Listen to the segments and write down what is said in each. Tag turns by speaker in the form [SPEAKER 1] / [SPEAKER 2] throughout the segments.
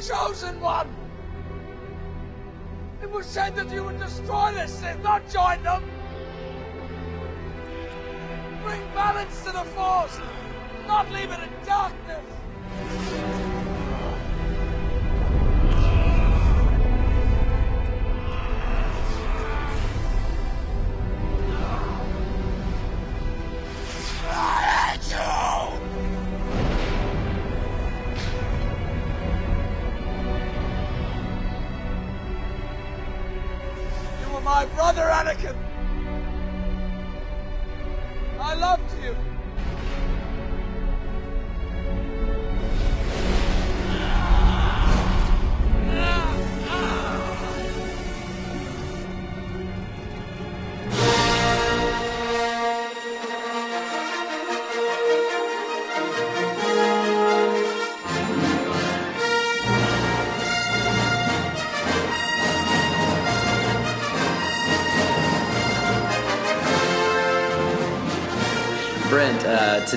[SPEAKER 1] chosen one! It was said that you would destroy the Sith, not join them! Bring balance to the Force, not leave it in darkness!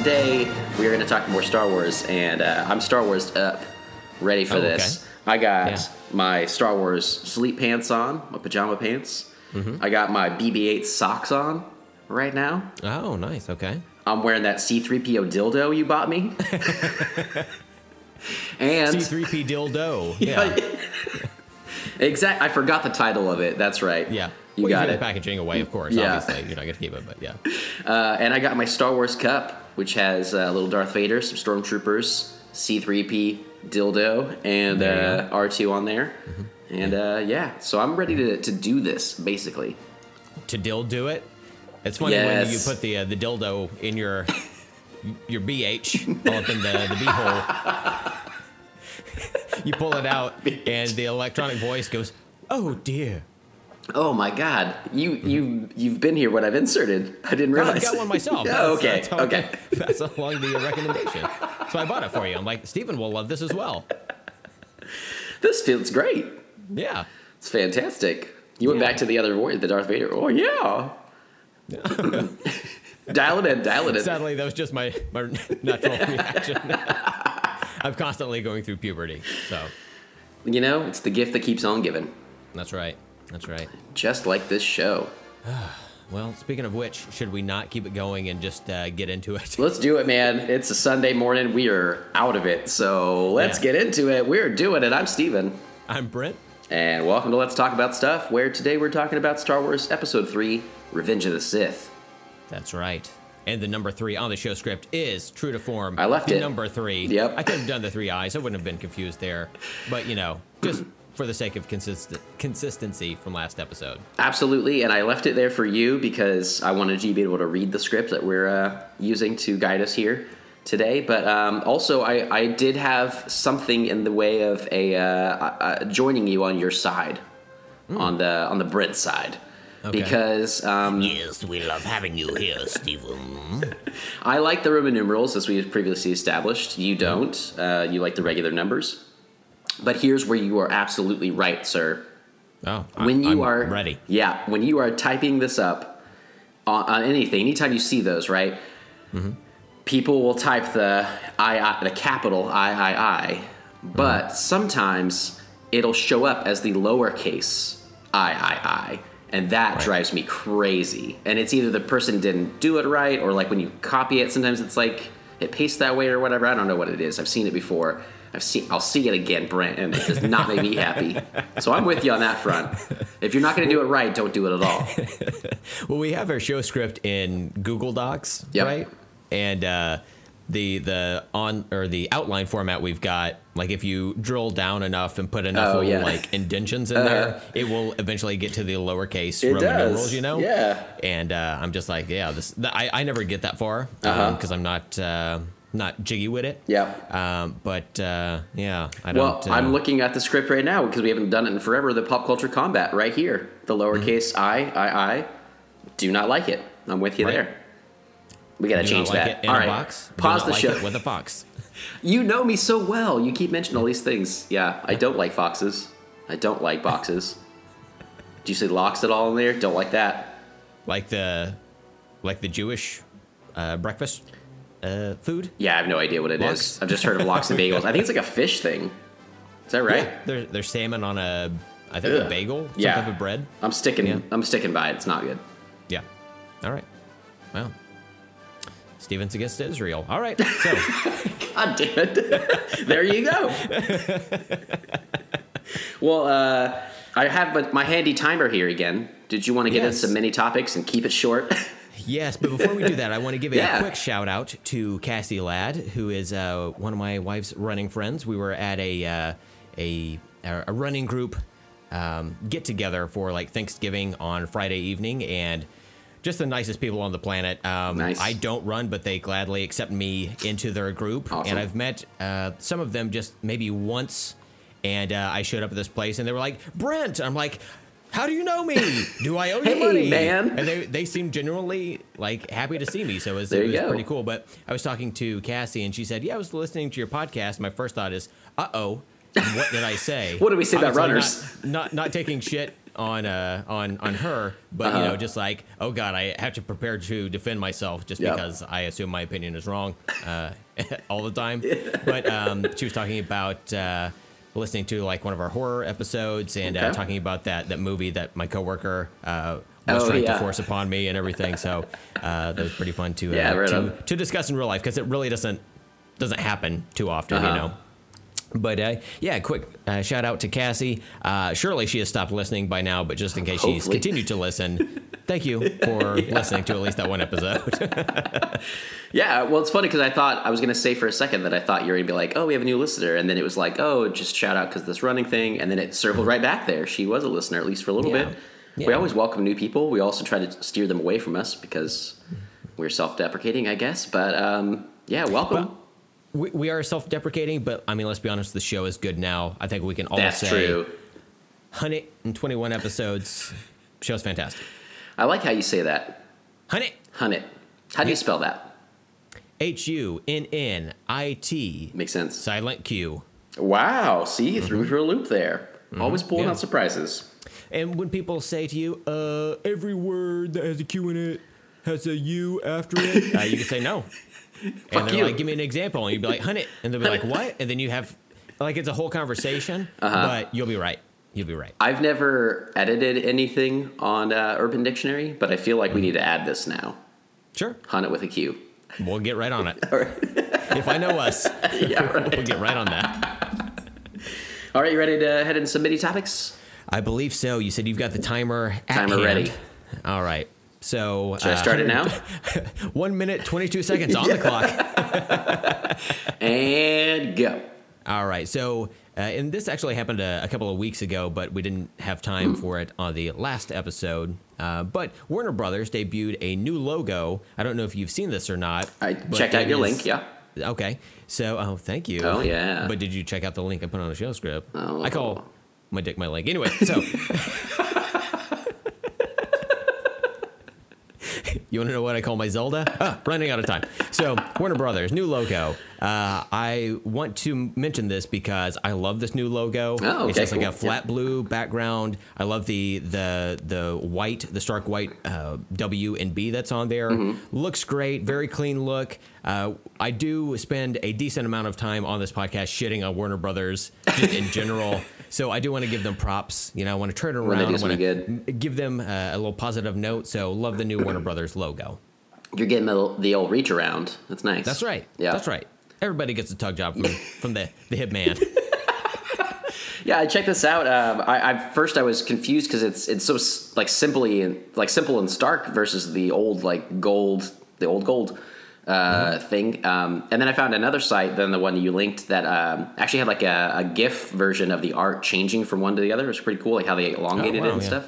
[SPEAKER 2] Today we are going to talk more Star Wars, and uh, I'm Star Wars up, ready for
[SPEAKER 3] Oh,
[SPEAKER 2] this.
[SPEAKER 3] okay.
[SPEAKER 2] I got
[SPEAKER 3] Yeah.
[SPEAKER 2] my Star Wars sleep pants on, my pajama pants.
[SPEAKER 3] Mm-hmm.
[SPEAKER 2] I got my BB-8 socks on right now.
[SPEAKER 3] Oh, nice. Okay.
[SPEAKER 2] I'm wearing that C-3PO dildo you bought me. and
[SPEAKER 3] C3P dildo. Yeah.
[SPEAKER 2] exact. I forgot the title of it. That's right.
[SPEAKER 3] Yeah.
[SPEAKER 2] you
[SPEAKER 3] well,
[SPEAKER 2] got
[SPEAKER 3] you
[SPEAKER 2] it.
[SPEAKER 3] the packaging away, of course.
[SPEAKER 2] Yeah.
[SPEAKER 3] Obviously, you're not going to keep it, but yeah.
[SPEAKER 2] Uh, and I got my Star Wars cup, which has uh, little Darth Vader, some stormtroopers, C3P dildo, and uh, R2 on there.
[SPEAKER 3] Mm-hmm.
[SPEAKER 2] And uh, yeah, so I'm ready to, to do this basically.
[SPEAKER 3] To dildo it. It's funny when you put the uh, the dildo in your your BH all up in the the beehole. you pull it out, and the electronic voice goes, "Oh dear."
[SPEAKER 2] Oh my God, you mm-hmm. you you've been here when I've inserted. I didn't realize.
[SPEAKER 3] I've got one myself.
[SPEAKER 2] oh, okay,
[SPEAKER 3] that's how-
[SPEAKER 2] okay.
[SPEAKER 3] That's along the recommendation. So I bought it for you. I'm like, Stephen will love this as well.
[SPEAKER 2] This feels great.
[SPEAKER 3] Yeah.
[SPEAKER 2] It's fantastic. You went
[SPEAKER 3] Yeah.
[SPEAKER 2] back to the other voice, the Darth Vader. Oh yeah. dial it in, dial it in.
[SPEAKER 3] Sadly, that was just my, my natural reaction. I'm constantly going through puberty. So
[SPEAKER 2] You know, it's the gift that keeps on giving.
[SPEAKER 3] that's right. That's right.
[SPEAKER 2] Just like this show.
[SPEAKER 3] Well, speaking of which, should we not keep it going and just uh, get into it?
[SPEAKER 2] Let's do it, man. It's a Sunday morning. We are out of it. So let's
[SPEAKER 3] Yeah.
[SPEAKER 2] get into it. We're doing it. I'm Steven.
[SPEAKER 3] I'm Brent.
[SPEAKER 2] And welcome to Let's Talk About Stuff, where today we're talking about Star Wars Episode 3 Revenge of the Sith.
[SPEAKER 3] That's right. And the number three on the show script is true to form.
[SPEAKER 2] I left
[SPEAKER 3] the
[SPEAKER 2] it.
[SPEAKER 3] Number three.
[SPEAKER 2] Yep.
[SPEAKER 3] I could have done the three eyes. I wouldn't have been confused there. But, you know, just for the sake of consist- consistency from last episode.
[SPEAKER 2] Absolutely. And I left it there for you because I wanted you to be able to read the script that we're uh, using to guide us here today. But um, also, I, I did have something in the way of a uh, uh, joining you on your side, on the on the Brent side.
[SPEAKER 3] Okay.
[SPEAKER 2] Because um,
[SPEAKER 4] Yes, we love having you here, Stephen.
[SPEAKER 2] I like the Roman numerals, as we have previously established. You don't. Uh, you like the regular numbers. But here's where you are absolutely right, sir.
[SPEAKER 3] Oh, I-
[SPEAKER 2] When you
[SPEAKER 3] I'm
[SPEAKER 2] are
[SPEAKER 3] ready.
[SPEAKER 2] yeah, when you are typing this up on, on anything, anytime you see those, right?
[SPEAKER 3] Mm-hmm.
[SPEAKER 2] People will type the I, I the capital I I I, but
[SPEAKER 3] Mm-hmm.
[SPEAKER 2] sometimes it'll show up as the lowercase I I I, and that
[SPEAKER 3] Right.
[SPEAKER 2] drives me crazy. And it's either the person didn't do it right, or like when you copy it, sometimes it's like it pastes that way or whatever. I don't know what it is. I've seen it before. I've seen. I'll see it again, Brent, and it does not make me happy. So I'm with you on that front. If you're not going to do it right, don't do it at all.
[SPEAKER 3] Well, we have our show script in Google Docs,
[SPEAKER 2] Yep.
[SPEAKER 3] right? And uh, the the on or the outline format we've got, like if you drill down enough and put enough
[SPEAKER 2] Oh,
[SPEAKER 3] little
[SPEAKER 2] yeah.
[SPEAKER 3] like indentions in there, it will eventually get to the lowercase Roman
[SPEAKER 2] does.
[SPEAKER 3] numerals, you know?
[SPEAKER 2] Yeah.
[SPEAKER 3] And uh, I'm just like, yeah, this. th- I I never get that far because
[SPEAKER 2] Uh-huh.
[SPEAKER 3] I'm not uh, not jiggy with it.
[SPEAKER 2] Yeah.
[SPEAKER 3] Um, but uh, yeah, I
[SPEAKER 2] Well,
[SPEAKER 3] don't. uh,
[SPEAKER 2] I'm looking at the script right now because we haven't done it in forever. The pop culture combat right here, the lowercase I I I. Do not like it. I'm with you
[SPEAKER 3] Right.
[SPEAKER 2] there. We gotta
[SPEAKER 3] do not
[SPEAKER 2] change
[SPEAKER 3] like
[SPEAKER 2] that. all
[SPEAKER 3] a box.
[SPEAKER 2] pause the
[SPEAKER 3] like
[SPEAKER 2] show.
[SPEAKER 3] it with a fox.
[SPEAKER 2] You know me so well. You keep mentioning all these things. Yeah, I don't like foxes. I don't like boxes. Do you say locks at all in there? Don't like that.
[SPEAKER 3] like the like the Jewish uh, breakfast uh, food.
[SPEAKER 2] Yeah, I have no idea what it is. I've just heard of lox and bagels. I think it's like a fish thing. Is that right?
[SPEAKER 3] Yeah, there, there's salmon on a, I think a bagel, some
[SPEAKER 2] Yeah.
[SPEAKER 3] type of bread.
[SPEAKER 2] I'm sticking.
[SPEAKER 3] Yeah.
[SPEAKER 2] I'm sticking by it. It's not good.
[SPEAKER 3] Yeah. All right. Well, Stevens against Israel. All right. So
[SPEAKER 2] God damn it. there you go. well, uh, I have my- my handy timer here again. Did you want to get
[SPEAKER 3] Yes.
[SPEAKER 2] into some mini topics and keep it short?
[SPEAKER 3] yes, but before we do that, I want to give
[SPEAKER 2] Yeah.
[SPEAKER 3] a quick shout out to Cassie Ladd, who is uh, one of my wife's running friends. We were at a uh, a a running group um, get together for like Thanksgiving on Friday evening, and just the nicest people on the planet. Um,
[SPEAKER 2] Nice.
[SPEAKER 3] I don't run, but they gladly accept me into their group,
[SPEAKER 2] Awesome.
[SPEAKER 3] and I've met uh, some of them just maybe once. And uh, I showed up at this place, and they were like, "Brent." I'm like, "How do you know me? Do I owe you
[SPEAKER 2] Hey,
[SPEAKER 3] money,
[SPEAKER 2] man.
[SPEAKER 3] And they they seemed genuinely like happy to see me, so it was, it was pretty cool. But I was talking to Cassie, and she said, "Yeah, I was listening to your podcast. My first thought is, uh oh, what did I say?
[SPEAKER 2] What did we say about runners?
[SPEAKER 3] Not, not not taking shit on uh on on her, but you
[SPEAKER 2] Uh-huh.
[SPEAKER 3] know, just like, oh god, I have to prepare to defend myself just
[SPEAKER 2] Yep.
[SPEAKER 3] because I assume my opinion is wrong uh, all the time. But um, she was talking about. Uh, listening to like one of our horror episodes and uh, talking about that that movie that my coworker uh, was
[SPEAKER 2] Oh,
[SPEAKER 3] trying
[SPEAKER 2] yeah.
[SPEAKER 3] to force upon me and everything. So uh, that was pretty fun to uh,
[SPEAKER 2] Yeah, right
[SPEAKER 3] to, to discuss in real life because it really doesn't doesn't happen too often,
[SPEAKER 2] Uh-huh.
[SPEAKER 3] you know. But uh, yeah, quick uh, shout out to Cassie. Uh, surely she has stopped listening by now, but just in case she's continued to listen, thank you for listening to at least that one episode.
[SPEAKER 2] yeah. Well, it's funny because I thought I was going to say for a second that I thought you were going to be like, "Oh, we have a new listener," and then it was like, "Oh, just shout out because this running thing," and then it circled right back there. She was a listener at least for a little
[SPEAKER 3] Yeah.
[SPEAKER 2] bit.
[SPEAKER 3] Yeah.
[SPEAKER 2] We always welcome new people. We also try to steer them away from us because we're self-deprecating, I guess. But um, yeah, welcome.
[SPEAKER 3] Well, we, we are self-deprecating, but I mean, let's be honest, the show is good now. I think we can all
[SPEAKER 2] That's
[SPEAKER 3] say
[SPEAKER 2] true.
[SPEAKER 3] 121 episodes. Show's fantastic.
[SPEAKER 2] I like how you say that.
[SPEAKER 3] 100
[SPEAKER 2] Hunnit. How do you spell that?
[SPEAKER 3] H U N N I T
[SPEAKER 2] Makes sense.
[SPEAKER 3] silent Q.
[SPEAKER 2] Wow. See, you threw me for a loop there. Always pulling
[SPEAKER 3] Mm-hmm. Yeah.
[SPEAKER 2] out surprises.
[SPEAKER 3] And when people say to you, uh, every word that has a Q in it has a U after it, uh, you can say no. And they're
[SPEAKER 2] you.
[SPEAKER 3] like, give me an example. And you'd be like, hunt it. And they'll be like, what? And then you have, like, it's a whole conversation,
[SPEAKER 2] Uh-huh.
[SPEAKER 3] but you'll be right. You'll be right.
[SPEAKER 2] I've never edited anything on uh, Urban Dictionary, but I feel like we need to add this now.
[SPEAKER 3] Sure.
[SPEAKER 2] Hunt it with a Q.
[SPEAKER 3] We'll get right on it. if I know us,
[SPEAKER 2] Yeah, right.
[SPEAKER 3] we'll get right on that.
[SPEAKER 2] All right, you ready to head into some mini topics?
[SPEAKER 3] I believe so. You said you've got the timer at
[SPEAKER 2] Timer
[SPEAKER 3] hand.
[SPEAKER 2] ready.
[SPEAKER 3] All right. So
[SPEAKER 2] Should I
[SPEAKER 3] uh,
[SPEAKER 2] start it now?
[SPEAKER 3] One minute, 22 seconds on the clock.
[SPEAKER 2] And go.
[SPEAKER 3] All right. So, uh, and this actually happened a, a couple of weeks ago, but we didn't have time for it on the last episode. Uh, but Warner Brothers debuted a new logo. I don't know if you've seen this or not.
[SPEAKER 2] I checked out your
[SPEAKER 3] is-
[SPEAKER 2] link, yeah.
[SPEAKER 3] Okay. So, oh, thank you.
[SPEAKER 2] Oh, yeah.
[SPEAKER 3] But did you check out the link I put on the show script?
[SPEAKER 2] Oh.
[SPEAKER 3] I call my dick my link. Anyway, so. You want to know what I call my Zelda? Ah, running out of time. So, Warner Brothers, new logo. Uh, I want to mention this because I love this new logo.
[SPEAKER 2] Oh, okay, it's
[SPEAKER 3] just like a flat blue background. I love the the the white, the stark white uh, W and B that's on there.
[SPEAKER 2] Mm-hmm.
[SPEAKER 3] Looks great, very clean look. Uh, I do spend a decent amount of time on this podcast shitting on Warner Brothers just in general. So I do want to give them props. You know, I want to turn it around.
[SPEAKER 2] do
[SPEAKER 3] I want to give them uh, a little positive note. So love the new Warner Brothers logo.
[SPEAKER 2] You're getting the, the old reach around. That's nice.
[SPEAKER 3] That's right.
[SPEAKER 2] Yeah.
[SPEAKER 3] That's right. Everybody gets a tug job from, from the, the hip man.
[SPEAKER 2] Yeah, I checked this out. Um, I, I first I was confused because it's it's so like simply and like simple and stark versus the old like gold the old gold uh, thing. Um, and then I found another site than the one you linked that um, actually had like a, a GIF version of the art changing from one to the other. It was pretty cool, like how they elongated
[SPEAKER 3] Oh, wow,
[SPEAKER 2] it and
[SPEAKER 3] yeah.
[SPEAKER 2] stuff.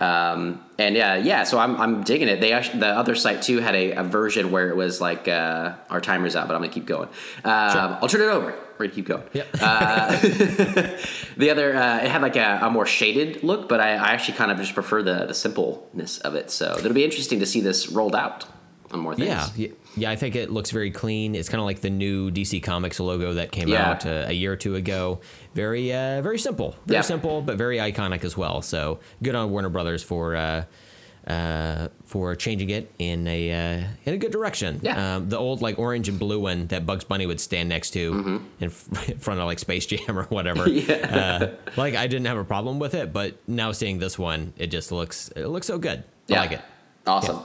[SPEAKER 2] Um, and yeah, yeah. So I'm, I'm digging it. They actually, the other site too had a, a version where it was like uh, our timer's out, but I'm gonna keep going. Um, I'll turn it over. We're gonna keep going.
[SPEAKER 3] Yep.
[SPEAKER 2] The other, uh, it had like a, a more shaded look, but I, I actually kind of just prefer the, the simpleness of it. So it'll be interesting to see this rolled out on more things.
[SPEAKER 3] yeah. Yeah. Yeah, I think it looks very clean. It's kind of like the new DC Comics logo that came
[SPEAKER 2] Yeah.
[SPEAKER 3] out uh, a year or two ago. Very, uh, very simple. Very
[SPEAKER 2] Yeah.
[SPEAKER 3] simple, but very iconic as well. So good on Warner Brothers for uh, uh, for changing it in a uh, in a good direction.
[SPEAKER 2] Yeah.
[SPEAKER 3] Um, the old like orange and blue one that Bugs Bunny would stand next to in, f- in front of like Space Jam or whatever.
[SPEAKER 2] Yeah.
[SPEAKER 3] Uh, like I didn't have a problem with it, but now seeing this one, it just looks it looks so good. I like it.
[SPEAKER 2] Awesome.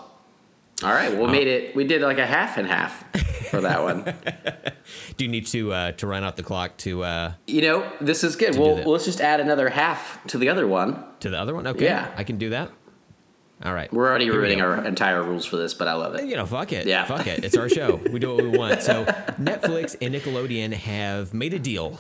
[SPEAKER 2] All right, well, we made it. We did like a half and half for that one.
[SPEAKER 3] Do you need to uh, to run out the clock to uh,
[SPEAKER 2] you know, this is good. Well, let's just add another half to the other one.
[SPEAKER 3] to the other one? Okay,
[SPEAKER 2] Yeah.
[SPEAKER 3] I can do that. All right,
[SPEAKER 2] We're already
[SPEAKER 3] Here
[SPEAKER 2] ruining our entire rules for this, but I love it.
[SPEAKER 3] You know, fuck it.
[SPEAKER 2] Yeah.
[SPEAKER 3] Fuck it. It's our show. We do what we want. So Netflix and Nickelodeon have made a deal.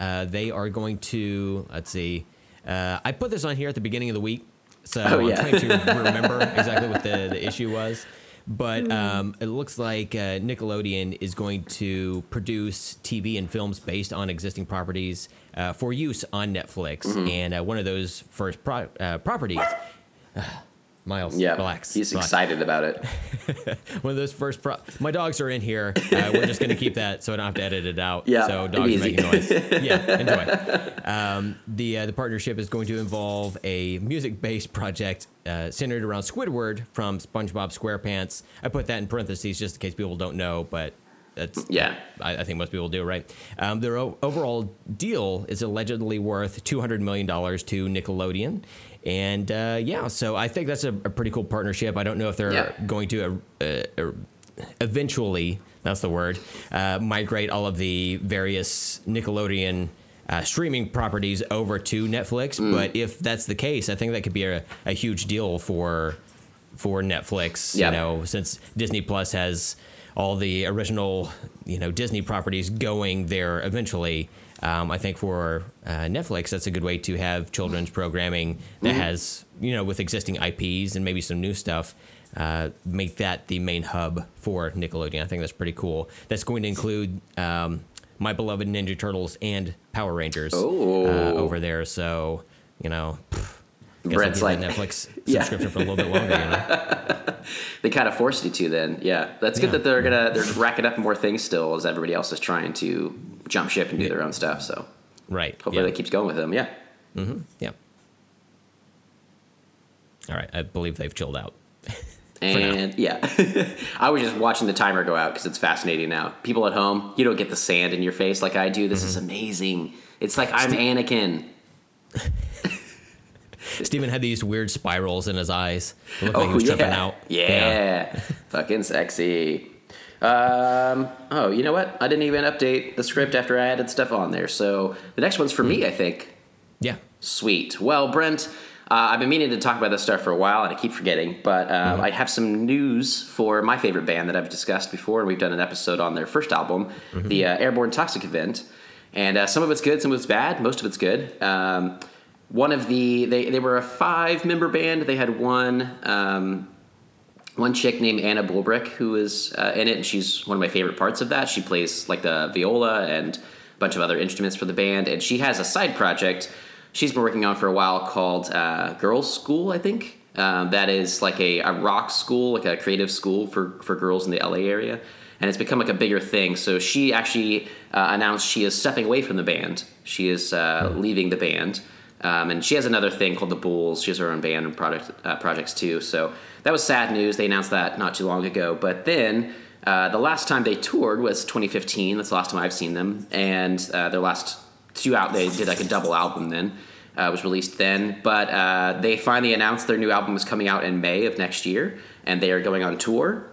[SPEAKER 3] Uh, they are going to let's see. Uh, I put this on here at the beginning of the week, so
[SPEAKER 2] Oh,
[SPEAKER 3] I'm trying to remember exactly what the, the issue was. But um, it looks like uh, Nickelodeon is going to produce TV and films based on existing properties uh, for use on Netflix,
[SPEAKER 2] Mm-hmm.
[SPEAKER 3] and uh, one of those first pro- uh, properties. Miles,
[SPEAKER 2] Yeah,
[SPEAKER 3] relax.
[SPEAKER 2] he's
[SPEAKER 3] relax
[SPEAKER 2] excited about it.
[SPEAKER 3] one of those first pro- my dogs are in here uh, we're just going to keep that so i don't have to edit it out
[SPEAKER 2] Yeah,
[SPEAKER 3] so dogs
[SPEAKER 2] easy.
[SPEAKER 3] making noise yeah enjoy um, the uh, the partnership is going to involve a music based project uh, centered around squidward from spongebob squarepants i put that in parentheses just in case people don't know but that's
[SPEAKER 2] Yeah.
[SPEAKER 3] I, I think most people do, right? Um, their o- overall deal is allegedly worth $200 million to Nickelodeon. And uh, yeah, so I think that's a, a pretty cool partnership. I don't know if they're
[SPEAKER 2] Yeah.
[SPEAKER 3] going to uh, uh, eventually, that's the word, uh, migrate all of the various Nickelodeon. Uh, streaming properties over to Netflix,
[SPEAKER 2] Mm.
[SPEAKER 3] but if that's the case, I think that could be a, a huge deal for for Netflix. You know, since Disney Plus has all the original, you know, Disney properties going there eventually. Um, I think for uh, Netflix, that's a good way to have children's programming that
[SPEAKER 2] Mm-hmm.
[SPEAKER 3] has, you know, with existing IPs and maybe some new stuff, uh, make that the main hub for Nickelodeon. I think that's pretty cool. That's going to include um, My Beloved Ninja Turtles and Power Rangers
[SPEAKER 2] Oh.
[SPEAKER 3] uh, over there. So, you know, pff, that
[SPEAKER 2] like-
[SPEAKER 3] Netflix
[SPEAKER 2] Yeah.
[SPEAKER 3] subscription for a little bit longer. You know?
[SPEAKER 2] They kind of forced you to. Then, yeah, that's good that they're gonna they're racking up more things still as everybody else is trying to jump ship and do their own stuff. So
[SPEAKER 3] Right.
[SPEAKER 2] hopefully
[SPEAKER 3] yeah.
[SPEAKER 2] that keeps going with them. Yeah. Mm-hmm.
[SPEAKER 3] Yeah. All right. I believe they've chilled out.
[SPEAKER 2] And yeah, I was just watching the timer go out because it's fascinating now. People at home, you don't get the sand in your face like I do. This
[SPEAKER 3] Mm-hmm.
[SPEAKER 2] is amazing. It's like I'm Anakin.
[SPEAKER 3] Steven had these weird spirals in his eyes. It looked like he was
[SPEAKER 2] Oh, yeah.
[SPEAKER 3] tripping out.
[SPEAKER 2] Yeah. Fucking sexy. Um, oh, you know what? I didn't even update the script after I added stuff on there. So the next one's for me, I think.
[SPEAKER 3] Yeah.
[SPEAKER 2] Sweet. Well, Brent, uh, I've been meaning to talk about this stuff for a while, and I keep forgetting. But uh, I have some news for my favorite band that I've discussed before, and we've done an episode on their first album, the uh, Airborne Toxic Event. And uh, some of it's good, some of it's bad. Most of it's good. Um, one of the they they were a five member band. They had one. Um, one chick named Anna Bulbrook who is uh, in it, and she's one of my favorite parts of that. She plays like the viola and a bunch of other instruments for the band, and she has a side project she's been working on for a while called uh, Girls School, I think. Um, that is like a, a rock school, like a creative school for, for girls in the LA area. And it's become like a bigger thing. So she actually uh, announced she is stepping away from the band. She is uh, leaving the band. Um, and she has another thing called the Bulls. She has her own band and product uh, projects too. So that was sad news. They announced that not too long ago. But then uh, the last time they toured was 2015. That's the last time I've seen them. And uh, their last two out, they did like a double album then. Uh, was released then, but uh, they finally announced their new album is coming out in May of next year, and they are going on tour.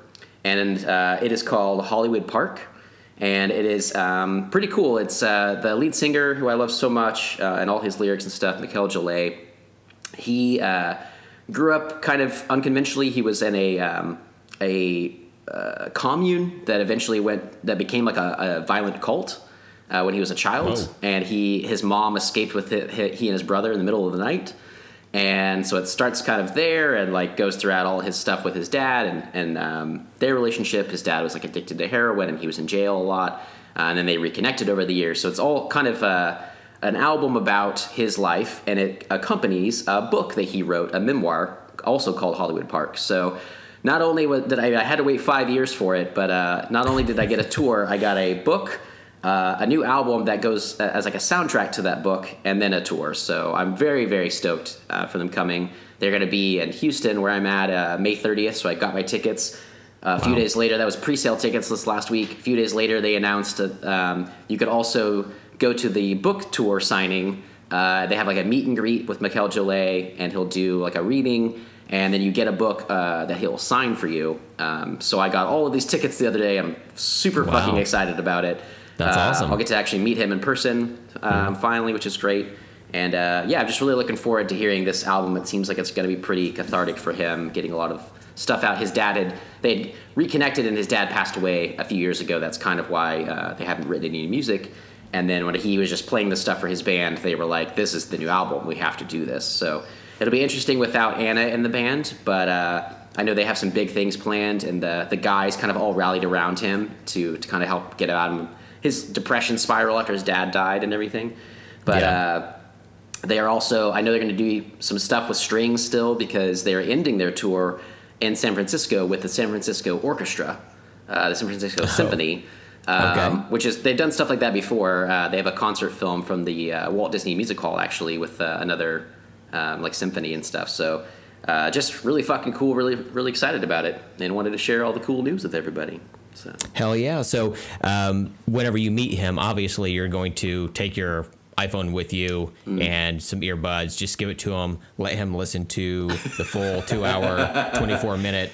[SPEAKER 2] And uh, it is called Hollywood Park, and it is um, pretty cool. It's uh, the lead singer who I love so much, uh, and all his lyrics and stuff, Mikel Jollett. He uh, grew up kind of unconventionally. He was in a um, a uh, commune that eventually went that became like a, a violent cult uh, when he was a child,
[SPEAKER 3] Oh.
[SPEAKER 2] and he his mom escaped with he and his brother in the middle of the night. And so it starts kind of there, and like goes throughout all his stuff with his dad and and um, their relationship. His dad was like addicted to heroin, and he was in jail a lot. Uh, and then they reconnected over the years. So it's all kind of uh, an album about his life, and it accompanies a book that he wrote, a memoir, also called Hollywood Park. So not only did I, I had to wait five years for it, but uh, not only did I get a tour, I got a book, uh, a new album that goes uh, as like a soundtrack to that book, and then a tour. So I'm very very stoked uh, for them coming. They're going to be in Houston, where I'm at, uh, May 30th. So I got my tickets. Uh, a few days later, that was pre-sale tickets this last week. A few days later, they announced um, you could also go to the book tour signing. Uh, they have like a meet and greet with Mikel Jollett, and he'll do like a reading, and then you get a book uh, that he'll sign for you. Um, so I got all of these tickets the other day. I'm super
[SPEAKER 3] Wow.
[SPEAKER 2] fucking excited about it.
[SPEAKER 3] That's
[SPEAKER 2] Uh,
[SPEAKER 3] awesome.
[SPEAKER 2] I'll get to actually meet him in person um, finally, which is great. And uh, yeah, I'm just really looking forward to hearing this album. It seems like it's going to be pretty cathartic for him, getting a lot of stuff out. His dad had they had reconnected, and his dad passed away a few years ago. That's kind of why uh, they haven't written any music. And then when he was just playing the stuff for his band, they were like, "This is the new album. We have to do this." So it'll be interesting without Anna in the band, but. Uh, I know they have some big things planned, and the the guys kind of all rallied around him to to kind of help get out of his depression spiral after his dad died and everything. But
[SPEAKER 3] Yeah.
[SPEAKER 2] uh, they are also, I know they're going to do some stuff with strings still because they are ending their tour in San Francisco with the San Francisco Orchestra, uh, the San Francisco Symphony. Um,
[SPEAKER 3] Okay.
[SPEAKER 2] Which is they've done stuff like that before. Uh, they have a concert film from the uh, Walt Disney Music Hall actually with uh, another um, like symphony and stuff. So uh, just really fucking cool. Really really excited about it and wanted to share all the cool news with everybody. So
[SPEAKER 3] Hell yeah! So um, whenever you meet him, obviously you're going to take your iPhone with you and some earbuds. Just give it to him. Let him listen to the full two-hour, twenty-four-minute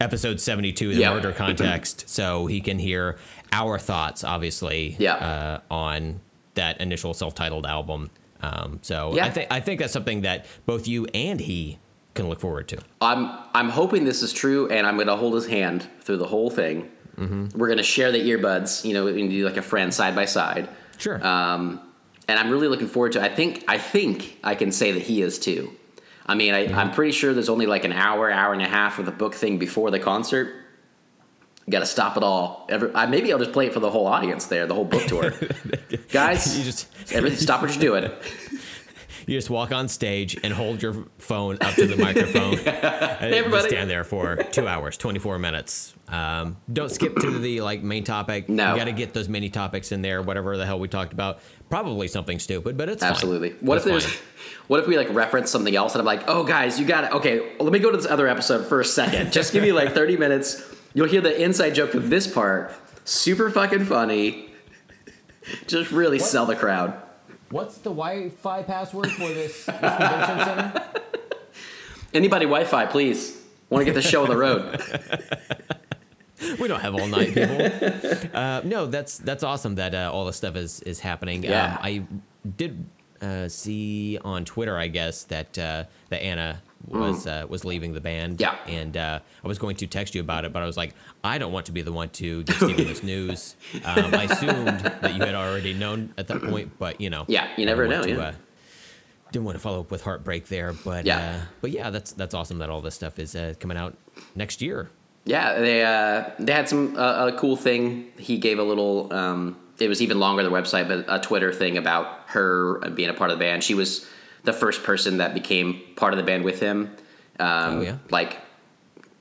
[SPEAKER 3] episode seventy-two, of the
[SPEAKER 2] Yeah.
[SPEAKER 3] murder context, so he can hear our thoughts, obviously,
[SPEAKER 2] Yeah.
[SPEAKER 3] uh, on that initial self-titled album. Um, so
[SPEAKER 2] Yeah.
[SPEAKER 3] I think I think that's something that both you and he can look forward to.
[SPEAKER 2] I'm I'm hoping this is true, and I'm gonna hold his hand through the whole thing. We're gonna share the earbuds, you know, and do like a friend side by side.
[SPEAKER 3] Sure.
[SPEAKER 2] Um, and I'm really looking forward to. it. I think I think I can say that he is too. I mean, I, I'm pretty sure there's only like an hour, hour and a half of the book thing before the concert. Got to stop it all. Every, I, maybe I'll just play it for the whole audience there, the whole book tour. Guys,
[SPEAKER 3] You just-
[SPEAKER 2] everything, stop what you're doing.
[SPEAKER 3] You just walk on stage and hold your phone up to the microphone. and
[SPEAKER 2] everybody.
[SPEAKER 3] stand there for two hours, 24 minutes. Um, don't skip to the like main topic.
[SPEAKER 2] No.
[SPEAKER 3] You got to get those mini topics in there, whatever the hell we talked about. Probably something stupid, but it's fine.
[SPEAKER 2] Absolutely. What
[SPEAKER 3] It's
[SPEAKER 2] if there's,
[SPEAKER 3] fine.
[SPEAKER 2] what if we like reference something else and I'm like, oh guys, you got it. Okay, well, let me go to this other episode for a second. Just give me like 30 minutes. You'll hear the inside joke of this part. Super fucking funny. Just really sell the crowd.
[SPEAKER 3] What's the Wi-Fi password for this, this convention center?
[SPEAKER 2] Anybody Wi-Fi, please. Want to get the show on the road?
[SPEAKER 3] we don't have all night people. uh, no, that's that's awesome that uh, all this stuff is is happening.
[SPEAKER 2] Yeah.
[SPEAKER 3] Um, I did uh, see on Twitter, I guess that uh, that Anna was uh, was leaving the band.
[SPEAKER 2] Mm. Yeah.
[SPEAKER 3] and uh, I was going to text you about it, but I was like, I don't want to be the one to give Steven this news. Um, I assumed that you had already known at that point, but you know,
[SPEAKER 2] Yeah, you never know,
[SPEAKER 3] to,
[SPEAKER 2] yeah.
[SPEAKER 3] uh, didn't want to follow up with heartbreak there, but
[SPEAKER 2] Yeah.
[SPEAKER 3] uh, but yeah, that's that's awesome that all this stuff is uh, coming out next year.
[SPEAKER 2] Yeah, they uh, they had some uh, a cool thing. He gave a little. Um, it was even longer the website, but a Twitter thing about her being a part of the band. She was the first person that became part of the band with him. Um,
[SPEAKER 3] Oh, yeah?
[SPEAKER 2] like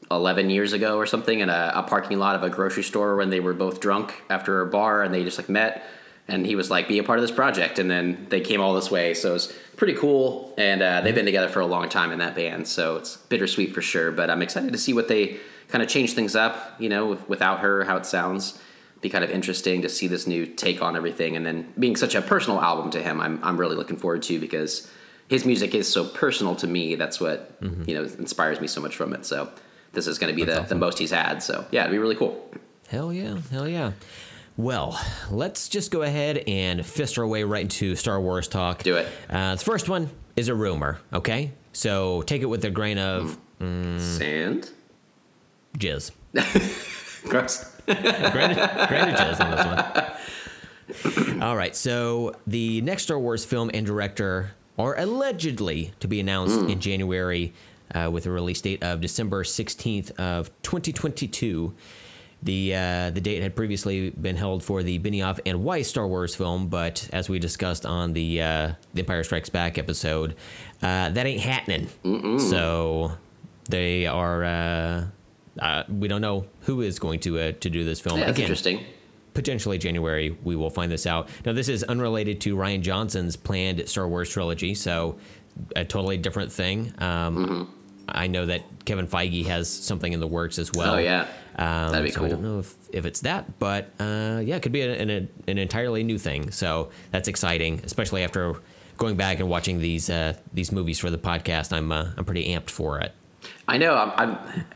[SPEAKER 2] eleven years ago or something in a, a parking lot of a grocery store when they were both drunk after a bar and they just like met. And he was like, "Be a part of this project," and then they came all this way. So it's pretty cool, and uh, they've been together for a long time in that band. So it's bittersweet for sure. But I'm excited to see what they kind of change things up. You know, with, without her, how it sounds. Be kind of interesting to see this new take on everything, and then being such a personal album to him, I'm I'm really looking forward to because his music is so personal to me. That's what you know inspires me so much from it. So this is going to be the, the most he's had. So yeah, it'd be really cool.
[SPEAKER 3] Hell yeah, hell yeah. Well, let's just go ahead and fist our way right into Star Wars talk.
[SPEAKER 2] Do it.
[SPEAKER 3] Uh, the first one is a rumor, okay? So take it with a grain of
[SPEAKER 2] Sand.
[SPEAKER 3] jizz.
[SPEAKER 2] Gross.
[SPEAKER 3] Granted, granted jizz on this one. All right, so the next Star Wars film and director are allegedly to be announced in January uh, with a release date of December 16th of 2022. The uh, the date had previously been held for the Benioff and Weiss Star Wars film, but as we discussed on the uh, the Empire Strikes Back episode, uh, that ain't happening. So they are. Uh, uh, we don't know who is going to uh, to do this film.
[SPEAKER 2] Yeah, that's
[SPEAKER 3] Again,
[SPEAKER 2] interesting.
[SPEAKER 3] Potentially January, we will find this out. Now, this is unrelated to Rian Johnson's planned Star Wars trilogy, so a totally different thing. Um,
[SPEAKER 2] Mm-hmm.
[SPEAKER 3] I know that Kevin Feige has something in the works as well.
[SPEAKER 2] Oh, yeah.
[SPEAKER 3] Um,
[SPEAKER 2] That'd be
[SPEAKER 3] so I don't know if, if it's that, but uh, yeah, it could be an, an, an entirely new thing. So that's exciting, especially after going back and watching these uh, these movies for the podcast. I'm uh, I'm pretty amped for it.
[SPEAKER 2] I know. I'm,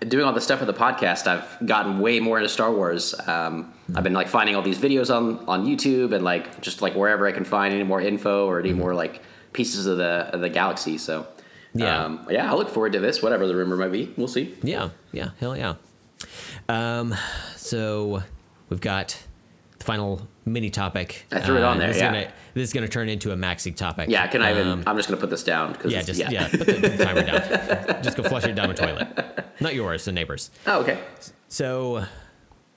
[SPEAKER 2] I'm doing all the stuff with the podcast. I've gotten way more into Star Wars. Um, I've been like finding all these videos on on YouTube and like just like wherever I can find any more info or any more like pieces of the of the galaxy. So
[SPEAKER 3] Yeah.
[SPEAKER 2] um, yeah. I look forward to this. Whatever the rumor might be, we'll see.
[SPEAKER 3] Yeah, yeah, hell yeah. Um, so we've got the final mini topic.
[SPEAKER 2] I threw it on there,
[SPEAKER 3] This is,
[SPEAKER 2] yeah.
[SPEAKER 3] gonna, this is gonna turn into a maxi topic.
[SPEAKER 2] Yeah. Can I even?
[SPEAKER 3] Um,
[SPEAKER 2] I'm just gonna put this down because
[SPEAKER 3] yeah, just yeah, put the, put the timer down. Just go flush it down the toilet. Not yours, the neighbors.
[SPEAKER 2] Oh, okay.
[SPEAKER 3] So,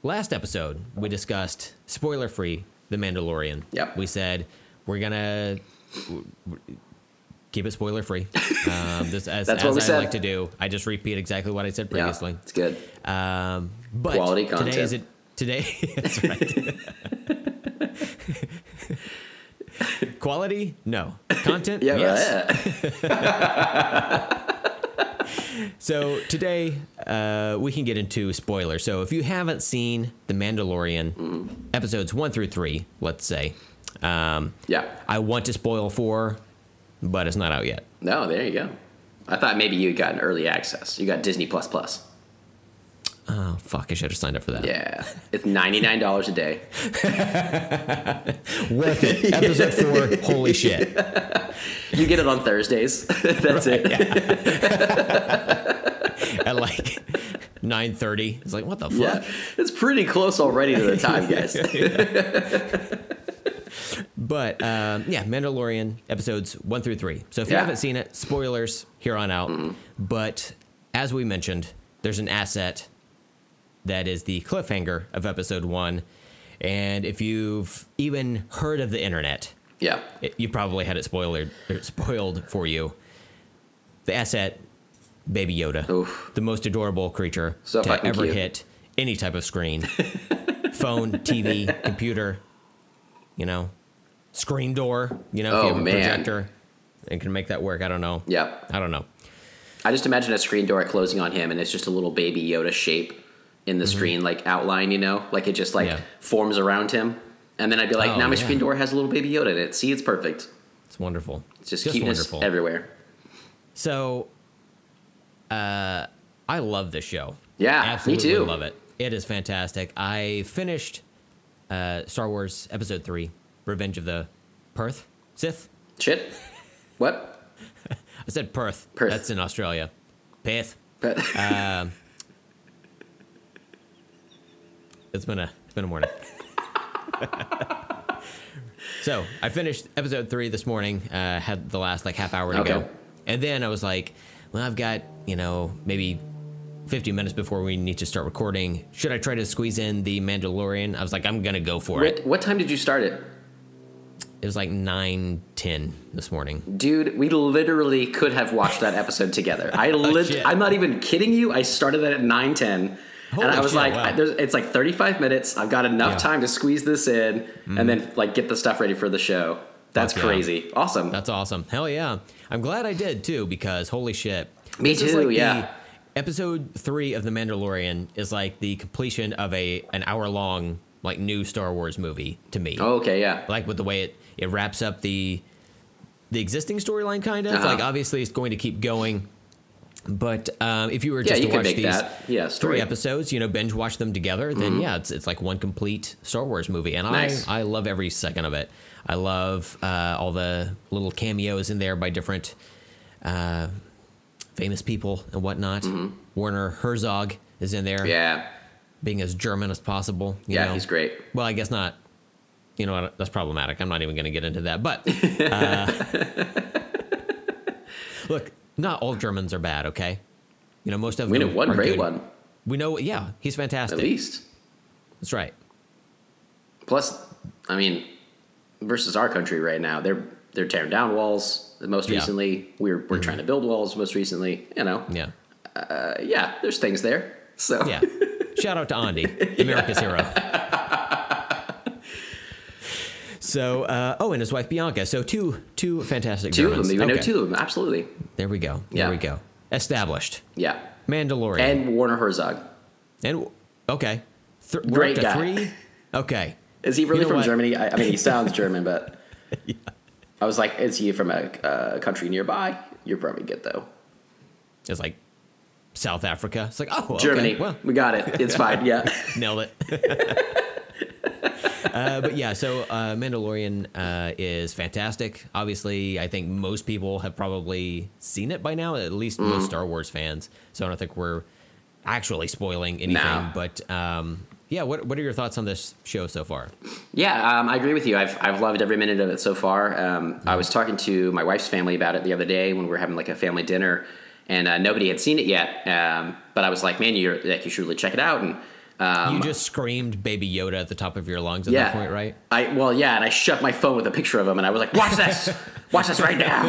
[SPEAKER 3] last episode we discussed spoiler free The Mandalorian.
[SPEAKER 2] Yep.
[SPEAKER 3] We said we're gonna keep it spoiler free. Um, this, as
[SPEAKER 2] That's
[SPEAKER 3] as
[SPEAKER 2] what we
[SPEAKER 3] I
[SPEAKER 2] said.
[SPEAKER 3] like to do. I just repeat exactly what I said previously.
[SPEAKER 2] Yeah, it's good.
[SPEAKER 3] Um, but
[SPEAKER 2] Quality
[SPEAKER 3] today is it today? that's right. Quality? No. Content?
[SPEAKER 2] Yeah.
[SPEAKER 3] yes.
[SPEAKER 2] yeah.
[SPEAKER 3] So today uh, we can get into spoilers. So if you haven't seen The Mandalorian
[SPEAKER 2] Mm-hmm.
[SPEAKER 3] episodes one through three, let's say, um,
[SPEAKER 2] Yeah.
[SPEAKER 3] I want to spoil four, but it's not out yet.
[SPEAKER 2] No, there you go. I thought maybe you got an early access. You got Disney Plus Plus.
[SPEAKER 3] Oh fuck! I should have signed up for that.
[SPEAKER 2] Yeah, it's ninety nine dollars a day.
[SPEAKER 3] Worth it. Episode four. Holy shit!
[SPEAKER 2] You get it on Thursdays. That's it.
[SPEAKER 3] At like nine thirty, it's like what the fuck?
[SPEAKER 2] Yeah, it's pretty close already to the time, guys.
[SPEAKER 3] But um, yeah, Mandalorian episodes one through three. So if you
[SPEAKER 2] Yeah.
[SPEAKER 3] haven't seen it, spoilers here on out. But as we mentioned, there's an asset that is the cliffhanger of episode one. And if you've even heard of the internet,
[SPEAKER 2] yeah,
[SPEAKER 3] it, you probably had it spoiled spoiled for you. The asset, Baby Yoda,
[SPEAKER 2] Oof.
[SPEAKER 3] the most adorable creature
[SPEAKER 2] So
[SPEAKER 3] to ever
[SPEAKER 2] cute.
[SPEAKER 3] hit any type of screen, phone, TV, computer, you know, screen door. You know, if
[SPEAKER 2] Oh,
[SPEAKER 3] you have a
[SPEAKER 2] man.
[SPEAKER 3] projector and can make that work. I don't know.
[SPEAKER 2] yeah.
[SPEAKER 3] I don't know.
[SPEAKER 2] I just imagine a screen door closing on him, and it's just a little baby Yoda shape in the screen, like outline. You know, like it just like
[SPEAKER 3] Mm-hmm. Yeah.
[SPEAKER 2] forms around him. And then I'd be like,
[SPEAKER 3] Oh,
[SPEAKER 2] now my
[SPEAKER 3] yeah.
[SPEAKER 2] screen door has a little baby Yoda in it. See, it's perfect.
[SPEAKER 3] It's wonderful.
[SPEAKER 2] It's just, cuteness everywhere.
[SPEAKER 3] So, uh, I love this show.
[SPEAKER 2] Yeah, me
[SPEAKER 3] absolutely
[SPEAKER 2] too.
[SPEAKER 3] love it. It is fantastic. I finished uh, Star Wars Episode Three: Revenge of the Perth Sith.
[SPEAKER 2] Shit. What?
[SPEAKER 3] I said Perth.
[SPEAKER 2] Perth.
[SPEAKER 3] That's in Australia. Perth.
[SPEAKER 2] Perth.
[SPEAKER 3] Um, it's been a it's been a morning. so I finished episode three this morning. Uh, had the last like half hour to
[SPEAKER 2] Okay.
[SPEAKER 3] go, and then I was like, well, I've got you know maybe. 50 minutes before we need to start recording. Should I try to squeeze in the Mandalorian? I was like, I'm going to go for it.
[SPEAKER 2] what, what time did you start it?
[SPEAKER 3] It was like 9, 10 this morning.
[SPEAKER 2] Dude, we literally could have watched that episode together. I lit-
[SPEAKER 3] shit.
[SPEAKER 2] I'm not even kidding you. I started that at 9:10.
[SPEAKER 3] Holy
[SPEAKER 2] and I was
[SPEAKER 3] shit,
[SPEAKER 2] like,
[SPEAKER 3] wow.
[SPEAKER 2] I- there's, it's like 35 minutes. I've got enough
[SPEAKER 3] Yeah. Mm.
[SPEAKER 2] time to squeeze this in and then like get the stuff ready for the show. That's
[SPEAKER 3] yeah.
[SPEAKER 2] crazy. Awesome.
[SPEAKER 3] That's awesome. Hell yeah. I'm glad I did too because holy shit.
[SPEAKER 2] Me
[SPEAKER 3] This
[SPEAKER 2] too,
[SPEAKER 3] like
[SPEAKER 2] yeah.
[SPEAKER 3] Episode 3 of The Mandalorian is like the completion of a an hour long like new Star Wars movie to me.
[SPEAKER 2] oh, okay, yeah.
[SPEAKER 3] Like with the way it it wraps up the the existing storyline kind of.
[SPEAKER 2] Uh-huh.
[SPEAKER 3] Like obviously it's going to keep going. But um, if you were
[SPEAKER 2] Yeah,
[SPEAKER 3] just
[SPEAKER 2] you
[SPEAKER 3] to watch these
[SPEAKER 2] that. Yeah, story.
[SPEAKER 3] three episodes, you know, binge watch them together, then yeah, it's it's like one complete Star Wars movie, and
[SPEAKER 2] Nice.
[SPEAKER 3] I I love every second of it. I love uh, all the little cameos in there by different uh, famous people and whatnot. Werner Herzog is in there,
[SPEAKER 2] Mm-hmm. Yeah.
[SPEAKER 3] being as German as possible. you
[SPEAKER 2] Yeah,
[SPEAKER 3] know.
[SPEAKER 2] he's great.
[SPEAKER 3] Well, I guess not. You know what? That's problematic. I'm not even going to get into that. But uh, look, not all Germans are bad. Okay, you know most of
[SPEAKER 2] We
[SPEAKER 3] them.
[SPEAKER 2] We know one great
[SPEAKER 3] good.
[SPEAKER 2] one,
[SPEAKER 3] We know. Yeah, he's fantastic.
[SPEAKER 2] at least.
[SPEAKER 3] That's right.
[SPEAKER 2] Plus, I mean, versus our country right now, they're they're tearing down walls. Most
[SPEAKER 3] Yeah. Mm-hmm.
[SPEAKER 2] recently, we're we're trying to build walls. Most recently, you know,
[SPEAKER 3] Yeah.
[SPEAKER 2] uh, yeah, there's things there. So
[SPEAKER 3] Yeah. Shout out to Andy, America's hero. So, uh, oh, and his wife Bianca. So two two fantastic
[SPEAKER 2] Two of
[SPEAKER 3] Germans.
[SPEAKER 2] them. You know two of them. Absolutely.
[SPEAKER 3] There we go. There we go. Established.
[SPEAKER 2] Yeah.
[SPEAKER 3] Mandalorian.
[SPEAKER 2] And Werner Herzog.
[SPEAKER 3] And okay, Th-
[SPEAKER 2] Great guy.
[SPEAKER 3] three. Okay,
[SPEAKER 2] Is he really
[SPEAKER 3] You know
[SPEAKER 2] from
[SPEAKER 3] what?
[SPEAKER 2] Germany? I, I mean, he sounds German, but I was like, is he from a uh, country nearby? You're probably good though.
[SPEAKER 3] it's like South Africa. It's like oh, okay,
[SPEAKER 2] Germany.
[SPEAKER 3] Well,
[SPEAKER 2] we got it. It's fine. Yeah.
[SPEAKER 3] nailed it. uh, but yeah, so uh, Mandalorian uh, is fantastic. Obviously, I think most people have probably seen it by now. At least
[SPEAKER 2] Mm.
[SPEAKER 3] most Star Wars fans. So I don't think we're actually spoiling anything.
[SPEAKER 2] No.
[SPEAKER 3] But um, yeah, what what are your thoughts on this show so far?
[SPEAKER 2] Yeah, um, I agree with you. I've, I've loved every minute of it so far. Um, I was talking to my wife's family about it the other day when we were having like a family dinner, and uh, nobody had seen it yet. Um, but I was like, man, you're like you should really check it out. And um,
[SPEAKER 3] you just screamed "Baby Yoda" at the top of your lungs at
[SPEAKER 2] yeah,
[SPEAKER 3] that point, right?
[SPEAKER 2] I well, yeah, and I shut my phone with a picture of him, and I was like, watch this, watch this right now.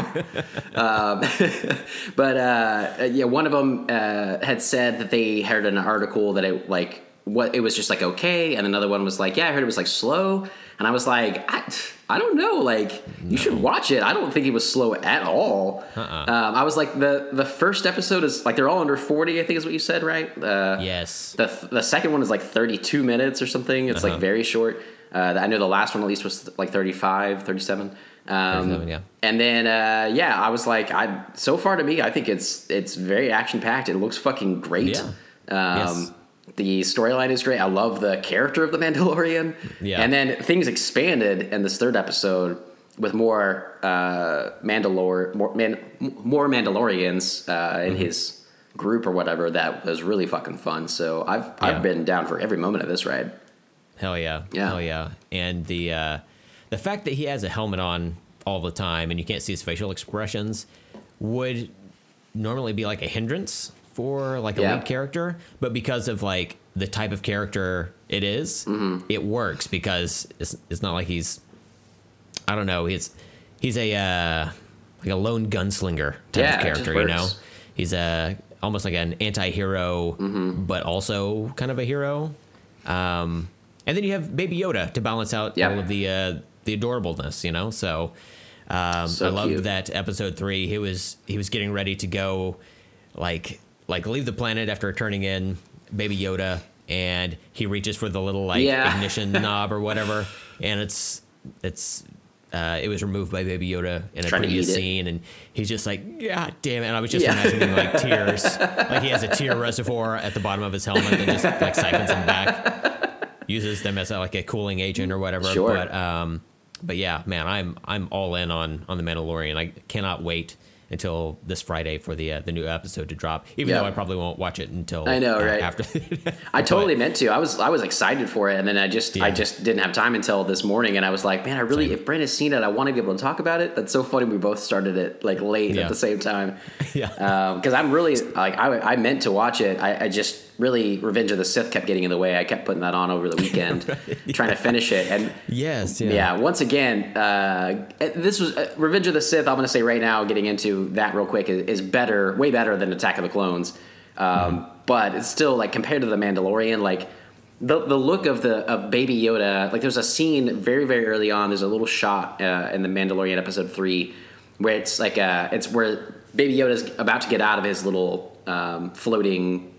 [SPEAKER 2] um, but uh, yeah, one of them uh, had said that they heard an article that it like what it was just like okay, and another one was like, yeah, I heard it was like slow, and I was like, I, I don't know, like you should watch it. I don't think it was slow at all.
[SPEAKER 3] Uh-uh.
[SPEAKER 2] Um, I was like the the first episode is like they're all under forty, I think is what you said, right? Uh,
[SPEAKER 3] Yes.
[SPEAKER 2] the, the second one is like 32 minutes or something. It's
[SPEAKER 3] Uh-huh.
[SPEAKER 2] like very short. Uh, I know the last one at least was like 35, 37. Um,
[SPEAKER 3] 37, yeah.
[SPEAKER 2] And then uh, yeah, I was like, I so far to me, I think it's it's very action packed. It looks fucking great.
[SPEAKER 3] Yeah.
[SPEAKER 2] Um,
[SPEAKER 3] Yes.
[SPEAKER 2] The storyline is great. I love the character of the Mandalorian.
[SPEAKER 3] Yeah.
[SPEAKER 2] And then things expanded in this third episode with more uh, Mandalore, more man, more Mandalorians uh,
[SPEAKER 3] Mm-hmm.
[SPEAKER 2] in his group or whatever. That was really fucking fun. So I've
[SPEAKER 3] Yeah.
[SPEAKER 2] I've been down for every moment of this ride.
[SPEAKER 3] Hell yeah.
[SPEAKER 2] Yeah.
[SPEAKER 3] Hell yeah. And the uh, the fact that he has a helmet on all the time and you can't see his facial expressions would normally be like a hindrance for like a
[SPEAKER 2] Yeah.
[SPEAKER 3] lead character, but because of like the type of character it is,
[SPEAKER 2] Mm-hmm.
[SPEAKER 3] it works because it's it's not like he's I don't know, he's he's a uh, like a lone gunslinger type
[SPEAKER 2] Yeah,
[SPEAKER 3] of character, you know. He's a almost like an anti-hero,
[SPEAKER 2] Mm-hmm.
[SPEAKER 3] but also kind of a hero. Um, and then you have Baby Yoda to balance out
[SPEAKER 2] Yeah.
[SPEAKER 3] all of the uh, the adorableness, you know. So, um,
[SPEAKER 2] So
[SPEAKER 3] I loved
[SPEAKER 2] cute.
[SPEAKER 3] that episode three. He was he was getting ready to go, like like leave the planet after turning in Baby Yoda, and he reaches for the little like
[SPEAKER 2] Yeah.
[SPEAKER 3] ignition knob or whatever, and it's it's. Uh, it was removed by Baby Yoda in a previous scene, and he's just like, "God damn it!" And I was just
[SPEAKER 2] Yeah.
[SPEAKER 3] imagining like tears, like he has a tear reservoir at the bottom of his helmet, and just like siphons them back uses them as a, like a cooling agent or whatever.
[SPEAKER 2] Sure.
[SPEAKER 3] But um, but yeah, man, I'm I'm all in on on the Mandalorian. I cannot wait until this Friday for the uh, the new episode to drop. Even
[SPEAKER 2] Yeah.
[SPEAKER 3] though I probably won't watch it until
[SPEAKER 2] I know,
[SPEAKER 3] uh,
[SPEAKER 2] right?
[SPEAKER 3] after.
[SPEAKER 2] I totally meant to. I was I was excited for it, and then I just I just didn't have time until this morning, and I was like, man, I really
[SPEAKER 3] Same.
[SPEAKER 2] if Brent has seen it, I want to be able to talk about it. That's so funny. We both started it like late
[SPEAKER 3] Yeah.
[SPEAKER 2] at the same time.
[SPEAKER 3] yeah.
[SPEAKER 2] because I'm really like I, I meant to watch it. I, I just really Revenge of the Sith kept getting in the way. I kept putting that on over the weekend, trying to finish it. And
[SPEAKER 3] yes. Yeah.
[SPEAKER 2] yeah, once again, uh, this was uh, Revenge of the Sith. I'm going to say right now, getting into that real quick is, is better, way better than Attack of the Clones. Um, But it's still like compared to the Mandalorian, like the the look of the of Baby Yoda. Like there's a scene very very early on. There's a little shot uh, in the Mandalorian episode three where it's like uh, it's where Baby Yoda's about to get out of his little um, floating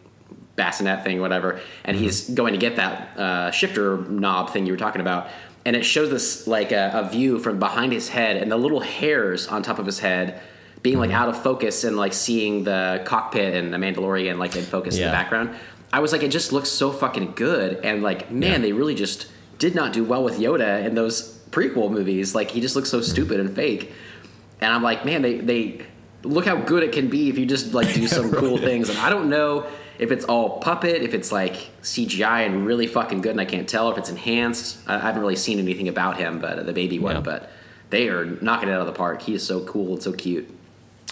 [SPEAKER 2] bassinet thing, whatever, and he's mm-hmm. going to get that uh, shifter knob thing you were talking about, and it shows this like a, a view from behind his head, and the little hairs on top of his head being like mm-hmm. out of focus, and like seeing the cockpit and the Mandalorian like in focus in the background. I was like, it just looks so fucking good, and like, man,
[SPEAKER 3] Yeah.
[SPEAKER 2] they really just did not do well with Yoda in those prequel movies. Like, he just looks so mm-hmm. stupid and fake, and I'm like, man, they they look how good it can be if you just like do some cool things. And I don't know if it's all puppet, if it's like CGI and really fucking good, and I can't tell if it's enhanced. I, I haven't really seen anything about him, but uh, the baby one,
[SPEAKER 3] Yeah.
[SPEAKER 2] but they are knocking it out of the park. He is so cool and so cute.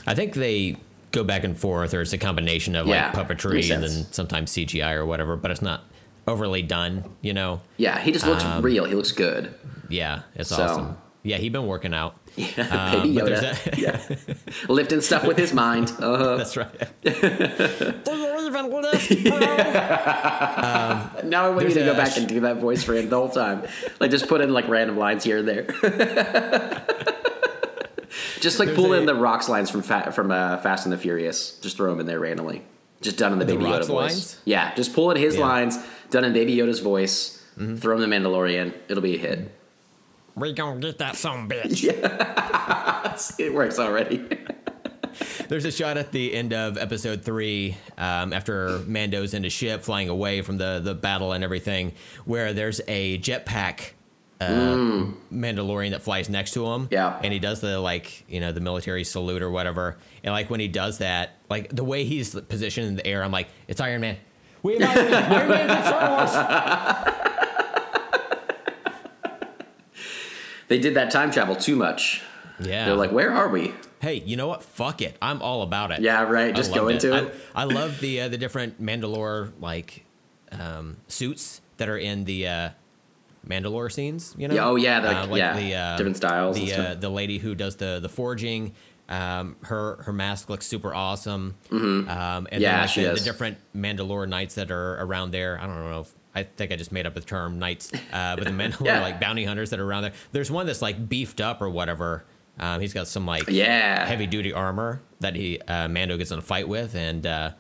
[SPEAKER 3] I think they go back and forth, or it's a combination of
[SPEAKER 2] Yeah,
[SPEAKER 3] like puppetry and then sometimes CGI or whatever. But it's not overly done. You know.
[SPEAKER 2] Yeah, he just looks real. He looks good.
[SPEAKER 3] Yeah. It's
[SPEAKER 2] So-
[SPEAKER 3] awesome. Yeah, he been working out.
[SPEAKER 2] Yeah,
[SPEAKER 3] Um,
[SPEAKER 2] baby Yoda.
[SPEAKER 3] that-
[SPEAKER 2] yeah, lifting stuff with his mind. Uh,
[SPEAKER 3] That's right. Do you even lift, bro?
[SPEAKER 2] Now I want you to go back
[SPEAKER 3] sh-
[SPEAKER 2] and do that voice for him the whole time. Like just put in like random lines here and there. just like
[SPEAKER 3] There's
[SPEAKER 2] pull
[SPEAKER 3] a-
[SPEAKER 2] in the rocks lines from Fa- from uh, Fast and the Furious. Just throw them in there randomly. Just done in the,
[SPEAKER 3] The
[SPEAKER 2] Baby Yoda voice.
[SPEAKER 3] lines?
[SPEAKER 2] Yeah, just pull in his
[SPEAKER 3] Yeah. Mm-hmm.
[SPEAKER 2] lines, done in Baby Yoda's voice. Throw in the Mandalorian. It'll be a hit.
[SPEAKER 4] We gonna get that some bitch.
[SPEAKER 2] It works already.
[SPEAKER 3] There's a shot at the end of episode three, um, after Mando's in his ship flying away from the, the battle and everything, where there's a jetpack uh, Mandalorian that flies next to him.
[SPEAKER 2] Yeah.
[SPEAKER 3] And he does the, like, you know, the military salute or whatever. And, like, when he does that, like, the way he's positioned in the air, I'm like, it's Iron Man. We have Iron Man. Iron Man's in Star Wars.
[SPEAKER 2] they did that time travel too much.
[SPEAKER 3] Yeah.
[SPEAKER 2] They're like, where are we?
[SPEAKER 3] hey, you know what? Fuck it. I'm all about it.
[SPEAKER 2] Yeah, right. Just go into
[SPEAKER 3] I,
[SPEAKER 2] it.
[SPEAKER 3] I love the uh, the different Mandalore like um, suits that are in the uh, Mandalore scenes. You know?
[SPEAKER 2] Yeah, oh, yeah, the- yeah,
[SPEAKER 3] the uh,
[SPEAKER 2] different styles
[SPEAKER 3] The uh, the lady who does the the forging. Um, her her mask looks super awesome. Um, and
[SPEAKER 2] Yeah,
[SPEAKER 3] then, like,
[SPEAKER 2] she
[SPEAKER 3] the, the different Mandalore knights that are around there. I don't know if I think I just made up the term knights, uh, but the Mandalore
[SPEAKER 2] Yeah.
[SPEAKER 3] like bounty hunters that are around there. There's one that's like beefed up or whatever. Um, he's got some like
[SPEAKER 2] Yeah.
[SPEAKER 3] heavy duty armor that he uh, Mando gets in a fight with, and uh,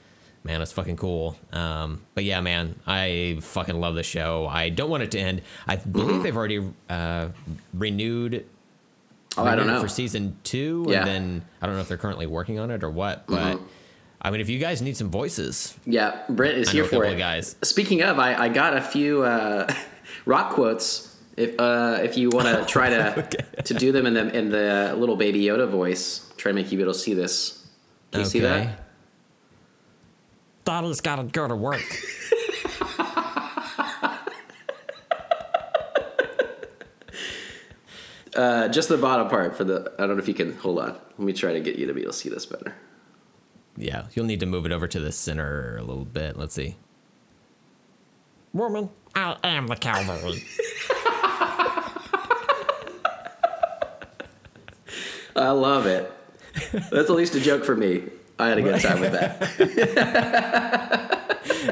[SPEAKER 3] man, it's fucking cool. Um, but yeah, man, I fucking love the show. I don't want it to end. I believe they've already uh, renewed.
[SPEAKER 2] Oh, I don't know.
[SPEAKER 3] for season two,
[SPEAKER 2] Yeah.
[SPEAKER 3] and then I don't know if they're currently working on it or what. But
[SPEAKER 2] Mm-hmm.
[SPEAKER 3] I mean, if you guys need some voices,
[SPEAKER 2] Yeah, Brent is
[SPEAKER 3] I
[SPEAKER 2] here for
[SPEAKER 3] couple
[SPEAKER 2] it.
[SPEAKER 3] guys.
[SPEAKER 2] Speaking of, I, I got a few uh, rock quotes. If uh, if you want to try to to do them in the in the little baby Yoda voice, try to make you be able to see this. Can you see that?
[SPEAKER 4] Donald's gotta go to work.
[SPEAKER 2] Uh, just the bottom part for the. I don't know if you can hold on. Let me try to get you to be able to see this better.
[SPEAKER 3] Yeah, you'll need to move it over to the center a little bit. Let's see.
[SPEAKER 4] Woman, I am the cavalry.
[SPEAKER 2] I love it. That's at least a joke for me. I had a good time with that.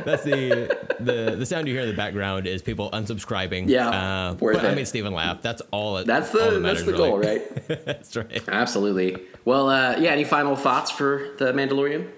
[SPEAKER 3] That's the the the sound you hear in the background is people unsubscribing.
[SPEAKER 2] Yeah,
[SPEAKER 3] uh,
[SPEAKER 2] worth
[SPEAKER 3] but I made Stephen laugh. That's all. It,
[SPEAKER 2] That's
[SPEAKER 3] all
[SPEAKER 2] the
[SPEAKER 3] that
[SPEAKER 2] that's the
[SPEAKER 3] really.
[SPEAKER 2] goal, right?
[SPEAKER 3] that's right.
[SPEAKER 2] Absolutely. Well, uh, yeah. Any final thoughts for the Mandalorian?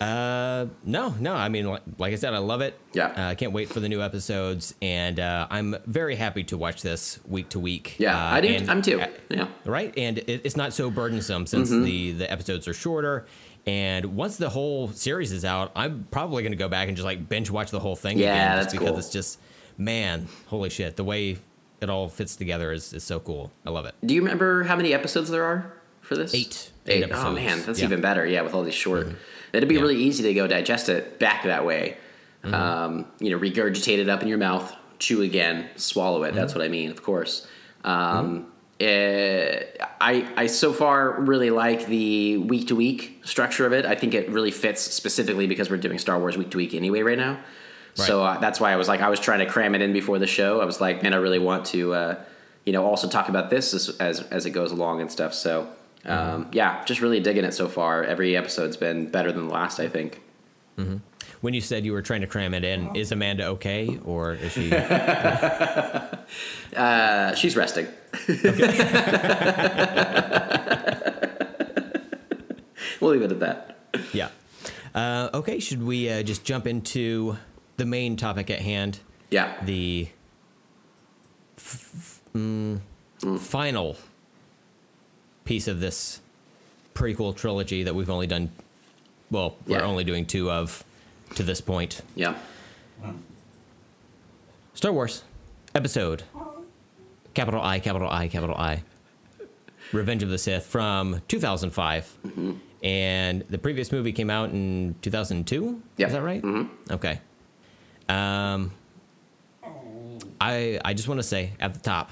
[SPEAKER 3] Uh, no, no. I mean, like, like I said, I love it.
[SPEAKER 2] Yeah.
[SPEAKER 3] Uh, I can't wait for the new episodes, and uh, I'm very happy to watch this week to week.
[SPEAKER 2] Yeah,
[SPEAKER 3] Uh,
[SPEAKER 2] I do. I'm too. Yeah.
[SPEAKER 3] right and it, it's not so burdensome since
[SPEAKER 2] Mm-hmm.
[SPEAKER 3] the the episodes are shorter and once the whole series is out i'm probably going to go back and just like binge watch the whole thing
[SPEAKER 2] Yeah,
[SPEAKER 3] again just because
[SPEAKER 2] cool.
[SPEAKER 3] it's just man holy shit the way it all fits together is, is so cool i love it
[SPEAKER 2] Do you remember how many episodes there are for this?
[SPEAKER 3] Eight.
[SPEAKER 2] Eight.
[SPEAKER 3] Eight
[SPEAKER 2] oh man, that's
[SPEAKER 3] Yeah.
[SPEAKER 2] even better. Yeah, with all these short. It'd be
[SPEAKER 3] Yeah.
[SPEAKER 2] really easy to go digest it back that way.
[SPEAKER 3] Mm-hmm.
[SPEAKER 2] Um, you know, regurgitate it up in your mouth, chew again, swallow it.
[SPEAKER 3] Mm-hmm.
[SPEAKER 2] That's what I mean, of course. Um, eh, I I so far really like the week to week structure of it. I think it really fits specifically because we're doing Star Wars week to week anyway right now. So uh, that's why I was like I was trying to cram it in before the show. I was like, man, I really want to, uh, you know, also talk about this as as, as it goes along and stuff. So um, yeah, just really digging it so far. Every episode's been better than the last, I think.
[SPEAKER 3] when you said you were trying to cram it in is amanda okay or is she
[SPEAKER 2] Uh, she's resting. we'll leave it at that.
[SPEAKER 3] yeah uh, okay should we uh, just jump into the main topic at hand
[SPEAKER 2] Yeah.
[SPEAKER 3] the f- mm, final piece of this prequel trilogy that we've only done well we're
[SPEAKER 2] Yeah.
[SPEAKER 3] only doing two of to this point
[SPEAKER 2] Yeah.
[SPEAKER 3] star wars episode capital i capital i capital i revenge of the sith from 2005
[SPEAKER 2] Mm-hmm.
[SPEAKER 3] and the previous movie came out in 2002
[SPEAKER 2] Yeah.
[SPEAKER 3] is that right
[SPEAKER 2] Mm-hmm.
[SPEAKER 3] okay um i i just want to say at the top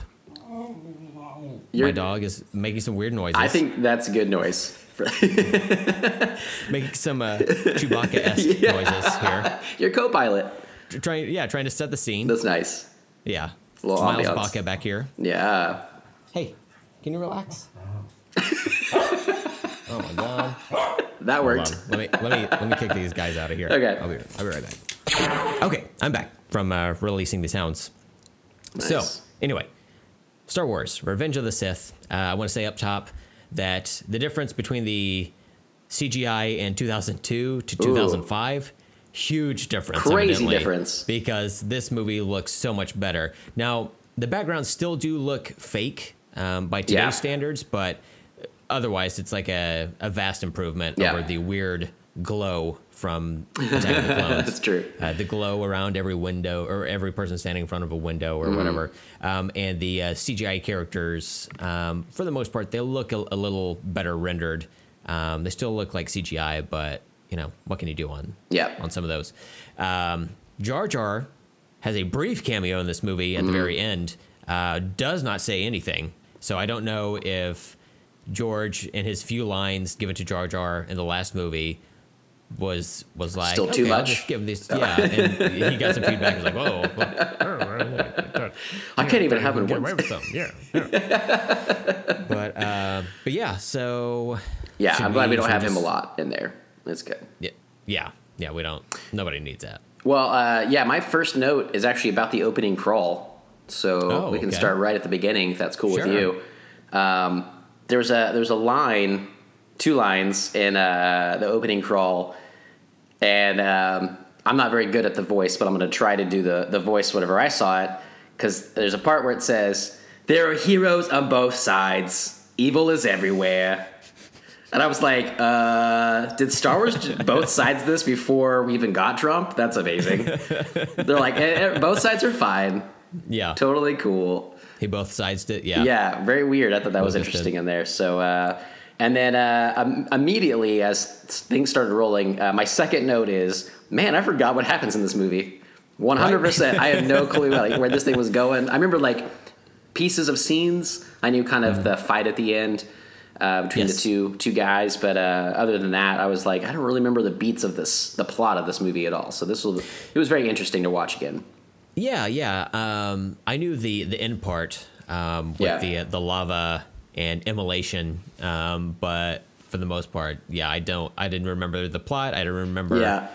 [SPEAKER 3] my
[SPEAKER 2] You're-
[SPEAKER 3] dog is making some weird noises.
[SPEAKER 2] I think that's a good noise.
[SPEAKER 3] making some uh, Chewbacca-esque
[SPEAKER 2] Yeah.
[SPEAKER 3] noises here.
[SPEAKER 2] Your co-pilot.
[SPEAKER 3] Trying, yeah, trying to set the scene.
[SPEAKER 2] That's nice.
[SPEAKER 3] yeah,
[SPEAKER 2] Little
[SPEAKER 3] Miles
[SPEAKER 2] ambiance.
[SPEAKER 3] Baca back here.
[SPEAKER 2] Yeah.
[SPEAKER 3] Hey, can you relax? Oh my god.
[SPEAKER 2] That
[SPEAKER 3] Hold
[SPEAKER 2] worked.
[SPEAKER 3] on. Let me let me let me kick these guys out of here.
[SPEAKER 2] Okay.
[SPEAKER 3] I'll be, I'll be right back. Okay, I'm back from uh, releasing the sounds. So anyway, Star Wars: Revenge of the Sith. Uh, I want to say up top that the difference between the CGI in 2002 to 2005, huge difference.
[SPEAKER 2] Crazy difference.
[SPEAKER 3] because this movie looks so much better. Now the backgrounds still do look fake um, by today's
[SPEAKER 2] Yeah.
[SPEAKER 3] standards, but otherwise it's like a, a vast improvement
[SPEAKER 2] Yeah.
[SPEAKER 3] over the weird glow from Attack of the Clones.
[SPEAKER 2] That's true.
[SPEAKER 3] Uh, the glow around every window or every person standing in front of a window
[SPEAKER 2] Mm-hmm.
[SPEAKER 3] or whatever. Um, and the uh, CGI characters, um, for the most part, they look a, a little better rendered. Um, they still look like CGI, but you know what can you do on
[SPEAKER 2] Yeah.
[SPEAKER 3] on some of those? Um, Jar Jar has a brief cameo in this movie at the very end. Uh, does not say anything, so I don't know if George, and his few lines given to Jar Jar in the last movie, was was like
[SPEAKER 2] Still too
[SPEAKER 3] "Okay,
[SPEAKER 2] much?"
[SPEAKER 3] just give him this, yeah, and he got some feedback. He was like, "Whoa, well,
[SPEAKER 2] I can't even have it
[SPEAKER 4] Get away with some. Yeah. yeah.
[SPEAKER 3] but uh, but yeah, so
[SPEAKER 2] Yeah, I'm glad we don't
[SPEAKER 3] should
[SPEAKER 2] have him a lot in there. That's good.
[SPEAKER 3] Yeah, yeah, yeah. We don't. Nobody needs that.
[SPEAKER 2] Well, uh, yeah, my first note is actually about the opening crawl, so
[SPEAKER 3] Oh,
[SPEAKER 2] we can
[SPEAKER 3] okay.
[SPEAKER 2] start right at the beginning if that's cool with you. Um, there's a there's a line, two lines in uh, the opening crawl, and um, I'm not very good at the voice, but I'm going to try to do the the voice whenever I saw it because there's a part where it says there are heroes on both sides, evil is everywhere. And I was like, uh, did Star Wars both sides this before we even got Trump? That's amazing. They're like, eh, eh, both sides are fine.
[SPEAKER 3] Yeah,
[SPEAKER 2] Totally cool.
[SPEAKER 3] he both sides did. Yeah,
[SPEAKER 2] Yeah, very weird. I thought that was
[SPEAKER 3] Both
[SPEAKER 2] interesting in there. So, uh, and then uh, um, immediately as things started rolling, uh, my second note is, man, I forgot what happens in this movie. 100%. I had no clue like, where this thing was going. I remember like pieces of scenes. I knew kind of the fight at the end. Uh, between
[SPEAKER 3] Yes.
[SPEAKER 2] the two two guys, but uh, other than that, I was like, I don't really remember the beats of this, the plot of this movie at all. So this was, it was very interesting to watch again.
[SPEAKER 3] Yeah, yeah. Um, I knew the the end part um, with
[SPEAKER 2] Yeah.
[SPEAKER 3] the uh, the lava and immolation, um, but for the most part, yeah, I don't. I didn't remember the plot. I didn't remember
[SPEAKER 2] Yeah,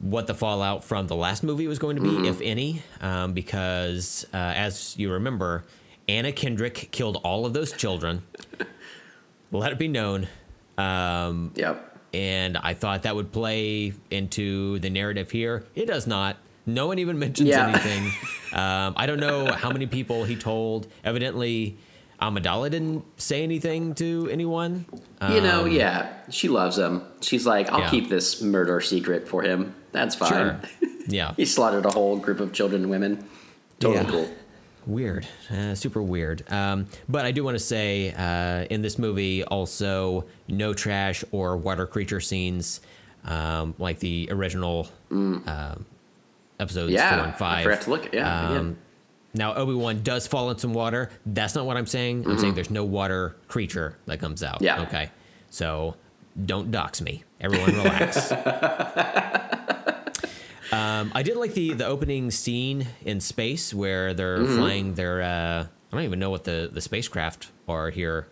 [SPEAKER 3] what the fallout from the last movie was going to be,
[SPEAKER 2] Mm-hmm.
[SPEAKER 3] if any, um, because uh, as you remember, Anna Kendrick killed all of those children. Let it be known. Um,
[SPEAKER 2] yep.
[SPEAKER 3] and I thought that would play into the narrative here. It does not. No one even mentions
[SPEAKER 2] Yeah.
[SPEAKER 3] anything. Um, I don't know how many people he told. Evidently, Amidala didn't say anything to anyone.
[SPEAKER 2] You know, yeah, she loves him. She's like, I'll
[SPEAKER 3] Um, Yeah.
[SPEAKER 2] keep this murder secret for him. That's fine.
[SPEAKER 3] Sure. Yeah.
[SPEAKER 2] he slaughtered a whole group of children and women. Totally
[SPEAKER 3] Yeah.
[SPEAKER 2] cool.
[SPEAKER 3] Weird, uh, super weird. Um, but I do want to say uh, in this movie also no trash or water creature scenes um, like the original um, episodes
[SPEAKER 2] Mm. Yeah,
[SPEAKER 3] four and
[SPEAKER 2] I
[SPEAKER 3] five.
[SPEAKER 2] forgot to look- yeah,
[SPEAKER 3] Um, now Obi Wan does fall in some water. That's not what I'm saying. I'm saying there's no water creature that comes out.
[SPEAKER 2] Mm-hmm. Yeah.
[SPEAKER 3] Okay. So don't dox me. Everyone relax. Um, I did like the the opening scene in space where they're
[SPEAKER 2] Mm-hmm.
[SPEAKER 3] flying their. Uh, I don't even know what the the spacecraft are here.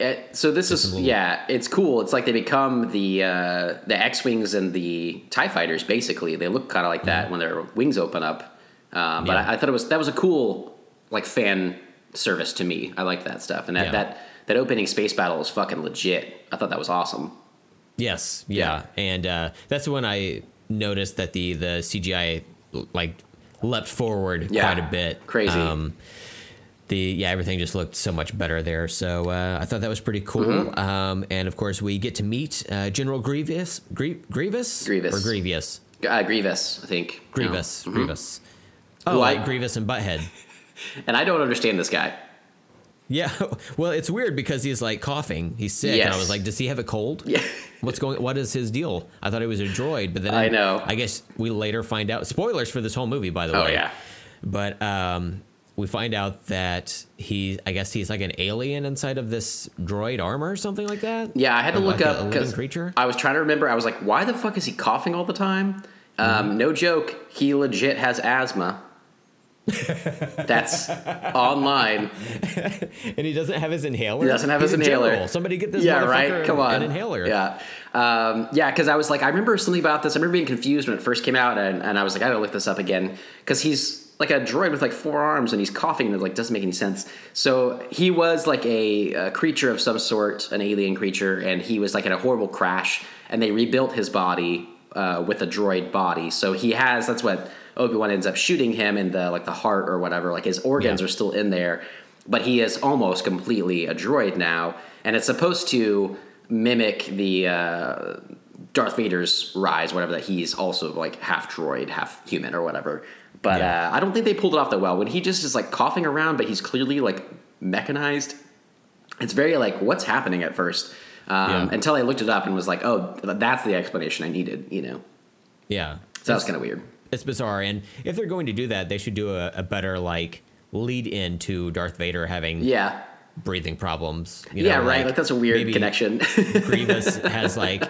[SPEAKER 2] Eh, so this is
[SPEAKER 3] little-
[SPEAKER 2] yeah, it's cool. It's like they become the uh, the X wings and the Tie fighters. Basically, they look kind of like that when their wings open up. Um, but
[SPEAKER 3] Mm-hmm. Yeah.
[SPEAKER 2] I, I thought it was that was a cool like fan service to me. I like that stuff, and that
[SPEAKER 3] Yeah.
[SPEAKER 2] that that opening space battle was fucking legit. I thought that was awesome.
[SPEAKER 3] Yes, yeah, and uh, that's when I noticed that the the CGI like leapt forward
[SPEAKER 2] Yeah,
[SPEAKER 3] quite a bit.
[SPEAKER 2] crazy.
[SPEAKER 3] Um, the yeah, everything just looked so much better there. So uh, I thought that was pretty cool.
[SPEAKER 2] Mm-hmm.
[SPEAKER 3] Um, and of course, we get to meet uh, General Grievous, Grie- Grievous,
[SPEAKER 2] Grievous.
[SPEAKER 3] or Grievous,
[SPEAKER 2] Uh, Grievous, I think.
[SPEAKER 3] Grievous,
[SPEAKER 2] No. Mhm.
[SPEAKER 3] Grievous. Oh,
[SPEAKER 2] Who I-
[SPEAKER 3] like Grievous and Butthead.
[SPEAKER 2] And I don't understand this guy.
[SPEAKER 3] Yeah, well, it's weird because he's like coughing. He's sick, and I was like, "Does he have a cold?
[SPEAKER 2] Yeah.
[SPEAKER 3] What's going? What is his deal?" I thought it was a droid, but then
[SPEAKER 2] I know.
[SPEAKER 3] I guess we later find out. Spoilers for this whole movie, by the
[SPEAKER 2] Oh
[SPEAKER 3] way.
[SPEAKER 2] Oh, yeah.
[SPEAKER 3] But um, we find out that he, I guess he's like an alien inside of this droid armor or something like that.
[SPEAKER 2] Yeah, I had to
[SPEAKER 3] Or
[SPEAKER 2] look
[SPEAKER 3] like
[SPEAKER 2] up because
[SPEAKER 3] creature.
[SPEAKER 2] I was trying to remember. I was like, why the fuck is he coughing all the time?
[SPEAKER 3] Mm-hmm.
[SPEAKER 2] Um, no joke, he legit has asthma. That's online.
[SPEAKER 3] and he doesn't have his inhaler.
[SPEAKER 2] He doesn't have
[SPEAKER 3] He's
[SPEAKER 2] his inhaler.
[SPEAKER 3] general. Somebody get this
[SPEAKER 2] yeah, right. Come on,
[SPEAKER 3] an inhaler.
[SPEAKER 2] Yeah, um, yeah. Because I was like, I remember something about this. I remember being confused when it first came out, and, and I was like, I gotta look this up again because he's like a droid with like four arms and he's coughing and it like doesn't make any sense. So he was like a, a creature of some sort, an alien creature, and he was like in a horrible crash, and they rebuilt his body uh, with a droid body. So he has that's what Obi Wan ends up shooting him in the like the heart or whatever. Like his organs
[SPEAKER 3] Yeah.
[SPEAKER 2] are still in there, but he is almost completely a droid now, and it's supposed to mimic the uh, Darth Vader's rise, whatever that he's also like half droid, half human or whatever. But
[SPEAKER 3] Yeah.
[SPEAKER 2] uh, I don't think they pulled it off that well. When he just is like coughing around, but he's clearly like mechanized. It's very like what's happening at first. Um,
[SPEAKER 3] Yeah.
[SPEAKER 2] Until I looked it up and was like, oh, that's the explanation I needed. You know,
[SPEAKER 3] Yeah.
[SPEAKER 2] so that was kind of weird.
[SPEAKER 3] It's bizarre, and if they're going to do that, they should do a, a better like lead into Darth Vader having
[SPEAKER 2] Yeah,
[SPEAKER 3] breathing problems. you
[SPEAKER 2] yeah,
[SPEAKER 3] know,
[SPEAKER 2] right. Like, that's a weird connection.
[SPEAKER 3] Grievous has like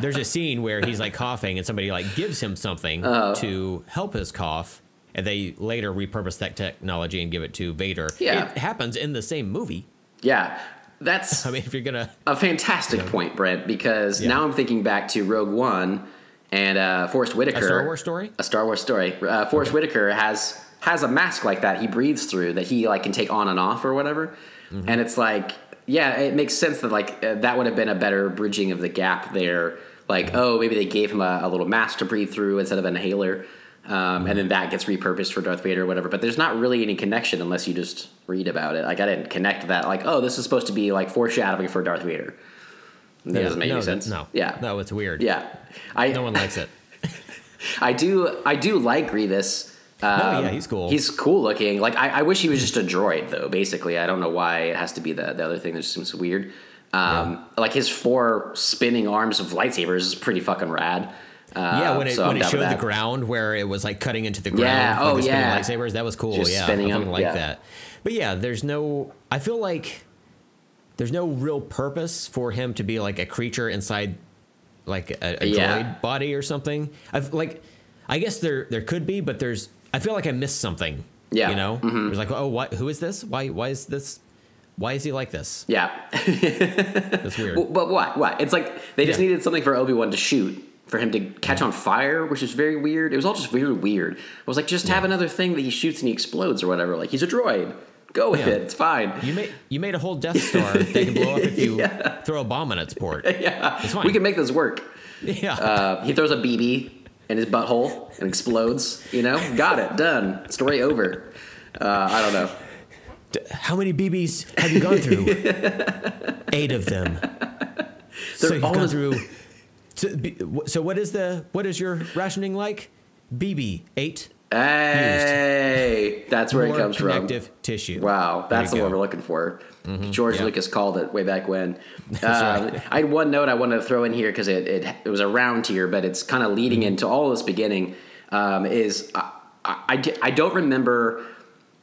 [SPEAKER 3] there's a scene where he's like coughing and somebody like gives him something
[SPEAKER 2] Oh.
[SPEAKER 3] to help his cough and they later repurpose that technology and give it to Vader.
[SPEAKER 2] Yeah.
[SPEAKER 3] It happens in the same movie.
[SPEAKER 2] yeah, that's
[SPEAKER 3] I mean, if you're gonna
[SPEAKER 2] a fantastic point, Brent. Because
[SPEAKER 3] Yeah.
[SPEAKER 2] now I'm thinking back to Rogue One and uh, Forest Whitaker.
[SPEAKER 3] a Star Wars story,
[SPEAKER 2] a Star Wars story. Uh, Forest Whitaker has has a mask like that he breathes through that he like can take on and off or whatever,
[SPEAKER 3] Mm-hmm.
[SPEAKER 2] and it's like yeah, it makes sense that like uh, that would have been a better bridging of the gap there. Like
[SPEAKER 3] Mm-hmm.
[SPEAKER 2] oh maybe they gave him a, a little mask to breathe through instead of an inhaler. Um,
[SPEAKER 3] Mm-hmm.
[SPEAKER 2] and then that gets repurposed for Darth Vader or whatever. But there's not really any connection unless you just read about it. Like I didn't connect that. Like oh, this is supposed to be like foreshadowing for Darth Vader. That
[SPEAKER 3] Yeah.
[SPEAKER 2] doesn't make
[SPEAKER 3] no,
[SPEAKER 2] any sense.
[SPEAKER 3] No,
[SPEAKER 2] Yeah.
[SPEAKER 3] no, it's weird.
[SPEAKER 2] Yeah. I
[SPEAKER 3] no one likes it.
[SPEAKER 2] I do I do like Grievous. Um,
[SPEAKER 3] yeah, he's cool.
[SPEAKER 2] He's cool looking. Like I, I wish he was just a droid though. Basically, I don't know why it has to be the the other thing that just seems weird. Um, Like his four spinning arms of lightsabers is pretty fucking rad. Uh,
[SPEAKER 3] yeah, when it
[SPEAKER 2] so
[SPEAKER 3] when it showed the ground where it was like cutting into the ground.
[SPEAKER 2] Yeah, oh, yeah.
[SPEAKER 3] lightsabers. That was cool.
[SPEAKER 2] Just
[SPEAKER 3] yeah,
[SPEAKER 2] spinning
[SPEAKER 3] I
[SPEAKER 2] them,
[SPEAKER 3] like
[SPEAKER 2] yeah.
[SPEAKER 3] that. But yeah, there's no. I feel like there's no real purpose for him to be like a creature inside like a, a
[SPEAKER 2] Yeah.
[SPEAKER 3] droid body or something. I've like, I guess there there could be, but there's. I feel like I missed something.
[SPEAKER 2] Yeah.
[SPEAKER 3] you know,
[SPEAKER 2] Mhm.
[SPEAKER 3] there's like, oh, what? Who is this? Why? Why is this? Why is he like this?
[SPEAKER 2] Yeah,
[SPEAKER 3] That's weird.
[SPEAKER 2] Well, but what? What? It's like they just
[SPEAKER 3] Yeah.
[SPEAKER 2] needed something for Obi Wan to shoot for him to catch on fire, which is very weird. It was all just very weird. I was like, just have another thing that he shoots and he explodes or whatever. Like he's a droid. Go with
[SPEAKER 3] Yeah.
[SPEAKER 2] it. It's fine.
[SPEAKER 3] You made you made a whole Death Star that can blow up if you
[SPEAKER 2] Yeah.
[SPEAKER 3] throw a bomb in its port.
[SPEAKER 2] yeah,
[SPEAKER 3] It's fine.
[SPEAKER 2] we can make this work.
[SPEAKER 3] Yeah.
[SPEAKER 2] Uh, he throws a BB in his butthole and explodes. You know, got it, done. Story over. Uh, I don't know.
[SPEAKER 3] D- How many BBs have you gone through? Eight of them. so
[SPEAKER 2] They're
[SPEAKER 3] you've
[SPEAKER 2] all
[SPEAKER 3] gone through. So, so what is the what is your rationing like? BB eight.
[SPEAKER 2] Hey, that's where it
[SPEAKER 3] more
[SPEAKER 2] comes from.
[SPEAKER 3] connective tissue.
[SPEAKER 2] Wow, that's the one we're looking for. George
[SPEAKER 3] yeah.
[SPEAKER 2] Lucas called it way back when. Uh,
[SPEAKER 3] right.
[SPEAKER 2] I had one note I wanted to throw in here because it, it it was around here, but it's kind of leading into all this beginning. Um, is I, I, I I don't remember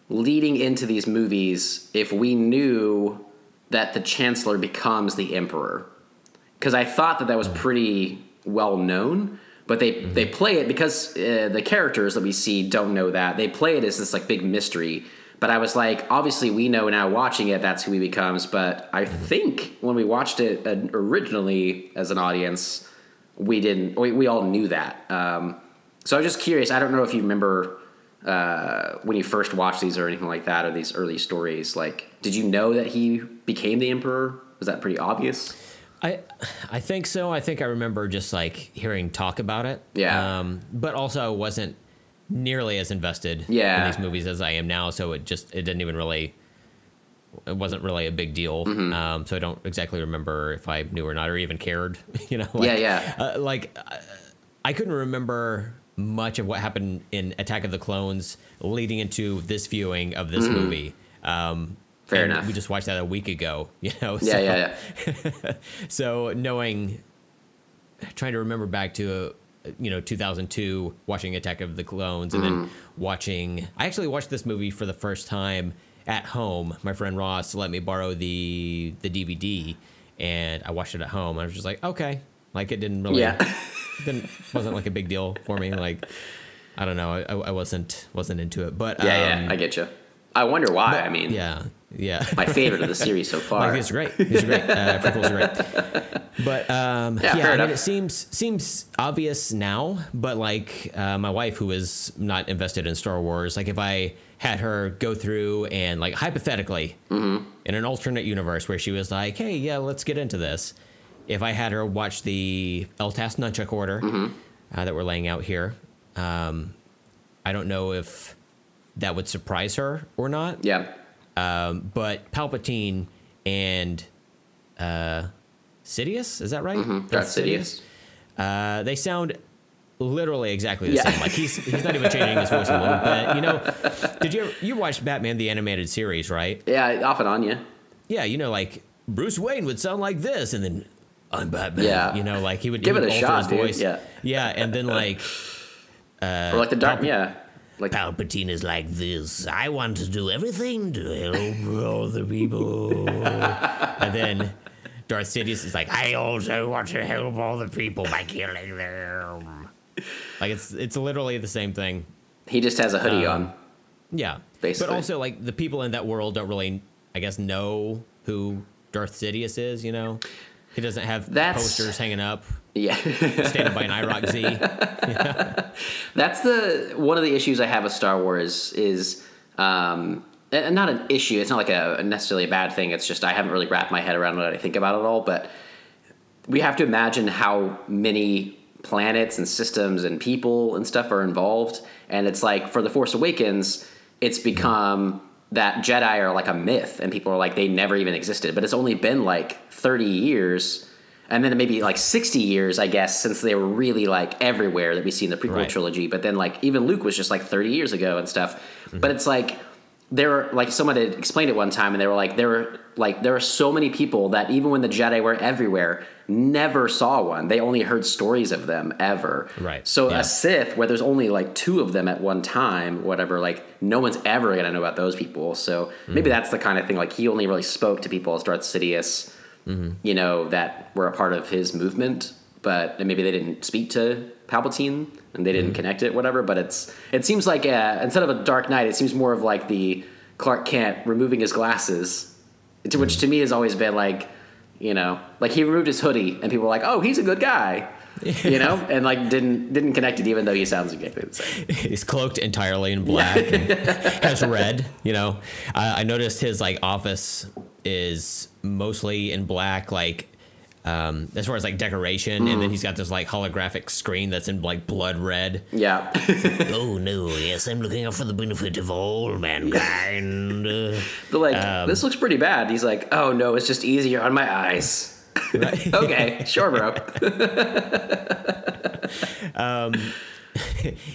[SPEAKER 2] leading into these movies if we knew that the Chancellor becomes the Emperor because I thought that that was pretty well known. But they, they play it because uh, the characters that we see don't know that. They play it as this like big mystery. But I was like, obviously we know now watching it that's who he becomes. But I think when we watched it uh, originally as an audience, we didn't. We, we all knew that. Um, so I was just curious. I don't know if you remember uh, when you first watched these or anything like that, or these early stories. Like, did you know that he became the emperor? Was that pretty obvious?
[SPEAKER 3] I I think so. I think I remember just like hearing talk about it.
[SPEAKER 2] Yeah.
[SPEAKER 3] Um, but also I wasn't nearly as invested
[SPEAKER 2] Yeah.
[SPEAKER 3] in these movies as I am now, so it just it didn't even really it wasn't really a big deal.
[SPEAKER 2] Mm-hmm.
[SPEAKER 3] Um, so I don't exactly remember if I knew or not or even cared. You know? Like,
[SPEAKER 2] Yeah, yeah.
[SPEAKER 3] Uh, like uh, I couldn't remember much of what happened in Attack of the Clones leading into this viewing of this movie. Um,
[SPEAKER 2] Mm-hmm. Fair
[SPEAKER 3] and
[SPEAKER 2] enough.
[SPEAKER 3] We just watched that a week ago. You know?
[SPEAKER 2] Yeah,
[SPEAKER 3] so-
[SPEAKER 2] yeah, yeah.
[SPEAKER 3] so knowing, trying to remember back to, uh, you know, 2002, watching Attack of the Clones, and then watching. I actually watched this movie for the first time at home. My friend Ross let me borrow the the DVD, and I watched it at home. I was just like, okay, like it didn't really,
[SPEAKER 2] Yeah.
[SPEAKER 3] didn't wasn't like a big deal for me. Like, I don't know. I, I wasn't wasn't into it, but
[SPEAKER 2] Yeah,
[SPEAKER 3] um,
[SPEAKER 2] yeah, I get you. I wonder why. I mean,
[SPEAKER 3] yeah, yeah.
[SPEAKER 2] my favorite of the series so far.
[SPEAKER 3] Like are great. Are great. Uh, prequels are great. But um,
[SPEAKER 2] Yeah,
[SPEAKER 3] yeah, I mean, it seems seems obvious now. But like uh, my wife, who is not invested in Star Wars, like if I had her go through and like hypothetically
[SPEAKER 2] Mm-hmm.
[SPEAKER 3] in an alternate universe where she was like, "Hey, yeah, let's get into this," if I had her watch the Eltas Nunchuck Order
[SPEAKER 2] Mm-hmm.
[SPEAKER 3] uh, that we're laying out here, um, I don't know if that would surprise her or not
[SPEAKER 2] yeah,
[SPEAKER 3] um, but Palpatine and uh, Sidious, is that right?
[SPEAKER 2] Darth
[SPEAKER 3] Darth
[SPEAKER 2] Sidious.
[SPEAKER 3] Uh, they sound literally exactly the
[SPEAKER 2] Yeah.
[SPEAKER 3] same. Like he's he's not even changing his voice a little bit. You know, did you ever, you watched Batman the animated series, right?
[SPEAKER 2] Yeah, off and on, yeah.
[SPEAKER 3] Yeah, you know, like Bruce Wayne would sound like this, and then I'm Batman.
[SPEAKER 2] Yeah.
[SPEAKER 3] you know, like he would
[SPEAKER 2] Give
[SPEAKER 3] he
[SPEAKER 2] it a shot,
[SPEAKER 3] his
[SPEAKER 2] dude.
[SPEAKER 3] voice.
[SPEAKER 2] Yeah.
[SPEAKER 3] yeah, and then like
[SPEAKER 2] or like the dark, yeah. Like
[SPEAKER 3] Palpatine is like this. I want to do everything to help all the people. and then Darth Sidious is like, I also want to help all the people by killing them. Like it's it's literally the same thing.
[SPEAKER 2] he just has a hoodie
[SPEAKER 3] Um,
[SPEAKER 2] on.
[SPEAKER 3] Yeah.
[SPEAKER 2] Basically.
[SPEAKER 3] But also like the people in that world don't really I guess know who Darth Sidious is, you know? He doesn't have
[SPEAKER 2] That's-
[SPEAKER 3] posters hanging up,
[SPEAKER 2] Yeah.
[SPEAKER 3] standing by an IROC Z.
[SPEAKER 2] That's the one of the issues I have with Star Wars is um, and not an issue. It's not like a necessarily a bad thing. It's just I haven't really wrapped my head around what I think about it all. But we have to imagine how many planets and systems and people and stuff are involved. And it's like for the Force Awakens, it's become that Jedi are like a myth, and people are like they never even existed. But it's only been like thirty years. And then maybe like 60 years, I guess, since they were really like everywhere that we see in the prequel
[SPEAKER 3] Right.
[SPEAKER 2] trilogy. But then like even Luke was just like 30 years ago and stuff. But mm-hmm. it's like there were like someone had explained it one time and they were like there were like there are so many people that even when the Jedi were everywhere, never saw one. They only heard stories of them ever.
[SPEAKER 3] Right.
[SPEAKER 2] So
[SPEAKER 3] Yeah.
[SPEAKER 2] a Sith where there's only like two of them at one time, whatever, like no one's ever gonna know about those people. So maybe mm-hmm. that's the kind of thing like he only really spoke to people as Darth Sidious mm-hmm. you know, that were a part of his movement, but maybe they didn't speak to Palpatine and they didn't connect it, whatever. But it's it seems like uh, instead of a Dark Knight, it seems more of like the Clark Kent removing his glasses, to which to me has always been like, you know, like he removed his hoodie and people were like, oh, he's a good guy. You know, and like didn't didn't connect it even though he sounds exactly the same.
[SPEAKER 3] He's cloaked entirely in black, and has red. You know, I, I noticed his like office is mostly in black, like um, as far as like decoration, and then he's got this like holographic screen that's in like blood red.
[SPEAKER 2] Yeah,
[SPEAKER 3] oh no! Yes, I'm looking out for the benefit of all mankind.
[SPEAKER 2] but like this looks pretty bad. He's like, oh no, it's just easier on my eyes. okay, sure, bro.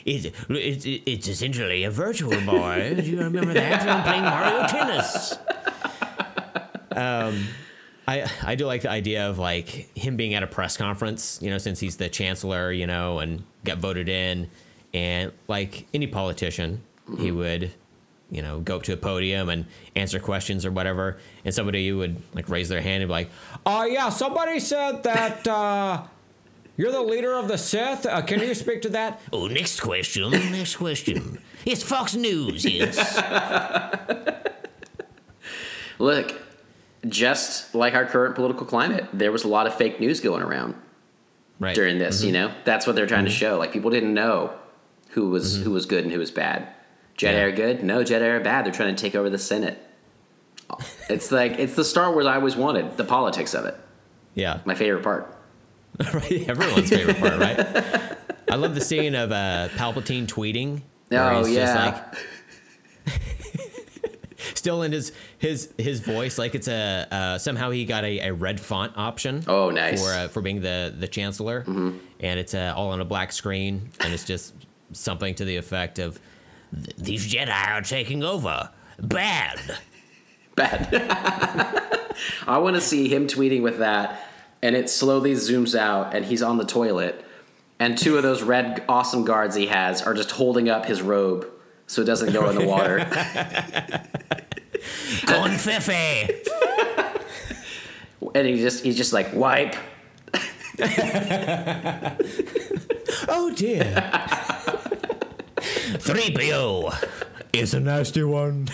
[SPEAKER 3] It's, it's, it's essentially a virtual boy. Do you remember that? I'm playing Mario Tennis. Um, I I do like the idea of like him being at a press conference, you know, since he's the chancellor, you know, and got voted in, and like any politician, he would, you know, go up to a podium and answer questions or whatever, and somebody would like raise their hand and be like, "Oh yeah, somebody said that." Uh, you're the leader of the Sith. Uh, can you speak to that? Oh, next question. Next question. It's Fox News. Yes.
[SPEAKER 2] Look, just like our current political climate, there was a lot of fake news going around
[SPEAKER 3] right.
[SPEAKER 2] during this. You know, that's what they're trying to show. Like people didn't know who was
[SPEAKER 3] Mm-hmm.
[SPEAKER 2] who was good and who was bad. Jedi
[SPEAKER 3] Yeah.
[SPEAKER 2] are good. No, Jedi are bad. They're trying to take over the Senate. It's like it's the Star Wars I always wanted. The politics of it.
[SPEAKER 3] Yeah.
[SPEAKER 2] My favorite part.
[SPEAKER 3] right. Everyone's favorite part, right? I love the scene of uh, Palpatine tweeting.
[SPEAKER 2] Oh, yeah.
[SPEAKER 3] like, still in his his his voice, like it's a uh, somehow he got a, a red font option.
[SPEAKER 2] Oh, nice. Mm-hmm.
[SPEAKER 3] For uh, for being the the chancellor, and it's uh, all on a black screen, and it's just something to the effect of these Jedi are taking over. Bad.
[SPEAKER 2] Bad. I want to see him tweeting with that, and it slowly zooms out, and he's on the toilet, and two of those red awesome guards he has are just holding up his robe so it doesn't go in the water.
[SPEAKER 3] Going Covfefe.
[SPEAKER 2] and he just he's just like wipe.
[SPEAKER 3] oh dear. 3PO is a nasty one.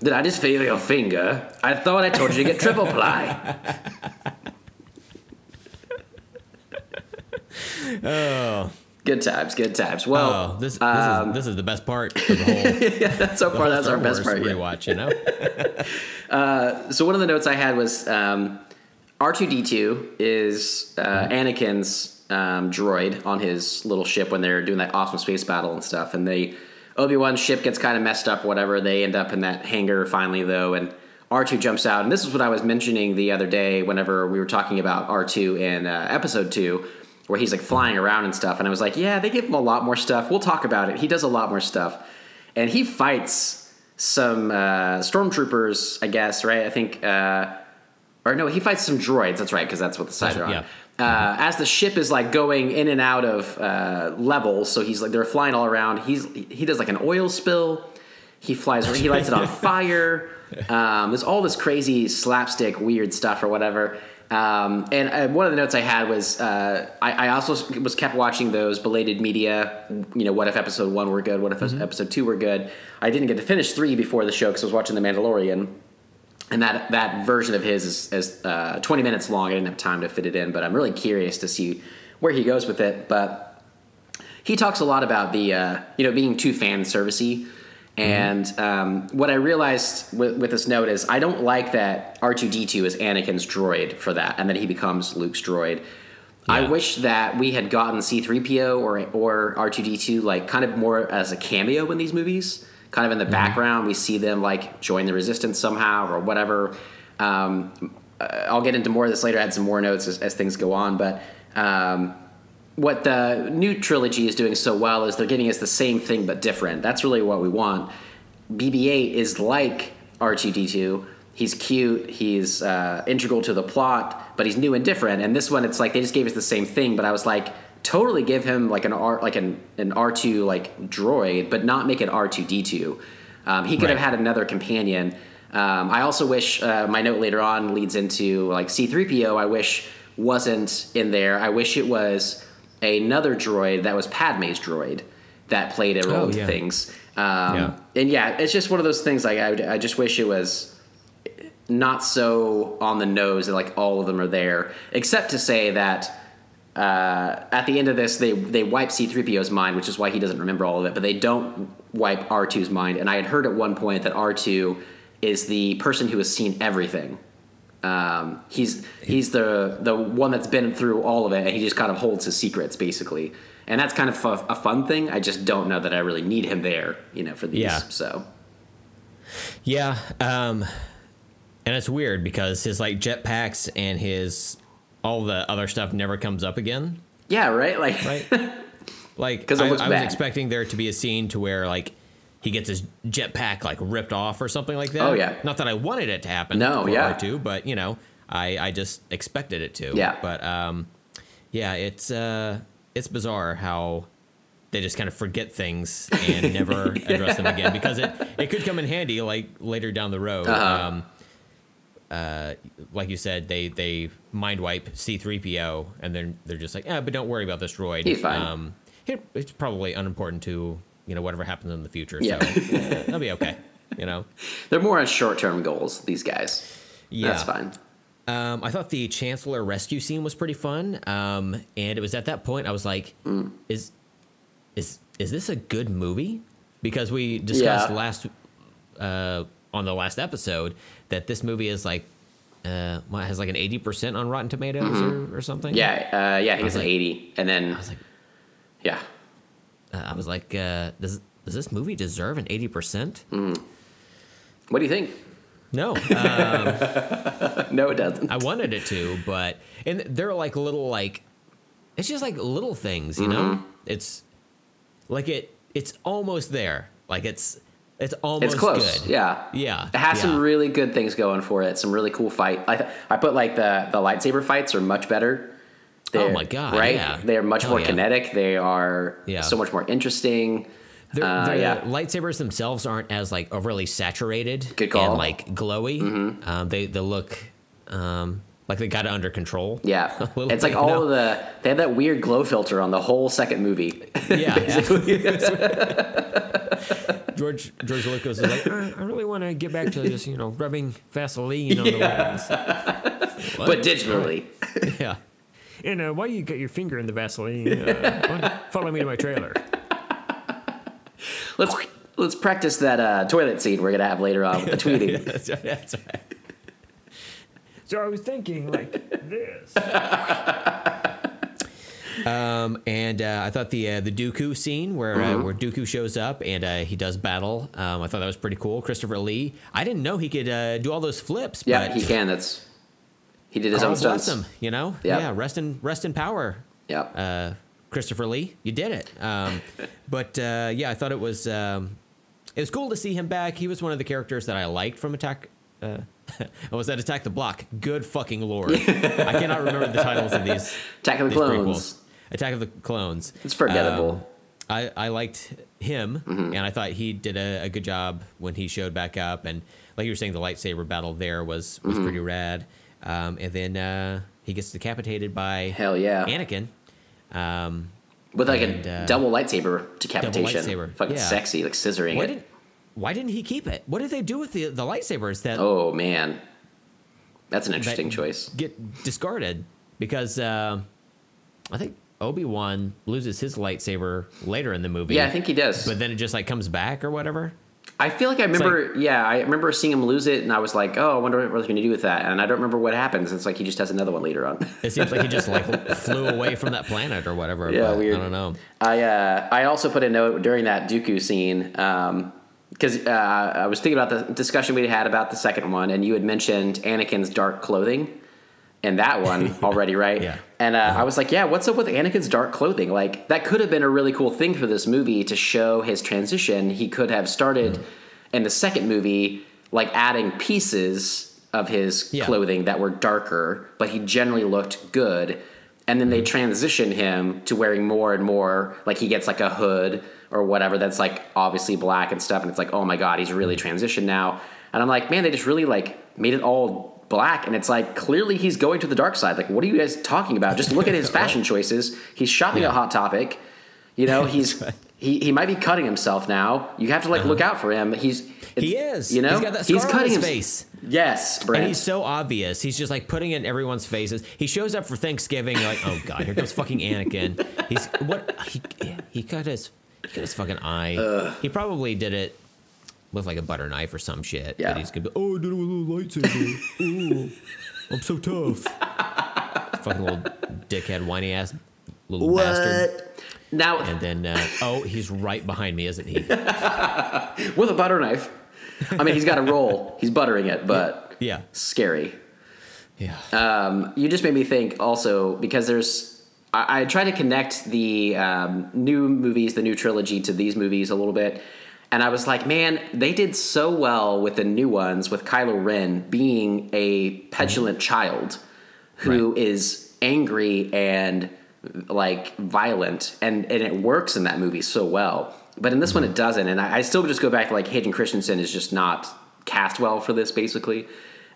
[SPEAKER 2] Did I just feel your finger? I thought I told you to get triple ply.
[SPEAKER 3] Oh,
[SPEAKER 2] Good times, good times. Well,
[SPEAKER 3] oh this this,
[SPEAKER 2] um,
[SPEAKER 3] is, this is the best part of the whole.
[SPEAKER 2] yeah, so far that's
[SPEAKER 3] Star
[SPEAKER 2] our best part. yeah.
[SPEAKER 3] rewatch. You know.
[SPEAKER 2] So one of the notes I had was um, R2D2 is uh, Anakin's um, droid on his little ship when they're doing that awesome space battle and stuff. And they Obi Wan's ship gets kind of messed up, whatever. They end up in that hangar finally, though, and R2 jumps out. And this is what I was mentioning the other day whenever we were talking about R2 in uh, episode two. Where he's like flying around and stuff, and I was like, "Yeah, they give him a lot more stuff. We'll talk about it. He does a lot more stuff, and he fights some uh, stormtroopers, I guess, right? I think, uh, or no, he fights some droids. That's right, because that's what the sides are on.
[SPEAKER 3] yeah.
[SPEAKER 2] Uh, as the ship is like going in and out of uh, levels, so he's like they're flying all around. He's he does like an oil spill. He flies. He lights it on fire. Um, there's all this crazy slapstick weird stuff or whatever. Um, and uh, one of the notes I had was uh, I, I also was kept watching those belated media. You know, what if episode one were good? What if episode two were good? I didn't get to finish three before the show because I was watching The Mandalorian and that that version of his is, is uh, 20 minutes long. I didn't have time to fit it in, but I'm really curious to see where he goes with it. But he talks a lot about the uh, you know being too fan servicey. And um, what I realized with, with this note is I don't like that R2D2 is Anakin's droid for that, and then he becomes Luke's droid. I wish that we had gotten C3PO or or R2D2 like kind of more as a cameo in these movies. Kind of in the background, we see them like join the resistance somehow or whatever. Um, uh, I'll get into more of this later. I had some more notes as, as things go on, but um, what the new trilogy is doing so well is they're giving us the same thing but different. That's really what we want. BB-8 is like R2D2. He's cute. He's uh, integral to the plot, but he's new and different. And this one, it's like they just gave us the same thing. But I was like, totally give him like an R, like an an R2 like droid, but not make it R2D2. Um, he could have had another companion. Um, I also wish uh, my note later on leads into like C3PO. I wish wasn't in there. I wish it was another droid that was Padme's droid that played a role
[SPEAKER 3] Oh, yeah.
[SPEAKER 2] things. Um,
[SPEAKER 3] Yeah.
[SPEAKER 2] And yeah, it's just one of those things. Like I, I just wish it was not so on the nose that like all of them are there, except to say that uh, at the end of this, they they wipe C-3PO's mind, which is why he doesn't remember all of it. But they don't wipe R2's mind. And I had heard at one point that R2 is the person who has seen everything. Um, he's he's the the one that's been through all of it, and he just kind of holds his secrets, basically. And that's kind of a, a fun thing. I just don't know that I really need him there, you know, for these.
[SPEAKER 3] Yeah.
[SPEAKER 2] So
[SPEAKER 3] Yeah, um, and it's weird because his like jetpacks and his all the other stuff never comes up again,
[SPEAKER 2] yeah, right, like
[SPEAKER 3] right? like,
[SPEAKER 2] 'Cause it
[SPEAKER 3] I, I was expecting there to be a scene to where like he gets his jetpack like ripped off or something like that.
[SPEAKER 2] Oh, yeah.
[SPEAKER 3] Not that I wanted it to happen.
[SPEAKER 2] No, yeah.
[SPEAKER 3] R2, but you know, I I just expected it to.
[SPEAKER 2] Yeah.
[SPEAKER 3] But um, yeah, it's uh, it's bizarre how they just kind of forget things and never address them again because it, it could come in handy like later down the road.
[SPEAKER 2] Uh-huh.
[SPEAKER 3] Um, uh, like you said, they they mind wipe C3PO and then they're just like, yeah, but don't worry about this droid.
[SPEAKER 2] He's fine.
[SPEAKER 3] Um, it's probably unimportant to you know whatever happens in the future.
[SPEAKER 2] Yeah.
[SPEAKER 3] So that'll be okay. You know.
[SPEAKER 2] they're more on short-term goals. These guys.
[SPEAKER 3] Yeah.
[SPEAKER 2] That's fine.
[SPEAKER 3] Um, I thought the Chancellor rescue scene was pretty fun, um, and it was at that point I was like,
[SPEAKER 2] Mm.
[SPEAKER 3] "Is is is this a good movie?" Because we discussed
[SPEAKER 2] Yeah.
[SPEAKER 3] last uh, on the last episode that this movie is like uh, what, has like an eighty percent on Rotten Tomatoes or, or something.
[SPEAKER 2] Mm-hmm. Yeah, uh, yeah, I think
[SPEAKER 3] was
[SPEAKER 2] it's an
[SPEAKER 3] like-
[SPEAKER 2] 80. And then,
[SPEAKER 3] I was like,
[SPEAKER 2] yeah.
[SPEAKER 3] Uh, I was like, uh, does does this movie deserve an eighty percent?
[SPEAKER 2] What do you think?
[SPEAKER 3] No, uh,
[SPEAKER 2] No, it doesn't.
[SPEAKER 3] I wanted it to, but and they're like little like it's just like little things, you know. It's like it it's almost there. Like it's it's almost
[SPEAKER 2] it's close.
[SPEAKER 3] good.
[SPEAKER 2] Yeah.
[SPEAKER 3] Yeah.
[SPEAKER 2] It has
[SPEAKER 3] yeah.
[SPEAKER 2] some really good things going for it. Some really cool fight. I, th- I put like the, the lightsaber fights are much better. They're-
[SPEAKER 3] Oh my God,
[SPEAKER 2] Right?
[SPEAKER 3] yeah.
[SPEAKER 2] They are much more
[SPEAKER 3] yeah.
[SPEAKER 2] kinetic. They are
[SPEAKER 3] Yeah.
[SPEAKER 2] so much more interesting.
[SPEAKER 3] Their,
[SPEAKER 2] Uh, yeah.
[SPEAKER 3] lightsabers themselves aren't as like overly saturated
[SPEAKER 2] Good call. Mm-hmm.
[SPEAKER 3] and like glowy. Um, they they look um, Like they got it under control.
[SPEAKER 2] Yeah, it's like all of the they had that weird glow filter on the whole second movie.
[SPEAKER 3] Yeah. George George Lucas is like, I, I really want to get back to just you know rubbing Vaseline on the wings.
[SPEAKER 2] but digitally.
[SPEAKER 3] Yeah. And uh, why you got your finger in the Vaseline? Uh, follow me to my trailer.
[SPEAKER 2] Let's let's practice that uh, toilet scene we're gonna have later on with the tweeting.
[SPEAKER 3] That's right. That's right.
[SPEAKER 4] So I was thinking like this.
[SPEAKER 3] Um, and uh, I thought the uh, the Dooku scene where
[SPEAKER 2] Mm-hmm.
[SPEAKER 3] uh, where Dooku shows up and uh, he does battle. Um, I thought that was pretty cool. Christopher Lee. I didn't know he could uh, do all those flips.
[SPEAKER 2] yeah,
[SPEAKER 3] but
[SPEAKER 2] he can. That's he did his
[SPEAKER 3] God
[SPEAKER 2] own stunts.
[SPEAKER 3] him. You know.
[SPEAKER 2] Yeah.
[SPEAKER 3] Yeah. Rest in rest in power.
[SPEAKER 2] Yeah,
[SPEAKER 3] uh, Christopher Lee. You did it. Um, but uh, yeah, I thought it was um, it was cool to see him back. He was one of the characters that I liked from Attack. Uh, was that Attack the Block? Good fucking lord! I cannot remember the titles of these.
[SPEAKER 2] Attack of the
[SPEAKER 3] these
[SPEAKER 2] Clones.
[SPEAKER 3] prequels. Attack of the Clones.
[SPEAKER 2] It's forgettable.
[SPEAKER 3] Um, I, I liked him,
[SPEAKER 2] Mm-hmm.
[SPEAKER 3] and I thought he did a, a good job when he showed back up. And like you were saying, the lightsaber battle there was was
[SPEAKER 2] Mm-hmm.
[SPEAKER 3] pretty rad. Um, and then uh, he gets decapitated by
[SPEAKER 2] Hell yeah.
[SPEAKER 3] Anakin. Um,
[SPEAKER 2] with like
[SPEAKER 3] and,
[SPEAKER 2] a
[SPEAKER 3] uh,
[SPEAKER 2] double lightsaber decapitation.
[SPEAKER 3] lightsaber,
[SPEAKER 2] Fucking
[SPEAKER 3] yeah.
[SPEAKER 2] sexy, like scissoring
[SPEAKER 3] why
[SPEAKER 2] it.
[SPEAKER 3] didn't Why didn't he keep it? What did they do with the the lightsabers that
[SPEAKER 2] oh man, that's an interesting
[SPEAKER 3] that
[SPEAKER 2] choice.
[SPEAKER 3] get discarded? Because uh, I think Obi Wan loses his lightsaber later in the movie.
[SPEAKER 2] Yeah, I think he does.
[SPEAKER 3] But then it just like comes back or whatever.
[SPEAKER 2] I feel like I remember. yeah, I remember seeing him lose it, and I was like, "Oh, I wonder what they're going to do with that." And I don't remember what happens. It's like he just has another one later on.
[SPEAKER 3] It seems like he just like flew away from that planet or whatever.
[SPEAKER 2] Yeah, weird.
[SPEAKER 3] I don't know.
[SPEAKER 2] I uh, I also put a note during that Dooku scene because uh, I was thinking about the discussion we had about the second one, and you had mentioned Anakin's dark clothing in that one already, right?
[SPEAKER 3] Yeah.
[SPEAKER 2] And uh, I was like, yeah, what's up with Anakin's dark clothing? Like that could have been a really cool thing for this movie to show his transition. He could have started
[SPEAKER 3] Mm-hmm.
[SPEAKER 2] in the second movie, like adding pieces of his
[SPEAKER 3] Yeah.
[SPEAKER 2] clothing that were darker, but he generally looked good. And then they transition him to wearing more and more, like he gets like a hood or whatever that's like obviously black and stuff. And it's like, oh my God, he's really transitioned now. And I'm like, man, they just really like made it all black. And it's like, clearly he's going to the dark side. Like, what are you guys talking about? Just look at his fashion choices. He's shopping
[SPEAKER 3] Yeah.
[SPEAKER 2] at Hot Topic. You know, he's. He, he might be cutting himself now. You have to like look out for him. He's
[SPEAKER 3] Uh-huh. He is.
[SPEAKER 2] You know,
[SPEAKER 3] He's got that scar on his face.
[SPEAKER 2] Yes, Brent.
[SPEAKER 3] And he's so obvious. He's just like putting it in everyone's faces. He shows up for Thanksgiving. You're like, oh god, here comes fucking Anakin. He's what? He he cut his he cut his fucking eye. He probably did it with like a butter knife or some shit.
[SPEAKER 2] Yeah.
[SPEAKER 3] But he's gonna be, oh, I did it with a little lightsaber. oh, I'm so tough. fucking little dickhead, whiny ass little bastard.
[SPEAKER 2] what? Now
[SPEAKER 3] And then uh, oh, he's right behind me, isn't he?
[SPEAKER 2] with a butter knife. I mean, he's got a roll. He's buttering it, but
[SPEAKER 3] Yeah,
[SPEAKER 2] scary.
[SPEAKER 3] yeah.
[SPEAKER 2] Um, you just made me think also because there's I, I try to connect the um, new movies, the new trilogy, to these movies a little bit, and I was like, man, they did so well with the new ones with Kylo Ren being a petulant child who is angry and like violent, and and it works in that movie so well. But in this one, it doesn't, and I, I still just go back to like Hayden Christensen is just not cast well for this, basically.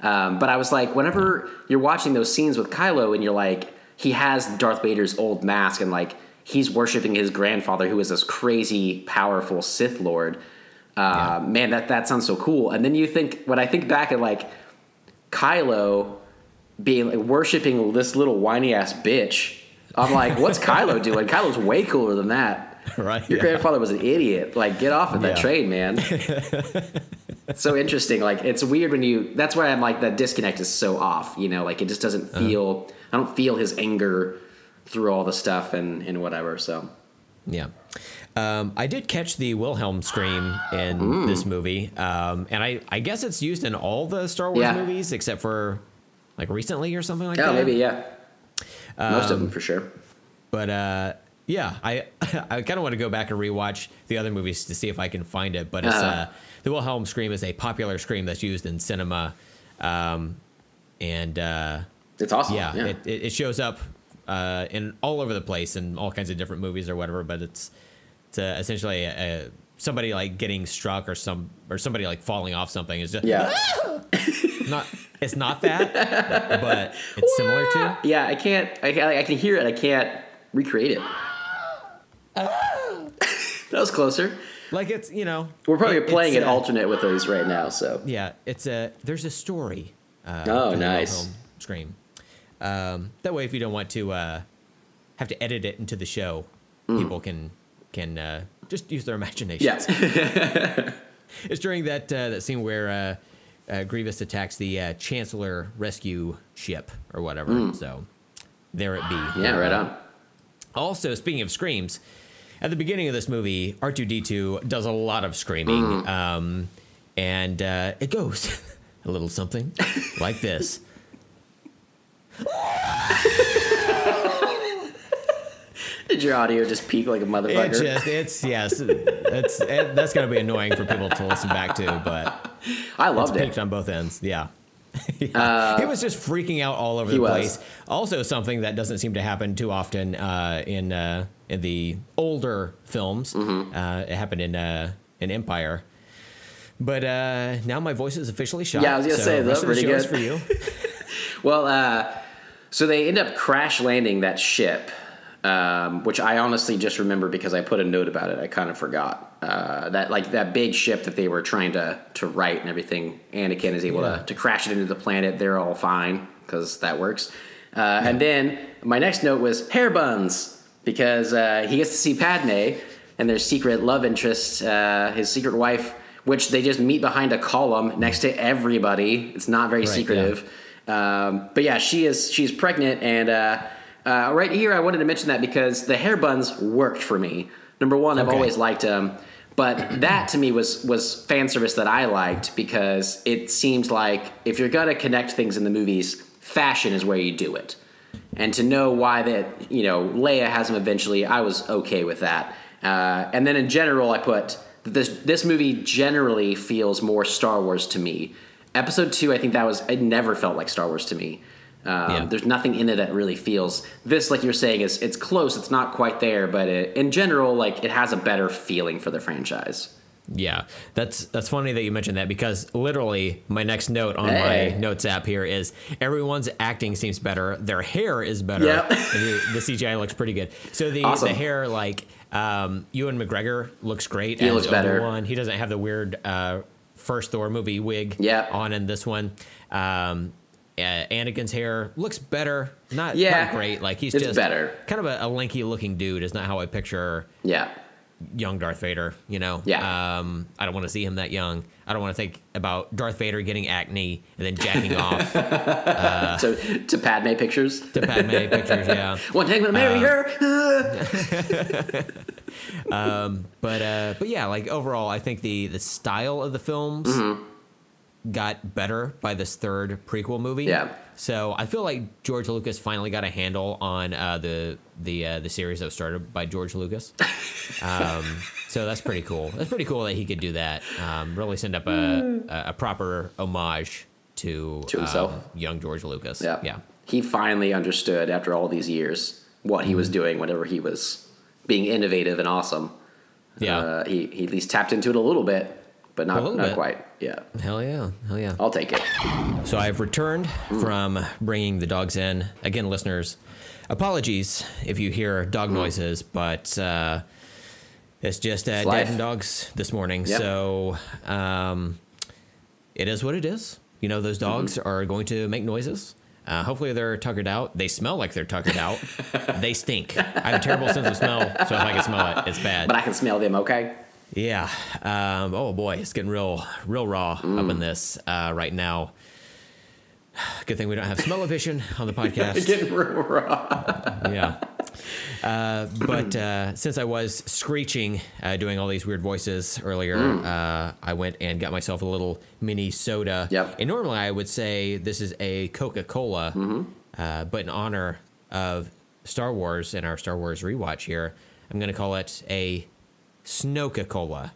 [SPEAKER 2] Um, but I was like, whenever you're watching those scenes with Kylo, and you're like, he has Darth Vader's old mask, and like he's worshiping his grandfather, who is this crazy, powerful Sith Lord. Uh, Man, that that sounds so cool. And then you think, when I think back at like Kylo being like, worshiping this little whiny ass bitch, I'm like, what's Kylo doing? Kylo's way cooler than that.
[SPEAKER 3] Right,
[SPEAKER 2] Your
[SPEAKER 3] yeah.
[SPEAKER 2] grandfather was an idiot. Like, get off of that
[SPEAKER 3] Yeah.
[SPEAKER 2] train, man. so interesting. Like, it's weird when you. That's why I'm like that disconnect is so off. You know, like it just doesn't
[SPEAKER 3] Uh-huh.
[SPEAKER 2] feel. I don't feel his anger through all the stuff and and whatever. So
[SPEAKER 3] Yeah. Um, I did catch the Wilhelm scream in this movie, um, and I, I guess it's used in all the Star Wars
[SPEAKER 2] Yeah.
[SPEAKER 3] movies except for like recently or something like
[SPEAKER 2] yeah,
[SPEAKER 3] that.
[SPEAKER 2] Yeah, maybe yeah. Most
[SPEAKER 3] Um,
[SPEAKER 2] of them for sure.
[SPEAKER 3] But uh, yeah, I I kind of want to go back and rewatch the other movies to see if I can find it. But it's
[SPEAKER 2] Uh-huh.
[SPEAKER 3] uh, the Wilhelm scream is a popular scream that's used in cinema, um, and uh,
[SPEAKER 2] It's awesome.
[SPEAKER 3] yeah,
[SPEAKER 2] Yeah,
[SPEAKER 3] it, it shows up uh, in all over the place in all kinds of different movies or whatever. But it's it's uh, essentially a, a, somebody like getting struck or some or somebody like falling off something. It's just
[SPEAKER 2] yeah.
[SPEAKER 3] not It's not that, but it's similar to.
[SPEAKER 2] Yeah, I can't. I, can- I can hear it. I can't recreate it. That was closer.
[SPEAKER 3] Like it's you know.
[SPEAKER 2] We're probably
[SPEAKER 3] it-
[SPEAKER 2] playing an
[SPEAKER 3] uh,
[SPEAKER 2] alternate with those right now. So
[SPEAKER 3] Yeah, it's a there's a story. Uh,
[SPEAKER 2] Oh, nice.
[SPEAKER 3] Scream. Um, that way, if you don't want to uh, have to edit it into the show, people can can uh, just use their imagination.
[SPEAKER 2] yeah,
[SPEAKER 3] It's during that uh, that scene where uh, uh, Grievous attacks the uh, Chancellor rescue ship or whatever. So there it be.
[SPEAKER 2] Yeah, right on.
[SPEAKER 3] Also, speaking of screams, at the beginning of this movie, R2D2 does a lot of screaming.
[SPEAKER 2] Mm.
[SPEAKER 3] Um, and uh, it goes a little something like this.
[SPEAKER 2] Did your audio just peak like a
[SPEAKER 3] motherfucker?
[SPEAKER 2] It
[SPEAKER 3] just, it's, yes, it's, it, that's going to be annoying for people to listen back to, but
[SPEAKER 2] I loved
[SPEAKER 3] it's
[SPEAKER 2] loved
[SPEAKER 3] peaked
[SPEAKER 2] it.
[SPEAKER 3] on both ends. Yeah. Yeah. he was just freaking out all over
[SPEAKER 2] Uh, he
[SPEAKER 3] the
[SPEAKER 2] was.
[SPEAKER 3] place. Also, something that doesn't seem to happen too often uh, in uh, in the older films.
[SPEAKER 2] Mm-hmm.
[SPEAKER 3] Uh, it happened in uh, in Empire. But uh, now my voice is officially shot.
[SPEAKER 2] Yeah, I was gonna
[SPEAKER 3] so
[SPEAKER 2] say, that's pretty good.
[SPEAKER 3] for you.
[SPEAKER 2] Well, uh, so they end up crash landing that ship, um, which I honestly just remember because I put a note about it. I kind of forgot uh, that like that big ship that they were trying to to right and everything. Anakin is able
[SPEAKER 3] Yeah.
[SPEAKER 2] to to crash it into the planet. They're all fine because that works. Uh, And then my next note was hair buns because uh, he gets to see Padme and their secret love interest, uh, his secret wife, which they just meet behind a column next to everybody. It's not very
[SPEAKER 3] Right,
[SPEAKER 2] secretive. Um, but yeah, she is she's pregnant, and uh, uh, right here I wanted to mention that because the hair buns worked for me. Number one, I've
[SPEAKER 3] Okay.
[SPEAKER 2] always liked them, but that to me was was fan service that I liked because it seems like if you're gonna connect things in the movies, fashion is where you do it. And to know why that you know Leia has them eventually, I was okay with that. Uh, and then in general, I put this this movie generally feels more Star Wars to me. Episode two, I think that was it never felt like Star Wars to me. Um,
[SPEAKER 3] Yeah.
[SPEAKER 2] There's nothing in it that really feels this. Like you're saying, is it's close. It's not quite there, but it, in general, like it has a better feeling for the franchise.
[SPEAKER 3] Yeah, that's that's funny that you mentioned that because literally my next note on
[SPEAKER 2] Hey.
[SPEAKER 3] my notes app here is everyone's acting seems better. Their hair is better.
[SPEAKER 2] Yep.
[SPEAKER 3] the, the CGI looks pretty good. So the
[SPEAKER 2] Awesome.
[SPEAKER 3] the hair like um, Ewan McGregor looks great.
[SPEAKER 2] He looks better.
[SPEAKER 3] Obi-Wan. He doesn't have the weird uh, first Thor movie wig on in this one. Um, uh, Anakin's hair looks better. Not,
[SPEAKER 2] Yeah.
[SPEAKER 3] not great. Like he's
[SPEAKER 2] It's
[SPEAKER 3] just
[SPEAKER 2] better.
[SPEAKER 3] kind of a, a lanky looking dude. Is not how I picture
[SPEAKER 2] Yeah,
[SPEAKER 3] young Darth Vader, you know?
[SPEAKER 2] Yeah.
[SPEAKER 3] Um, I don't want to see him that young. I don't want to think about Darth Vader getting acne and then jacking off
[SPEAKER 2] so to Padme pictures.
[SPEAKER 3] to Padme pictures, yeah.
[SPEAKER 2] One time I'm gonna marry
[SPEAKER 3] Uh,
[SPEAKER 2] her.
[SPEAKER 3] But uh, but yeah, like overall, I think the the style of the films got better by this third prequel movie.
[SPEAKER 2] Yeah.
[SPEAKER 3] So I feel like George Lucas finally got a handle on uh, the the uh, the series that was started by George Lucas. Um, so that's pretty cool. That's pretty cool that he could do that. Um, really send up a, a, a proper homage to
[SPEAKER 2] To himself.
[SPEAKER 3] um, young George Lucas.
[SPEAKER 2] Yeah.
[SPEAKER 3] Yeah.
[SPEAKER 2] He finally understood after all these years what he was
[SPEAKER 3] Mm-hmm.
[SPEAKER 2] doing whenever he was being innovative and awesome.
[SPEAKER 3] Yeah.
[SPEAKER 2] Uh, he, he at least tapped into it a little bit, but not, not
[SPEAKER 3] bit.
[SPEAKER 2] quite. Yeah.
[SPEAKER 3] Hell yeah. Hell yeah.
[SPEAKER 2] I'll take it.
[SPEAKER 3] So I've returned from bringing the dogs in. Again, listeners, apologies if you hear dog noises, but uh, it's just uh, dad and dogs this morning.
[SPEAKER 2] Yep.
[SPEAKER 3] So um, it is what it is. You know, those dogs
[SPEAKER 2] Mm-hmm.
[SPEAKER 3] are going to make noises. Uh, hopefully they're tuckered out. They smell like they're tuckered out. they stink. I have a terrible sense of smell, so if I can smell it, it's bad.
[SPEAKER 2] But I can smell them, okay?
[SPEAKER 3] Yeah. Um, oh boy, it's getting real, real raw up
[SPEAKER 2] Mm.
[SPEAKER 3] in this uh, right now. Good thing we don't have smell-o-vision on the podcast.
[SPEAKER 2] Getting real raw.
[SPEAKER 3] yeah. Uh, but uh, since I was screeching, uh, doing all these weird voices earlier, uh, I went and got myself a little mini soda.
[SPEAKER 2] Yep.
[SPEAKER 3] And normally I would say this is a Coca-Cola, uh, but in honor of Star Wars and our Star Wars rewatch here, I'm going to call it a Snoca-Cola.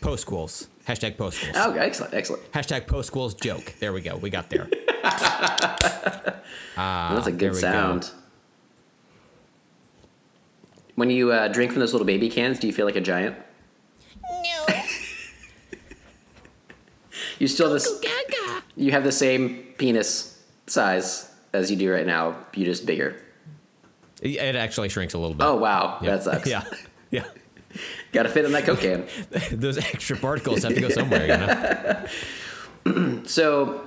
[SPEAKER 3] Postquels. Hashtag postquels.
[SPEAKER 2] Okay, excellent, excellent.
[SPEAKER 3] Hashtag postquels joke. There we go. We got there.
[SPEAKER 2] That's a good
[SPEAKER 3] sound. go.
[SPEAKER 2] Sound. When you uh, drink from those little baby cans, do you feel like a giant?
[SPEAKER 5] No.
[SPEAKER 2] You still this?
[SPEAKER 5] Gaga.
[SPEAKER 2] You have the same penis size as you do right now. You just bigger.
[SPEAKER 3] It it actually shrinks a little bit.
[SPEAKER 2] Oh wow,
[SPEAKER 3] Yeah.
[SPEAKER 2] that sucks.
[SPEAKER 3] Yeah. Yeah.
[SPEAKER 2] Got to fit in that Coke can.
[SPEAKER 3] Those extra particles have to go somewhere, you know?
[SPEAKER 2] So,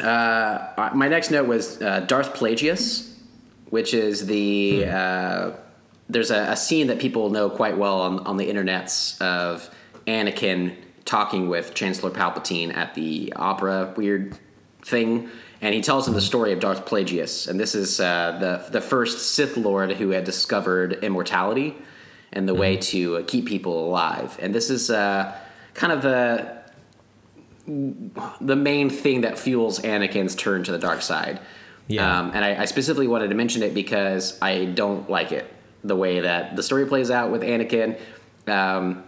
[SPEAKER 2] uh, my next note was uh, Darth Plagueis, which is the uh, there's a, a scene that people know quite well on, on the internets of Anakin talking with Chancellor Palpatine at the opera weird thing, and he tells him the story of Darth Plagueis, and this is uh, the the first Sith Lord who had discovered immortality and the way to uh, keep people alive, and this is uh, kind of the the main thing that fuels Anakin's turn to the dark side.
[SPEAKER 3] Yeah.
[SPEAKER 2] Um, and I, I specifically wanted to mention it because I don't like it the way that the story plays out with Anakin. Um,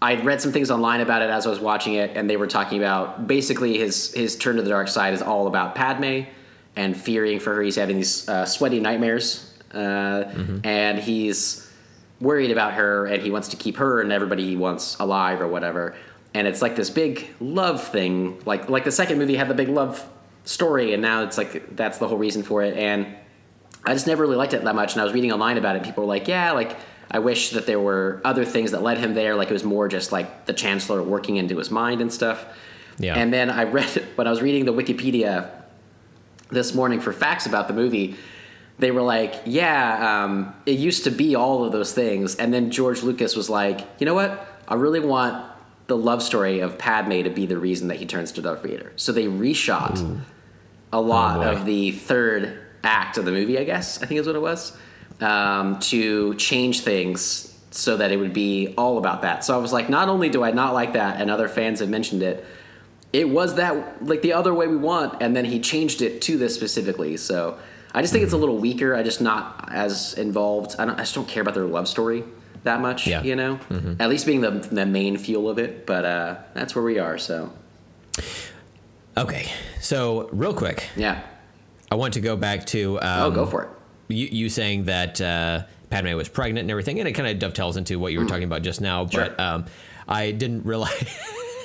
[SPEAKER 2] I'd read some things online about it as I was watching it, and they were talking about basically his his turn to the dark side is all about Padme and fearing for her. He's having these uh, sweaty nightmares, uh, and he's worried about her, and he wants to keep her and everybody he wants alive or whatever. And it's like this big love thing, like like the second movie had the big love story, and now it's like that's the whole reason for it. And I just never really liked it that much. And I was reading online about it. And people were like, yeah, like I wish that there were other things that led him there. Like it was more just like the chancellor working into his mind and stuff.
[SPEAKER 3] Yeah.
[SPEAKER 2] And then I read when I was reading the Wikipedia this morning for facts about the movie. They were like, yeah, um, it used to be all of those things. And then George Lucas was like, you know what? I really want the love story of Padme to be the reason that he turns to Darth Vader. So they reshot a lot
[SPEAKER 3] Oh,
[SPEAKER 2] of the third act of the movie, I guess, I think is what it was, um, to change things so that it would be all about that. So I was like, not only do I not like that, and other fans have mentioned it, it was that like the other way we want, and then he changed it to this specifically. So I just think it's a little weaker. I just not as involved. I, don't, I just don't care about their love story that much.
[SPEAKER 3] Yeah.
[SPEAKER 2] You know, at least being the the main fuel of it. But uh, that's where we are. So
[SPEAKER 3] Okay. So, real quick,
[SPEAKER 2] yeah.
[SPEAKER 3] I want to go back to. Um,
[SPEAKER 2] Oh, go for it.
[SPEAKER 3] You, you saying that uh, Padme was pregnant and everything, and it kind of dovetails into what you were talking about just now.
[SPEAKER 2] Mm. Sure.
[SPEAKER 3] But um, I didn't realize.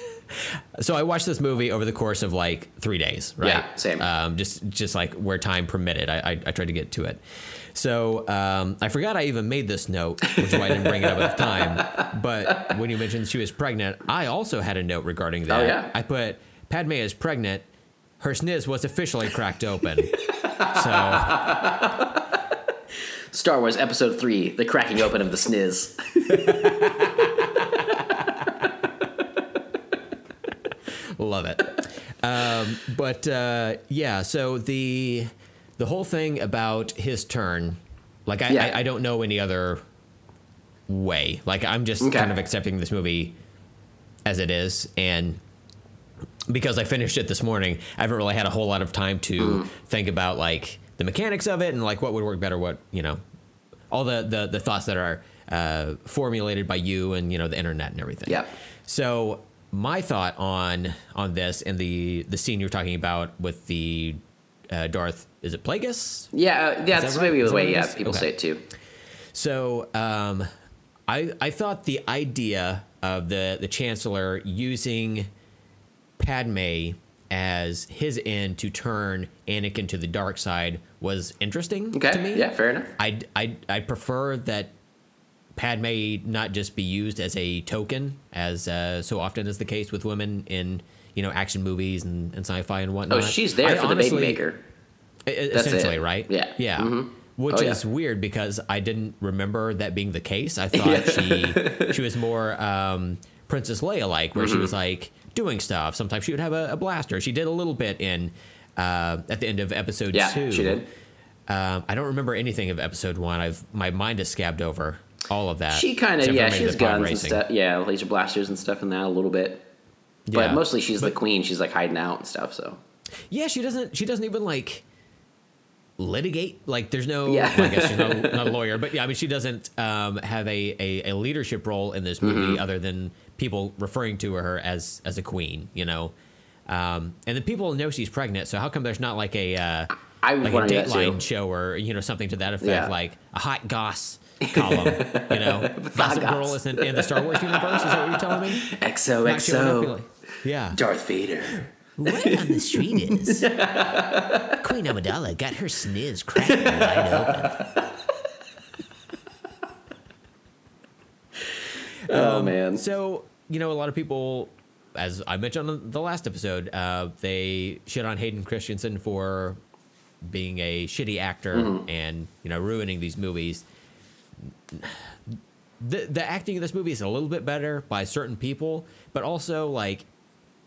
[SPEAKER 3] so I watched this movie over the course of like three days, right?
[SPEAKER 2] Yeah, same.
[SPEAKER 3] Um, just just like where time permitted, I, I, I tried to get to it. So um, I forgot I even made this note, which is why I didn't bring it up at the time. But when you mentioned she was pregnant, I also had a note regarding that.
[SPEAKER 2] Oh, yeah?
[SPEAKER 3] I put Padme is pregnant. Her sniz was officially cracked open. so
[SPEAKER 2] Star Wars Episode Three: The Cracking Open of the Sniz.
[SPEAKER 3] Love it. Um, but uh, yeah, so the the whole thing about his turn, like I,
[SPEAKER 2] Yeah.
[SPEAKER 3] I, I don't know any other way. Like I'm just
[SPEAKER 2] Okay.
[SPEAKER 3] kind of accepting this movie as it is, and because I finished it this morning, I haven't really had a whole lot of time to
[SPEAKER 2] Mm.
[SPEAKER 3] think about like the mechanics of it and like what would work better, what you know, all the the, the thoughts that are uh, formulated by you and you know the internet and everything.
[SPEAKER 2] Yep.
[SPEAKER 3] So my thought on on this and the the scene you're talking about with the uh, Darth is it Plagueis?
[SPEAKER 2] Yeah, uh, yeah, that's
[SPEAKER 3] right?
[SPEAKER 2] maybe the way. Yeah, people
[SPEAKER 3] Okay.
[SPEAKER 2] say it too.
[SPEAKER 3] So um, I I thought the idea of the the Chancellor using Padme as his end to turn Anakin to the dark side was interesting
[SPEAKER 2] Okay.
[SPEAKER 3] to me.
[SPEAKER 2] Yeah, fair enough.
[SPEAKER 3] I I I prefer that Padme not just be used as a token, as uh, so often is the case with women in you know action movies and, and sci-fi and whatnot.
[SPEAKER 2] Oh, she's there
[SPEAKER 3] I
[SPEAKER 2] for the baby maker.
[SPEAKER 3] Essentially,
[SPEAKER 2] it.
[SPEAKER 3] right?
[SPEAKER 2] Yeah.
[SPEAKER 3] Yeah.
[SPEAKER 2] Mhm.
[SPEAKER 3] Which
[SPEAKER 2] Oh, yeah.
[SPEAKER 3] is weird because I didn't remember that being the case. I thought she she was more um, Princess Leia like, where she was like doing stuff. Sometimes she would have a, a blaster. She did a little bit in uh, at the end of episode
[SPEAKER 2] Yeah,
[SPEAKER 3] two.
[SPEAKER 2] she did.
[SPEAKER 3] Um, I don't remember anything of episode one. I've my mind is scabbed over all of that.
[SPEAKER 2] She kind of yeah, she has guns and stuff. Yeah, laser blasters and stuff in that a little bit. But
[SPEAKER 3] Yeah.
[SPEAKER 2] mostly she's the queen. She's like hiding out and stuff. So
[SPEAKER 3] Yeah, she doesn't. She doesn't even like litigate. Like, there's no.
[SPEAKER 2] Yeah.
[SPEAKER 3] well, I guess she's not, not a lawyer, but yeah, I mean, she doesn't um, have a, a, a leadership role in this movie
[SPEAKER 2] Mm-hmm.
[SPEAKER 3] other than people referring to her as as a queen. You know, um, and then people know she's pregnant. So how come there's not like a uh,
[SPEAKER 2] I was
[SPEAKER 3] like a Dateline show or you know something to that effect,
[SPEAKER 2] Yeah.
[SPEAKER 3] like a hot goss column. you know, Gossip
[SPEAKER 2] goss.
[SPEAKER 3] Girl isn't in the Star Wars universe. Is that what you're telling me? Not showing up,
[SPEAKER 2] XOXO,
[SPEAKER 3] like- yeah.
[SPEAKER 2] Darth Vader.
[SPEAKER 3] Word on the street is Queen Amidala got her sniz cracked wide open.
[SPEAKER 2] Oh man.
[SPEAKER 3] So, you know, a lot of people, as I mentioned on the last episode, uh, they shit on Hayden Christensen for being a shitty actor
[SPEAKER 2] Mm-hmm.
[SPEAKER 3] and, you know, ruining these movies. The, the acting in this movie is a little bit better by certain people, but also, like,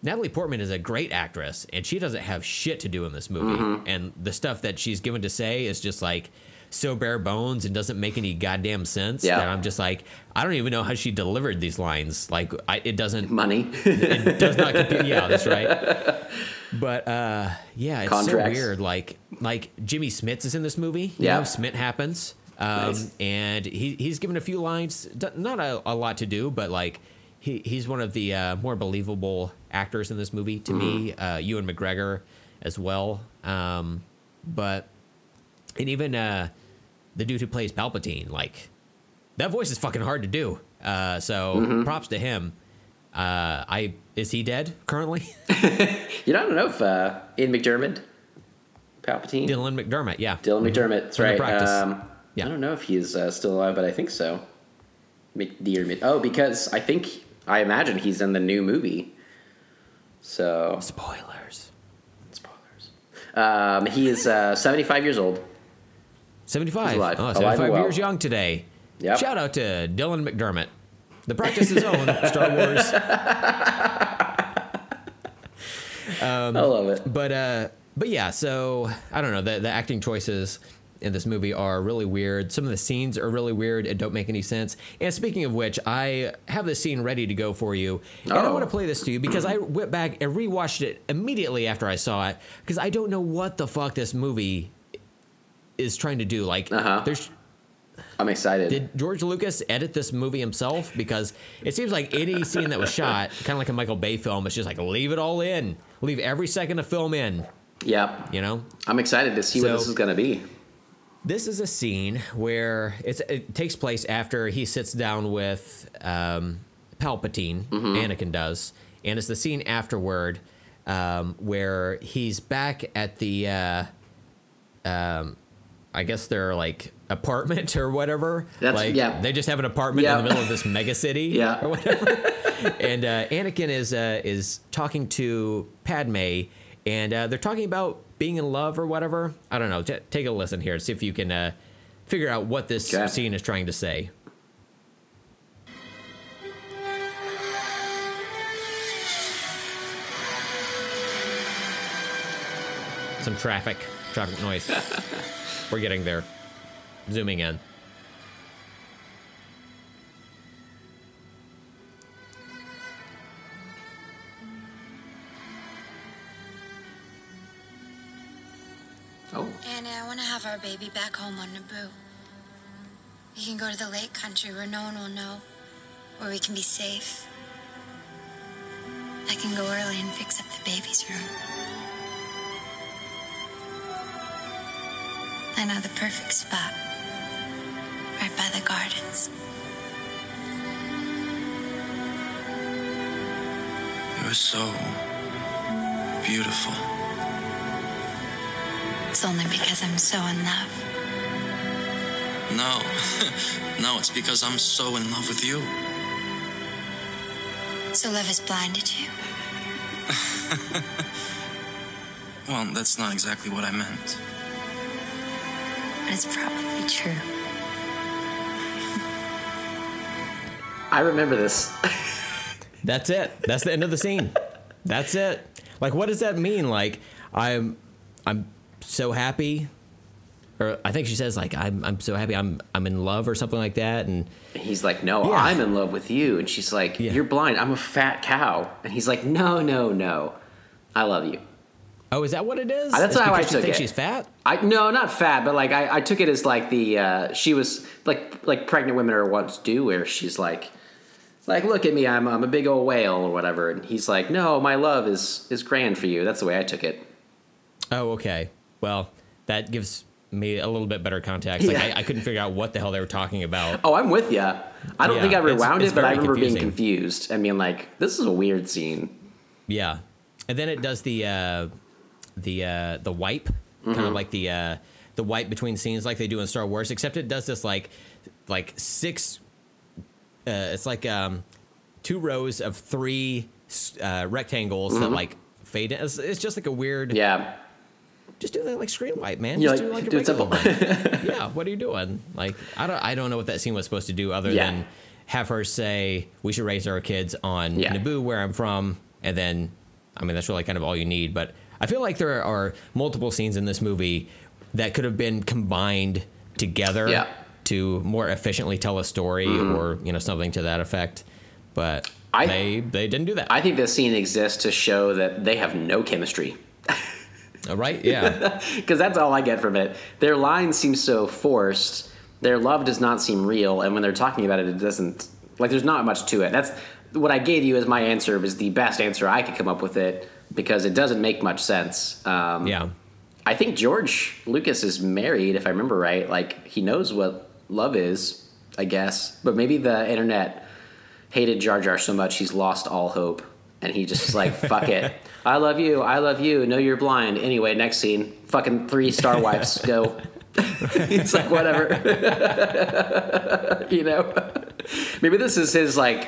[SPEAKER 3] Natalie Portman is a great actress, and she doesn't have shit to do in this movie.
[SPEAKER 2] Mm-hmm.
[SPEAKER 3] And the stuff that she's given to say is just like so bare bones and doesn't make any goddamn sense.
[SPEAKER 2] Yeah.
[SPEAKER 3] That I'm just like, I don't even know how she delivered these lines. Like, I, it doesn't,
[SPEAKER 2] Money.
[SPEAKER 3] it does not compute. Yeah, that's right. But uh, yeah, it's
[SPEAKER 2] Contracts.
[SPEAKER 3] so weird. Like, like Jimmy Smits is in this movie. You
[SPEAKER 2] Yeah.
[SPEAKER 3] know, Smit happens. Um,
[SPEAKER 2] Nice.
[SPEAKER 3] and he he's given a few lines, not a, a lot to do, but like he he's one of the uh, more believable actors in this movie to me.
[SPEAKER 2] Mm-hmm.
[SPEAKER 3] Uh, Ewan McGregor as well. Um, but and even uh, the dude who plays Palpatine, like that voice is fucking hard to do. Uh, so
[SPEAKER 2] Mm-hmm.
[SPEAKER 3] props to him. Uh, I is he dead currently?
[SPEAKER 2] You know, I don't know if uh, Ian McDermott, Palpatine,
[SPEAKER 3] Dylan McDermott, yeah.
[SPEAKER 2] Dylan McDermott. That's
[SPEAKER 3] From
[SPEAKER 2] right. Um,
[SPEAKER 3] Yeah.
[SPEAKER 2] I don't know if he's uh, still alive, but I think so. McDermott. Oh, because I think I imagine he's in the new movie. So
[SPEAKER 3] Spoilers.
[SPEAKER 2] spoilers. Um, he is uh, seventy-five years old.
[SPEAKER 3] 75.
[SPEAKER 2] He's alive.
[SPEAKER 3] Oh,
[SPEAKER 2] Alive
[SPEAKER 3] 75
[SPEAKER 2] well.
[SPEAKER 3] years young today.
[SPEAKER 2] Yep.
[SPEAKER 3] Shout out to Dylan McDermott. The practice is own Star Wars.
[SPEAKER 2] I love it.
[SPEAKER 3] But uh but yeah, so I don't know, the the acting choices in this movie are really weird. Some of the scenes are really weird and don't make any sense. And speaking of which, I have this scene ready to go for you. And I
[SPEAKER 2] Oh.
[SPEAKER 3] want to play this to you because I went back and rewatched it immediately after I saw it because I don't know what the fuck this movie is trying to do. Like
[SPEAKER 2] Uh-huh.
[SPEAKER 3] there's
[SPEAKER 2] I'm excited.
[SPEAKER 3] Did George Lucas edit this movie himself? Because it seems like any scene that was shot, kind of like a Michael Bay film, it's just like leave it all in, leave every second of film in.
[SPEAKER 2] yep.
[SPEAKER 3] You know,
[SPEAKER 2] I'm excited to see what this is going to be.
[SPEAKER 3] this is a scene where it's, it takes place after he sits down with um, Palpatine. Anakin does, and it's the scene afterward um, where he's back at the. Uh, um, I guess their like apartment or whatever.
[SPEAKER 2] That's-
[SPEAKER 3] like
[SPEAKER 2] yeah.
[SPEAKER 3] they just have an apartment
[SPEAKER 2] Yeah.
[SPEAKER 3] in the middle of this mega city.
[SPEAKER 2] Yeah.
[SPEAKER 3] or whatever. and uh, Anakin is uh, is talking to Padme, and uh, they're talking about being in love or whatever. I don't know. T- take a listen here, see if you can uh, figure out what this
[SPEAKER 2] Okay.
[SPEAKER 3] scene is trying to say. Some traffic, traffic noise. We're getting there. Zooming in.
[SPEAKER 2] Oh,
[SPEAKER 5] Ani, I want to have our baby back home on Naboo. We can go to the lake country where no one will know, where we can be safe. I can go early and fix up the baby's room. I know the perfect spot, right by the gardens.
[SPEAKER 6] You're so beautiful.
[SPEAKER 5] It's only because I'm so in love.
[SPEAKER 6] No, no, it's because I'm so in love with you.
[SPEAKER 5] So love has blinded you.
[SPEAKER 6] Well, that's not exactly what I meant.
[SPEAKER 5] But it's probably true.
[SPEAKER 2] I remember this.
[SPEAKER 3] That's it. That's the end of the scene. That's it. Like, what does that mean? Like, I'm, I'm so happy, or I think she says like, I'm, I'm so happy. I'm, I'm in love or something like that. And
[SPEAKER 2] And he's like, "No,
[SPEAKER 3] Yeah.
[SPEAKER 2] I'm in love with you." And she's like,
[SPEAKER 3] Yeah.
[SPEAKER 2] "You're blind. I'm a fat cow." And he's like, "No, no, no. I love you."
[SPEAKER 3] oh, is that what it is?
[SPEAKER 2] That's
[SPEAKER 3] It's
[SPEAKER 2] how I
[SPEAKER 3] because she
[SPEAKER 2] took
[SPEAKER 3] thinks
[SPEAKER 2] it.
[SPEAKER 3] she's fat.
[SPEAKER 2] I no, not fat, but like I, I took it as like the uh, she was like like pregnant women are once do, where she's like, like look at me, I'm I'm a big old whale or whatever, and he's like, no, my love is is grand for you. That's the way I took it.
[SPEAKER 3] Oh, okay. Well, that gives me a little bit better context. Like,
[SPEAKER 2] Yeah.
[SPEAKER 3] I, I couldn't figure out what the hell they were talking about.
[SPEAKER 2] Oh, I'm with you. I don't
[SPEAKER 3] Yeah,
[SPEAKER 2] think I rewound
[SPEAKER 3] it's
[SPEAKER 2] it, but I remember being confused. I mean, like this is a weird scene.
[SPEAKER 3] Yeah. and then it does the uh, the uh, the wipe, kind
[SPEAKER 2] Mm-hmm.
[SPEAKER 3] of like the uh, the wipe between scenes, like they do in Star Wars. Except it does this like like six. Uh, it's like um, two rows of three uh, rectangles that like fade in. It's, it's just like a weird.
[SPEAKER 2] Mm-hmm. Yeah.
[SPEAKER 3] Just do that like screen wipe, man.
[SPEAKER 2] Yeah,
[SPEAKER 3] Just
[SPEAKER 2] like,
[SPEAKER 3] do like a regular
[SPEAKER 2] simple.
[SPEAKER 3] yeah, what are you doing? Like, I don't, I don't know what that scene was supposed to do other
[SPEAKER 2] Yeah.
[SPEAKER 3] than have her say we should raise our kids on
[SPEAKER 2] Yeah.
[SPEAKER 3] Naboo, where I'm from, and then, I mean, that's really kind of all you need. But I feel like there are multiple scenes in this movie that could have been combined together
[SPEAKER 2] Yeah.
[SPEAKER 3] to more efficiently tell a story, or you know, something to that effect. But
[SPEAKER 2] I-
[SPEAKER 3] they they didn't do that.
[SPEAKER 2] I think this scene exists to show that they have no chemistry.
[SPEAKER 3] Uh, right? Yeah.
[SPEAKER 2] Because that's all I get from it. Their lines seem so forced. Their love does not seem real, and when they're talking about it, it doesn't. Like, there's not much to it. That's what I gave you as my answer was the best answer I could come up with it because it doesn't make much sense. Um,
[SPEAKER 3] yeah.
[SPEAKER 2] I think George Lucas is married, if I remember right. Like, he knows what love is, I guess. But maybe the internet hated Jar Jar so much he's lost all hope. And he just like, fuck it. I love you. I love you. No, you're blind. Anyway, next scene. Fucking three star wipes. Go. He's like, whatever. you know? Maybe this is his, like,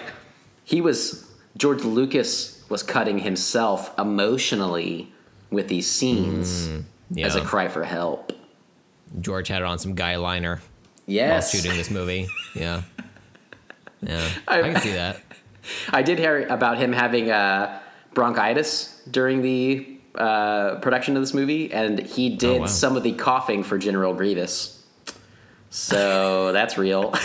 [SPEAKER 2] he was, George Lucas was cutting himself emotionally with these scenes
[SPEAKER 3] Yeah.
[SPEAKER 2] as a cry for help.
[SPEAKER 3] George had on some guy liner while shooting this movie. Yeah. Yeah.
[SPEAKER 2] I-
[SPEAKER 3] I, can see that.
[SPEAKER 2] I did hear about him having uh, bronchitis during the uh, production of this movie, and he did
[SPEAKER 3] Oh, wow.
[SPEAKER 2] some of the coughing for General Grievous. So that's real.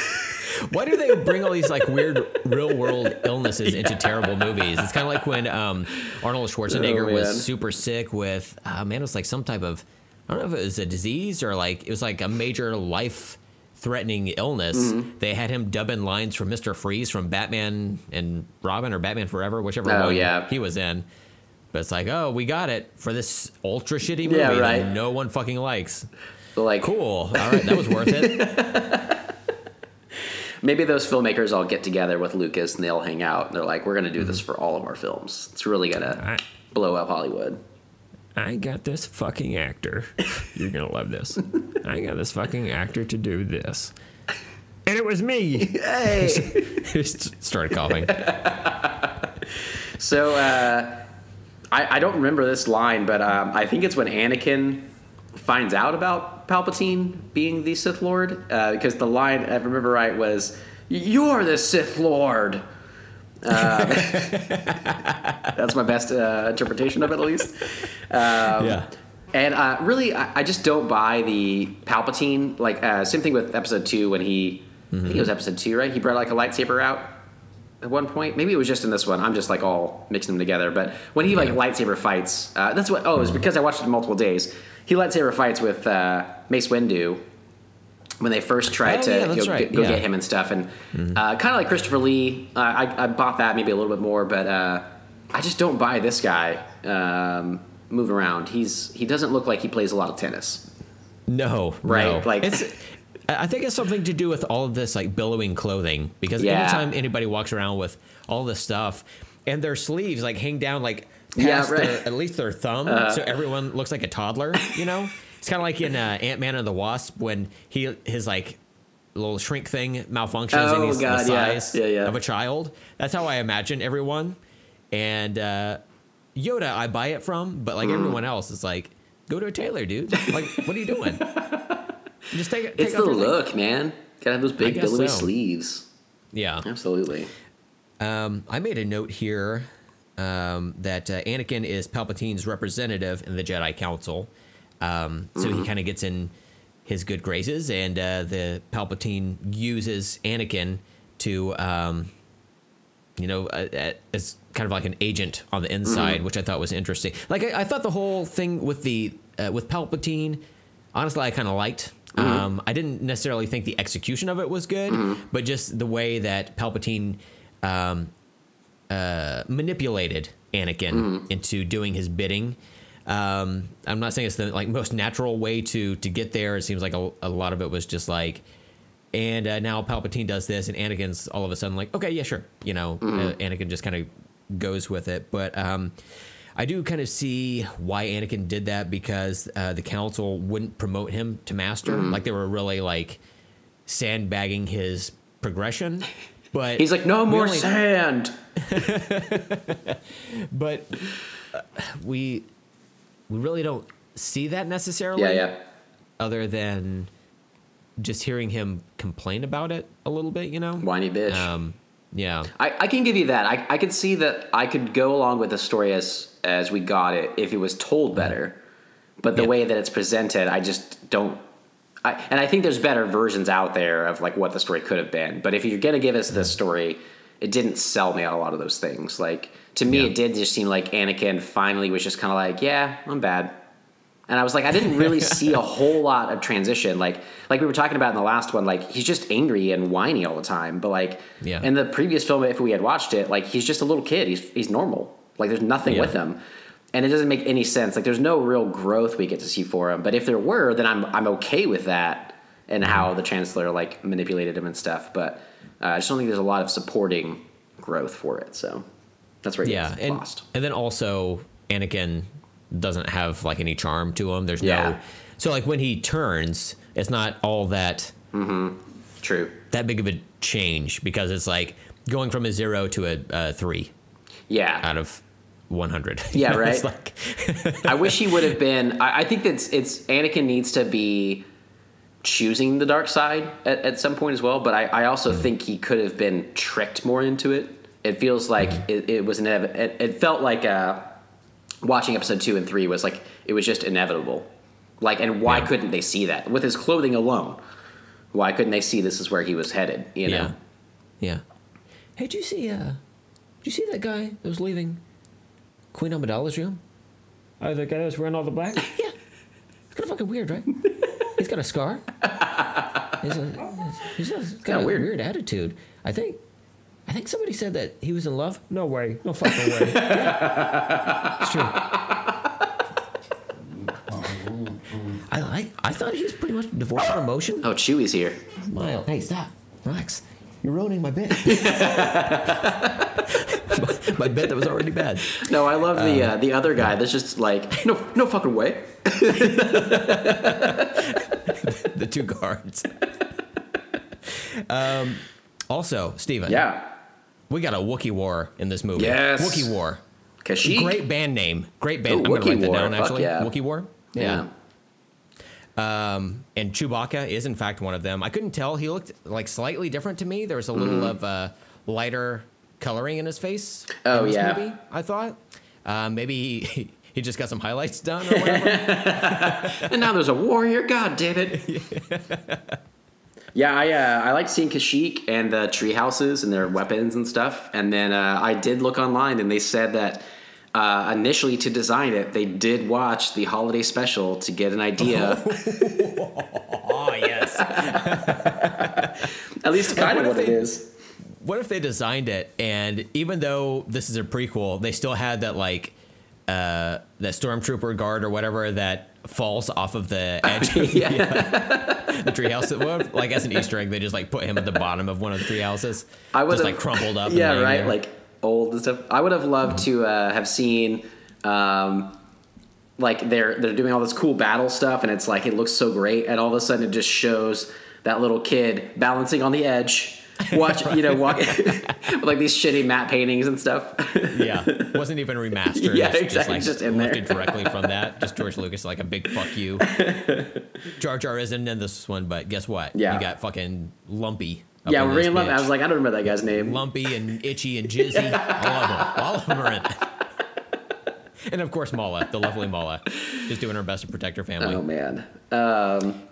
[SPEAKER 3] Why do they bring all these like weird real world illnesses into terrible movies? It's kind of like when um, Arnold Schwarzenegger
[SPEAKER 2] Oh,
[SPEAKER 3] was super sick with, uh, man, it was like some type of, I don't know if it was a disease or like, it was like a major life threatening illness.
[SPEAKER 2] Mm-hmm.
[SPEAKER 3] They had him dubbing lines from Mr. Freeze from Batman and Robin or Batman Forever, whichever
[SPEAKER 2] Oh,
[SPEAKER 3] one
[SPEAKER 2] yeah.
[SPEAKER 3] he was in. But it's like, oh, we got it for this ultra shitty movie
[SPEAKER 2] Yeah, right.
[SPEAKER 3] that no one fucking likes.
[SPEAKER 2] like,
[SPEAKER 3] Cool. All right, that was worth it.
[SPEAKER 2] maybe those filmmakers all get together with Lucas and they'll hang out. And they're like, we're going to do this for all of our films. It's really going to blow up Hollywood.
[SPEAKER 4] I got this fucking actor. You're gonna love this. I got this fucking actor to do this. And it was me.
[SPEAKER 2] Hey!
[SPEAKER 3] Started coughing.
[SPEAKER 2] So uh, I, I don't remember this line, but um, I think it's when Anakin finds out about Palpatine being the Sith Lord, uh, because the line, I remember right, was "You're the Sith Lord." Uh, that's my best uh, interpretation of it, at least. Um,
[SPEAKER 3] Yeah.
[SPEAKER 2] And uh, really, I, I just don't buy the Palpatine. Like, uh, same thing with Episode Two when he, I think it was Episode Two, right? He brought like a lightsaber out at one point. Maybe it was just in this one. I'm just like all mixing them together. But when he like lightsaber fights, uh, that's what. Oh, it's because I watched it multiple days. He lightsaber fights with uh, Mace Windu when they first tried
[SPEAKER 3] Oh,
[SPEAKER 2] to
[SPEAKER 3] yeah, that's
[SPEAKER 2] go,
[SPEAKER 3] right.
[SPEAKER 2] go
[SPEAKER 3] Yeah.
[SPEAKER 2] get him and stuff, and uh, kind of like Christopher Lee. Uh, I, I bought that maybe a little bit more, but uh, I just don't buy this guy um, moving around. He's he doesn't look like he plays a lot of tennis.
[SPEAKER 3] No,
[SPEAKER 2] Right,
[SPEAKER 3] no.
[SPEAKER 2] like-
[SPEAKER 3] it's. I think it's something to do with all of this like billowing clothing because
[SPEAKER 2] Yeah.
[SPEAKER 3] anytime anybody walks around with all this stuff and their sleeves like hang down like
[SPEAKER 2] Yeah, right.
[SPEAKER 3] Their, at least their thumb, so everyone looks like a toddler. You know, it's kind of like in uh, Ant Man and the Wasp when he his like little shrink thing malfunctions
[SPEAKER 2] Oh,
[SPEAKER 3] and he's
[SPEAKER 2] God,
[SPEAKER 3] the size
[SPEAKER 2] Yeah, yeah.
[SPEAKER 3] of a child. That's how I imagine everyone. And uh, Yoda, I buy it from, but like
[SPEAKER 2] Mm.
[SPEAKER 3] everyone else is like, go to a tailor, dude. Like, what are you doing? Just take it. Take
[SPEAKER 2] It's the
[SPEAKER 3] your thing.
[SPEAKER 2] look, man. Gotta have those big billowy
[SPEAKER 3] so.
[SPEAKER 2] sleeves.
[SPEAKER 3] Yeah.
[SPEAKER 2] Absolutely.
[SPEAKER 3] Um, I made a note here um, that uh, Anakin is Palpatine's representative in the Jedi Council. Um, so he kind of gets in his good graces, and uh, the Palpatine uses Anakin to, um, you know, uh, uh, as kind of like an agent on the inside, which I thought was interesting. Like I, I thought the whole thing with the uh, with Palpatine, honestly, I kind of liked. Um, I didn't necessarily think the execution of it was good, but just the way that Palpatine um, uh, manipulated Anakin into doing his bidding. Um, I'm not saying it's the like most natural way to to get there. It seems like a, a lot of it was just like, and uh, now Palpatine does this, and Anakin's all of a sudden like, okay, yeah, sure, you know, uh, Anakin just kind of goes with it. But um, I do kind of see why Anakin did that because uh, the council wouldn't promote him to master.
[SPEAKER 2] Mm-hmm.
[SPEAKER 3] Like they were really like sandbagging his progression. But
[SPEAKER 2] He's like, no more
[SPEAKER 3] only-
[SPEAKER 2] sand.
[SPEAKER 3] But uh, we we really don't see that necessarily.
[SPEAKER 2] Yeah, yeah.
[SPEAKER 3] Other than just hearing him complain about it a little bit, you know.
[SPEAKER 2] Whiny bitch.
[SPEAKER 3] Um, yeah.
[SPEAKER 2] I, I can give you that. I, I could see that I could go along with the story as as we got it if it was told better. But the
[SPEAKER 3] Yeah.
[SPEAKER 2] way that it's presented, I just don't. I, and I think there's better versions out there of like what the story could have been. But if you're gonna give us this story, it didn't sell me on a lot of those things. Like to me,
[SPEAKER 3] Yeah.
[SPEAKER 2] it did just seem like Anakin finally was just kind of like, yeah, I'm bad. And I was like, I didn't really see a whole lot of transition. Like, like we were talking about in the last one, like he's just angry and whiny all the time. But like,
[SPEAKER 3] Yeah.
[SPEAKER 2] in the previous film, if we had watched it, like he's just a little kid. He's he's normal. Like there's nothing
[SPEAKER 3] Yeah.
[SPEAKER 2] with him, and it doesn't make any sense. Like there's no real growth we get to see for him. But if there were, then I'm I'm okay with that and
[SPEAKER 3] Mm-hmm.
[SPEAKER 2] how the chancellor like manipulated him and stuff. But uh, I just don't think there's a lot of supporting growth for it. So that's where he
[SPEAKER 3] Yeah, and
[SPEAKER 2] lost.
[SPEAKER 3] and then also Anakin doesn't have like any charm to him. There's
[SPEAKER 2] Yeah.
[SPEAKER 3] no so like when he turns, it's not all that
[SPEAKER 2] True.
[SPEAKER 3] that big of a change because it's like going from a zero to a, a three
[SPEAKER 2] Yeah.
[SPEAKER 3] out of 100.
[SPEAKER 2] Yeah, right.
[SPEAKER 3] like-
[SPEAKER 2] I wish he would have been. I, I think that it's, it's Anakin needs to be choosing the dark side at, at some point as well. But I, I also think he could have been tricked more into it. It feels like it, it was inev- it, it felt like uh, watching episode two and three was like it was just inevitable. Like, and why
[SPEAKER 3] Yeah.
[SPEAKER 2] couldn't they see that with his clothing alone? Why couldn't they see this is where he was headed? You know.
[SPEAKER 3] yeah, yeah. Hey, did you see? Uh, did you see that guy that was leaving Queen Amidala's room?
[SPEAKER 4] Oh, the guy that was wearing all the black?
[SPEAKER 3] Yeah, it's kind of fucking weird, right? he's got a scar. He's, a, he's got a
[SPEAKER 2] weird.
[SPEAKER 3] weird. attitude. I think. I think somebody said that he was in love.
[SPEAKER 4] No way. No fucking way.
[SPEAKER 3] It's true. I like. I thought he was pretty much divorced from emotion.
[SPEAKER 2] Oh, Chewie's here.
[SPEAKER 3] Smile. Hey, stop. Relax. You're ruining my bit. my, my bit that was already bad.
[SPEAKER 2] No, I love the uh, the other guy. That's just like no no fucking way.
[SPEAKER 3] The two guards. um, also, Steven.
[SPEAKER 2] Yeah.
[SPEAKER 3] We got a Wookiee war in this movie.
[SPEAKER 2] Yes.
[SPEAKER 3] Wookiee war.
[SPEAKER 2] Kashyyyk.
[SPEAKER 3] Great band name. Great band.
[SPEAKER 2] Ooh,
[SPEAKER 3] I'm going to
[SPEAKER 2] Wookiee
[SPEAKER 3] write that
[SPEAKER 2] War.
[SPEAKER 3] down,
[SPEAKER 2] Fuck
[SPEAKER 3] actually.
[SPEAKER 2] yeah.
[SPEAKER 3] Wookiee war.
[SPEAKER 2] Yeah.
[SPEAKER 3] Um, and Chewbacca is, in fact, one of them. I couldn't tell. He looked like slightly different to me. There was a little
[SPEAKER 2] Mm-hmm.
[SPEAKER 3] of uh, lighter coloring in his face.
[SPEAKER 2] Oh, yeah.
[SPEAKER 3] Movie, I thought. Uh, maybe he, he just got some highlights done or whatever.
[SPEAKER 2] And now there's a warrior. God damn it. yeah, I uh, I like seeing Kashyyyk and the tree houses and their weapons and stuff. And then uh, I did look online and they said that uh, initially to design it, they did watch the holiday special to get an idea,
[SPEAKER 3] oh, yes.
[SPEAKER 2] at least kind of
[SPEAKER 3] what they-
[SPEAKER 2] is.
[SPEAKER 3] What if they designed it and even though this is a prequel, they still had that like uh that stormtrooper guard or whatever that falls off of the edge of the, uh, the treehouse. Well, like as an Easter egg, they just like put him at the bottom of one of the tree houses.
[SPEAKER 2] I was
[SPEAKER 3] just like crumpled up. and
[SPEAKER 2] Yeah, right.
[SPEAKER 3] there.
[SPEAKER 2] Like old and stuff. I would have loved to uh, have seen, um, like they're they're doing all this cool battle stuff, and it's like it looks so great, and all of a sudden it just shows that little kid balancing on the edge. Watch, you know, walk with like these shitty matte paintings and stuff.
[SPEAKER 3] yeah, wasn't even remastered.
[SPEAKER 2] Yeah, exactly,
[SPEAKER 3] Just,
[SPEAKER 2] just
[SPEAKER 3] like
[SPEAKER 2] in there.
[SPEAKER 3] lifted directly from that. Just George Lucas, like a big fuck you. Jar Jar isn't in this one, but guess what?
[SPEAKER 2] Yeah.
[SPEAKER 3] you got fucking Lumpy.
[SPEAKER 2] Yeah, we're in love. I was like, I don't remember that guy's name.
[SPEAKER 3] Lumpy and Itchy and Jizzy. All of them. All of them are in. And of course, Malla, the lovely Malla, just doing her best to protect her family.
[SPEAKER 2] Oh man. Um,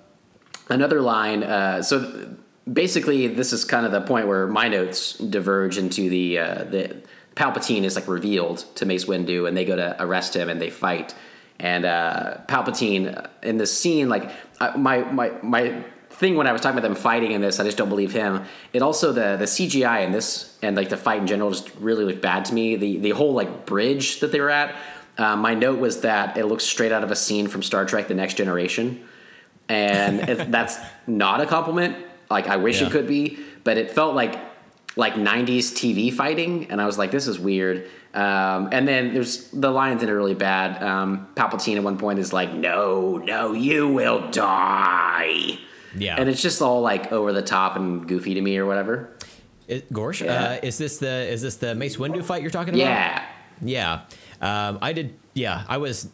[SPEAKER 2] another line. Uh, so basically, this is kind of the point where my notes diverge into the uh, the Palpatine is like revealed to Mace Windu, and they go to arrest him, and they fight. And uh, Palpatine in this scene, like I, my my my thing when I was talking about them fighting in this, I just don't believe him. It also the the CGI in this and like the fight in general just really looked bad to me. The the whole like bridge that they were at. Uh, my note was that it looks straight out of a scene from Star Trek: The Next Generation, and it, that's not a compliment. Like I wish
[SPEAKER 3] Yeah.
[SPEAKER 2] it could be, but it felt like like '90s TV fighting, and I was like, this is weird. Um, and then there's the lines in it really bad. Um, Palpatine at one point is like, "No, no, you will die,"
[SPEAKER 3] Yeah.
[SPEAKER 2] and it's just all like over the top and goofy to me or whatever.
[SPEAKER 3] It, Gorsh,
[SPEAKER 2] Yeah.
[SPEAKER 3] uh, is this the is this the Mace Windu fight you're talking about?
[SPEAKER 2] Yeah,
[SPEAKER 3] Yeah. Um, I did. Yeah, I was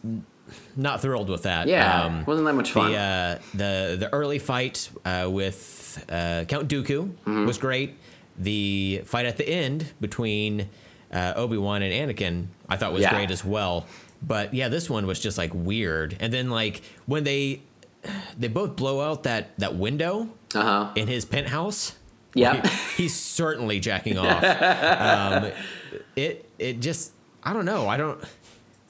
[SPEAKER 3] not thrilled with that.
[SPEAKER 2] yeah,
[SPEAKER 3] Um,
[SPEAKER 2] wasn't that much fun?
[SPEAKER 3] the uh, the the early fight uh, with uh, Count Dooku
[SPEAKER 2] Mm-hmm.
[SPEAKER 3] was great. The fight at the end between uh, Obi Wan and Anakin, I thought was
[SPEAKER 2] Yeah.
[SPEAKER 3] great as well. But yeah, this one was just like weird. And then like when they they both blow out that that window
[SPEAKER 2] Uh huh.
[SPEAKER 3] in his penthouse.
[SPEAKER 2] Yeah.
[SPEAKER 3] he- he's certainly jacking off. um, it it just I don't know. I don't.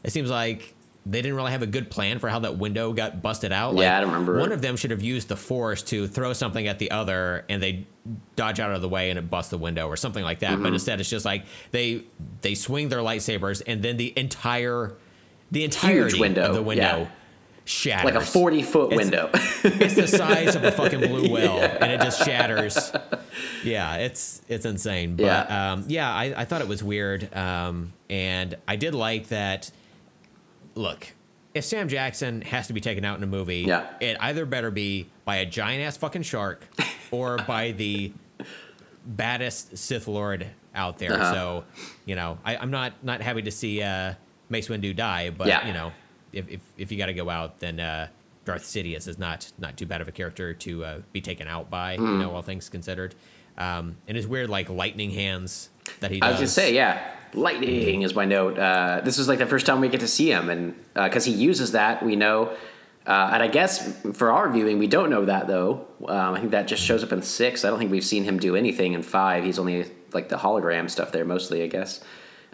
[SPEAKER 3] It seems like they didn't really have a good plan for how that window got busted out. Like,
[SPEAKER 2] Yeah, I don't remember
[SPEAKER 3] One of them should have used the force to throw something at the other, and they dodge out of the way and it busts the window or something like that.
[SPEAKER 2] Mm-hmm.
[SPEAKER 3] But instead, it's just like they they swing their lightsabers, and then the entire the entire
[SPEAKER 2] window,
[SPEAKER 3] of the window
[SPEAKER 2] yeah.
[SPEAKER 3] Shatters
[SPEAKER 2] Like a forty foot window.
[SPEAKER 3] it's the size of a fucking blue whale and it just shatters yeah it's it's insane but
[SPEAKER 2] Yeah.
[SPEAKER 3] yeah, um, yeah I, I thought it was weird um, and i did like that look if sam jackson has to be taken out in a movie
[SPEAKER 2] Yeah.
[SPEAKER 3] it either better be by a giant ass fucking shark or by the baddest sith lord out there
[SPEAKER 2] Uh-huh.
[SPEAKER 3] so you know I, i'm not not happy to see uh, mace windu die but
[SPEAKER 2] Yeah.
[SPEAKER 3] you know if, if, if you got to go out then uh, Darth Sidious is not not too bad of a character to uh, be taken out by,
[SPEAKER 2] Hmm.
[SPEAKER 3] you know, all things considered. Um, and his weird like lightning hands that he Does.
[SPEAKER 2] I was gonna say, yeah, lightning is my note. Uh, this is like the first time we get to see him, and because he uses that, we know. Uh, and I guess for our viewing, we don't know that though. Um, I think that just shows up in six. I don't think we've seen him do anything in five. He's only like the hologram stuff there mostly, I guess.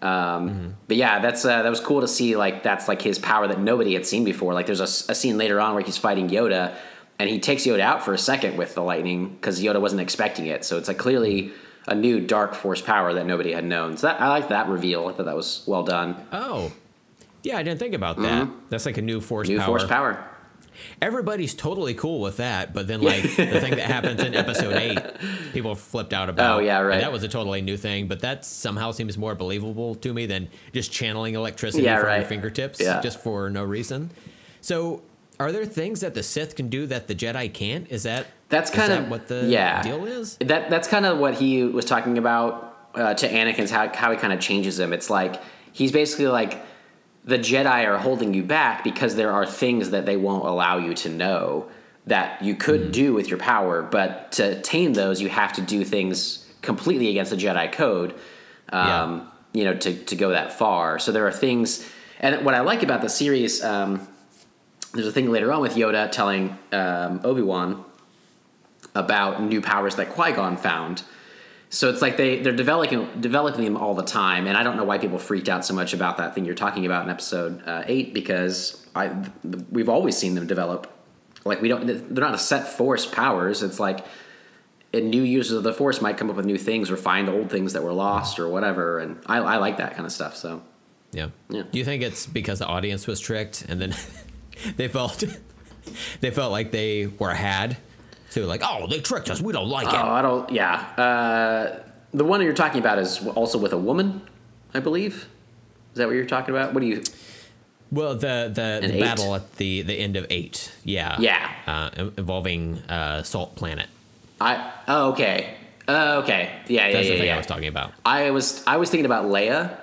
[SPEAKER 2] Um, But yeah, that's uh, that was cool to see. Like that's like his power that nobody had seen before. Like there's a scene later on where he's fighting Yoda, and he takes Yoda out for a second with the lightning because Yoda wasn't expecting it. So it's like clearly a new dark force power that nobody had known. So that, I like that reveal. I thought that was well done.
[SPEAKER 3] Oh, yeah, I didn't think about that. That's like a new force
[SPEAKER 2] Mm-hmm. New
[SPEAKER 3] power.
[SPEAKER 2] force power.
[SPEAKER 3] Everybody's totally cool with that, but then like the thing that happens in episode eight, people flipped out about.
[SPEAKER 2] Oh, yeah, right.
[SPEAKER 3] And that was a totally new thing, but that somehow seems more believable to me than just channeling electricity
[SPEAKER 2] Yeah,
[SPEAKER 3] from your fingertips
[SPEAKER 2] Yeah.
[SPEAKER 3] just for no reason. So, are there things that the Sith can do that the Jedi can't? Is that
[SPEAKER 2] That's kind
[SPEAKER 3] that
[SPEAKER 2] of
[SPEAKER 3] what the
[SPEAKER 2] yeah.
[SPEAKER 3] deal is?
[SPEAKER 2] That that's kind of what he was talking about uh, to Anakin's how how he kind of changes him. It's like he's basically like the Jedi are holding you back because there are things that they won't allow you to know that you could
[SPEAKER 3] Mm-hmm.
[SPEAKER 2] do with your power, but to tame those, you have to do things completely against the Jedi code. Um, You know, to to go that far. So there are things, and what I like about the series. Um, there's a thing later on with Yoda telling um, Obi Wan about new powers that Qui Gon found. So it's like they they're developing developing them all the time, and I don't know why people freaked out so much about that thing you're talking about in episode uh, eight because I we've always seen them develop. Like we don't they're not a set force powers. It's like and new users of the force might come up with new things or find old things that were lost or whatever, and I, I like that kind of stuff. So
[SPEAKER 3] Yeah.
[SPEAKER 2] Yeah.
[SPEAKER 3] Do you think it's because the audience was tricked and then they felt they felt like they were had? So like, oh, they tricked us. We don't like
[SPEAKER 2] Oh,
[SPEAKER 3] it.
[SPEAKER 2] Oh, I don't. Yeah, uh, the one you're talking about is also with a woman, I believe. Is that what you're talking about? What do you?
[SPEAKER 3] Well, the the, the battle at the the end of eight. Yeah.
[SPEAKER 2] Yeah.
[SPEAKER 3] Uh, involving uh, Salt Planet.
[SPEAKER 2] I oh, okay. Uh, okay. Yeah, yeah,
[SPEAKER 3] That's
[SPEAKER 2] yeah.
[SPEAKER 3] the thing
[SPEAKER 2] yeah.
[SPEAKER 3] I was talking about.
[SPEAKER 2] I was I was thinking about Leia.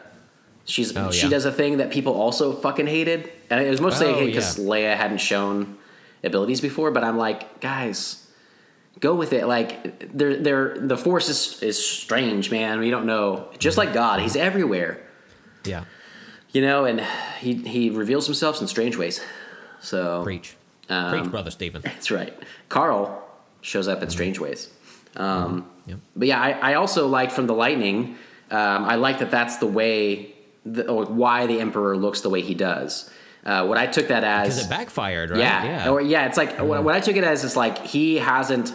[SPEAKER 2] She's
[SPEAKER 3] Oh,
[SPEAKER 2] she
[SPEAKER 3] yeah.
[SPEAKER 2] does a thing that people also fucking hated, and it was mostly
[SPEAKER 3] Oh,
[SPEAKER 2] because
[SPEAKER 3] yeah.
[SPEAKER 2] Leia hadn't shown abilities before. But I'm like, guys, go with it. Like, they're they're the Force is is strange, man. We don't know. Just like God, He's everywhere.
[SPEAKER 3] Yeah.
[SPEAKER 2] You know, and he he reveals himself in strange ways. So
[SPEAKER 3] Preach.
[SPEAKER 2] Um,
[SPEAKER 3] Preach, brother Stephen.
[SPEAKER 2] That's right. Carl shows up in strange ways. Um,
[SPEAKER 3] Yep.
[SPEAKER 2] But yeah, I, I also like from the lightning. Um, I like that that's the way, the, or why the emperor looks the way he does. Uh, what I took that as
[SPEAKER 3] Because it backfired, right?
[SPEAKER 2] yeah,
[SPEAKER 3] Yeah.
[SPEAKER 2] Or, yeah. It's like what, what I took it as is like he hasn't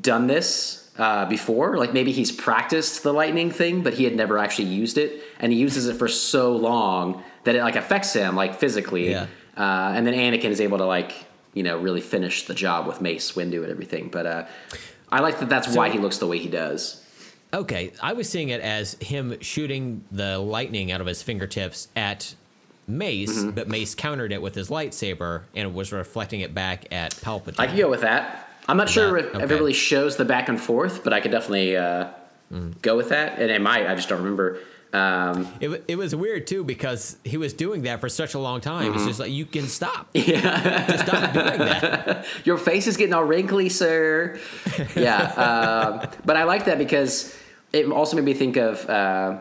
[SPEAKER 2] done this uh, before. Like maybe he's practiced the lightning thing, but he had never actually used it, and he uses it for so long that it like affects him like physically.
[SPEAKER 3] Yeah.
[SPEAKER 2] Uh, and then Anakin is able to like you know really finish the job with Mace Windu and everything. But uh, I like that that's why he looks the way he does.
[SPEAKER 3] Okay, I was seeing it as him shooting the lightning out of his fingertips at Mace,
[SPEAKER 2] Mm-hmm.
[SPEAKER 3] but Mace countered it with his lightsaber and was reflecting it back at Palpatine.
[SPEAKER 2] I could go with that. I'm not sure
[SPEAKER 3] That-
[SPEAKER 2] if, if
[SPEAKER 3] okay.
[SPEAKER 2] it really shows the back and forth, but I could definitely uh, go with that. And it might. I just don't remember. Um,
[SPEAKER 3] it, it was weird too because he was doing that for such a long time.
[SPEAKER 2] Mm-hmm.
[SPEAKER 3] It's just like you can stop. Yeah, just stop doing that.
[SPEAKER 2] Your face is getting all wrinkly, sir. Yeah, um, but I like that because it also made me think of uh,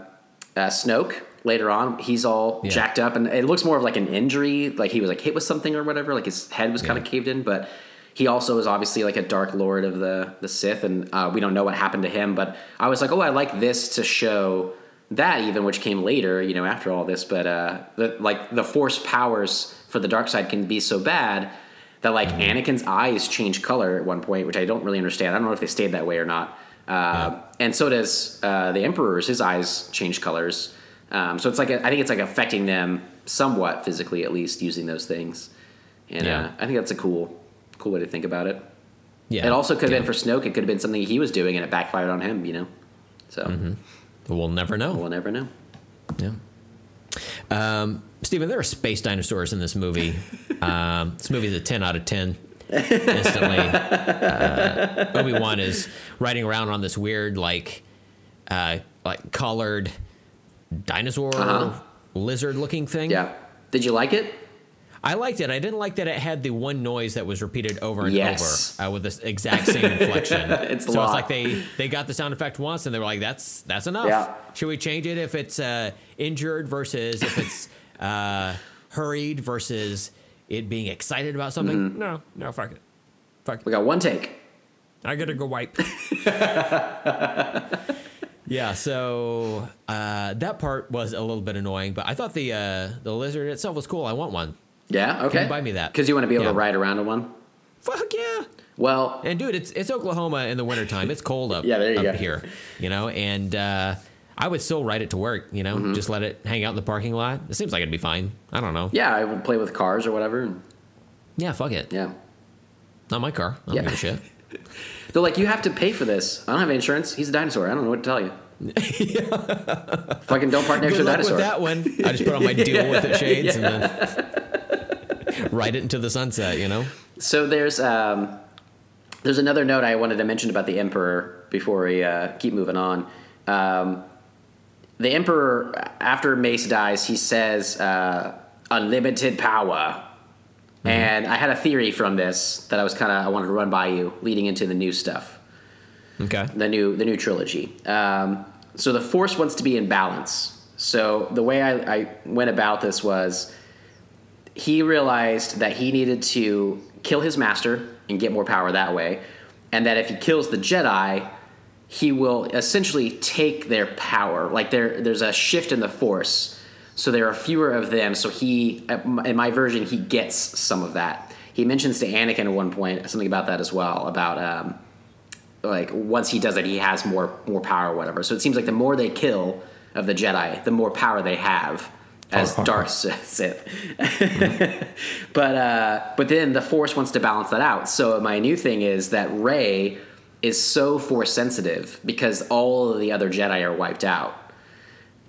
[SPEAKER 2] uh, Snoke later on. He's all
[SPEAKER 3] Yeah.
[SPEAKER 2] jacked up, and it looks more of like an injury, like he was like hit with something or whatever. Like his head was kind of caved in, but he also is obviously like a dark lord of the the Sith, and uh, we don't know what happened to him. But I was like, oh, I like this to show that even, which came later, you know, after all this. But uh, the, like the Force powers for the dark side can be so bad that like Anakin's eyes change color at one point, which I don't really understand. I don't know if they stayed that way or not. Uh, And so does uh, the Emperor's. His eyes change colors. Um, so it's like I think it's like affecting them somewhat physically, at least using those things. And
[SPEAKER 3] Yeah.
[SPEAKER 2] uh, I think that's a cool, cool way to think about it.
[SPEAKER 3] Yeah,
[SPEAKER 2] It also could have
[SPEAKER 3] yeah.
[SPEAKER 2] been for Snoke. It could have been something he was doing, and it backfired on him. You know. So
[SPEAKER 3] We'll never know.
[SPEAKER 2] we'll never know.
[SPEAKER 3] Yeah. Um, Steven, there are space dinosaurs in this movie. Um, this movie is a 10 out of 10 instantly. Uh, Obi Wan is riding around on this weird, like, uh, like collared dinosaur
[SPEAKER 2] Uh-huh.
[SPEAKER 3] lizard looking thing.
[SPEAKER 2] Yeah. Did you like it?
[SPEAKER 3] I liked it. I didn't like that it had the one noise that was repeated over and
[SPEAKER 2] Yes.
[SPEAKER 3] over uh, with this exact same inflection.
[SPEAKER 2] It's
[SPEAKER 3] so it's like they they got the sound effect once and they were like, "That's that's enough."
[SPEAKER 2] Yeah.
[SPEAKER 3] Should we change it if it's uh, injured versus if it's uh, hurried versus it being excited about something?
[SPEAKER 2] Mm-hmm.
[SPEAKER 4] No, no, fuck it. Fuck
[SPEAKER 2] We got one take.
[SPEAKER 4] I gotta go wipe.
[SPEAKER 3] Yeah. So uh, that part was a little bit annoying, but I thought the uh, the lizard itself was cool. I want one.
[SPEAKER 2] Yeah. Okay.
[SPEAKER 3] you buy me that?
[SPEAKER 2] Because you want to be able
[SPEAKER 3] Yeah.
[SPEAKER 2] to ride around in one.
[SPEAKER 3] Fuck yeah.
[SPEAKER 2] Well,
[SPEAKER 3] And dude, it's it's Oklahoma in the wintertime. It's cold up,
[SPEAKER 2] Yeah, there you
[SPEAKER 3] up
[SPEAKER 2] go.
[SPEAKER 3] here, you know. And uh, I would still ride it to work, you know,
[SPEAKER 2] Mm-hmm.
[SPEAKER 3] just let it hang out in the parking lot. It seems like it'd be fine. I don't know.
[SPEAKER 2] yeah, I would play with cars or whatever. And
[SPEAKER 3] Yeah, fuck it.
[SPEAKER 2] yeah.
[SPEAKER 3] Not my car. I don't
[SPEAKER 2] Yeah.
[SPEAKER 3] give a shit.
[SPEAKER 2] They're like, you have to pay for this. I don't have insurance. He's a dinosaur. I don't know what to tell you. Fucking don't park next
[SPEAKER 3] Good
[SPEAKER 2] to a
[SPEAKER 3] luck
[SPEAKER 2] dinosaur.
[SPEAKER 3] with that one. I just put on my deal with it shades and then ride it into the sunset. You know.
[SPEAKER 2] So there's um, there's another note I wanted to mention about the Emperor before we uh, keep moving on. Um, the Emperor, after Mace dies, he says uh, unlimited power. And I had a theory from this that I was kind of I wanted to run by you, leading into the new stuff.
[SPEAKER 3] Okay.
[SPEAKER 2] the new the new trilogy. Um, so the Force wants to be in balance. So the way I, I went about this was he realized that he needed to kill his master and get more power that way, and that if he kills the Jedi, he will essentially take their power. Like there, there's a shift in the Force, so there are fewer of them. So he, in my version, he gets some of that. He mentions to Anakin at one point something about that as well about. Um, like once he does it, he has more more power, or whatever. So it seems like the more they kill of the Jedi, the more power they have as dark Sith. but uh, but then the Force wants to balance that out. So my new thing is that Rey is so Force sensitive because all of the other Jedi are wiped out.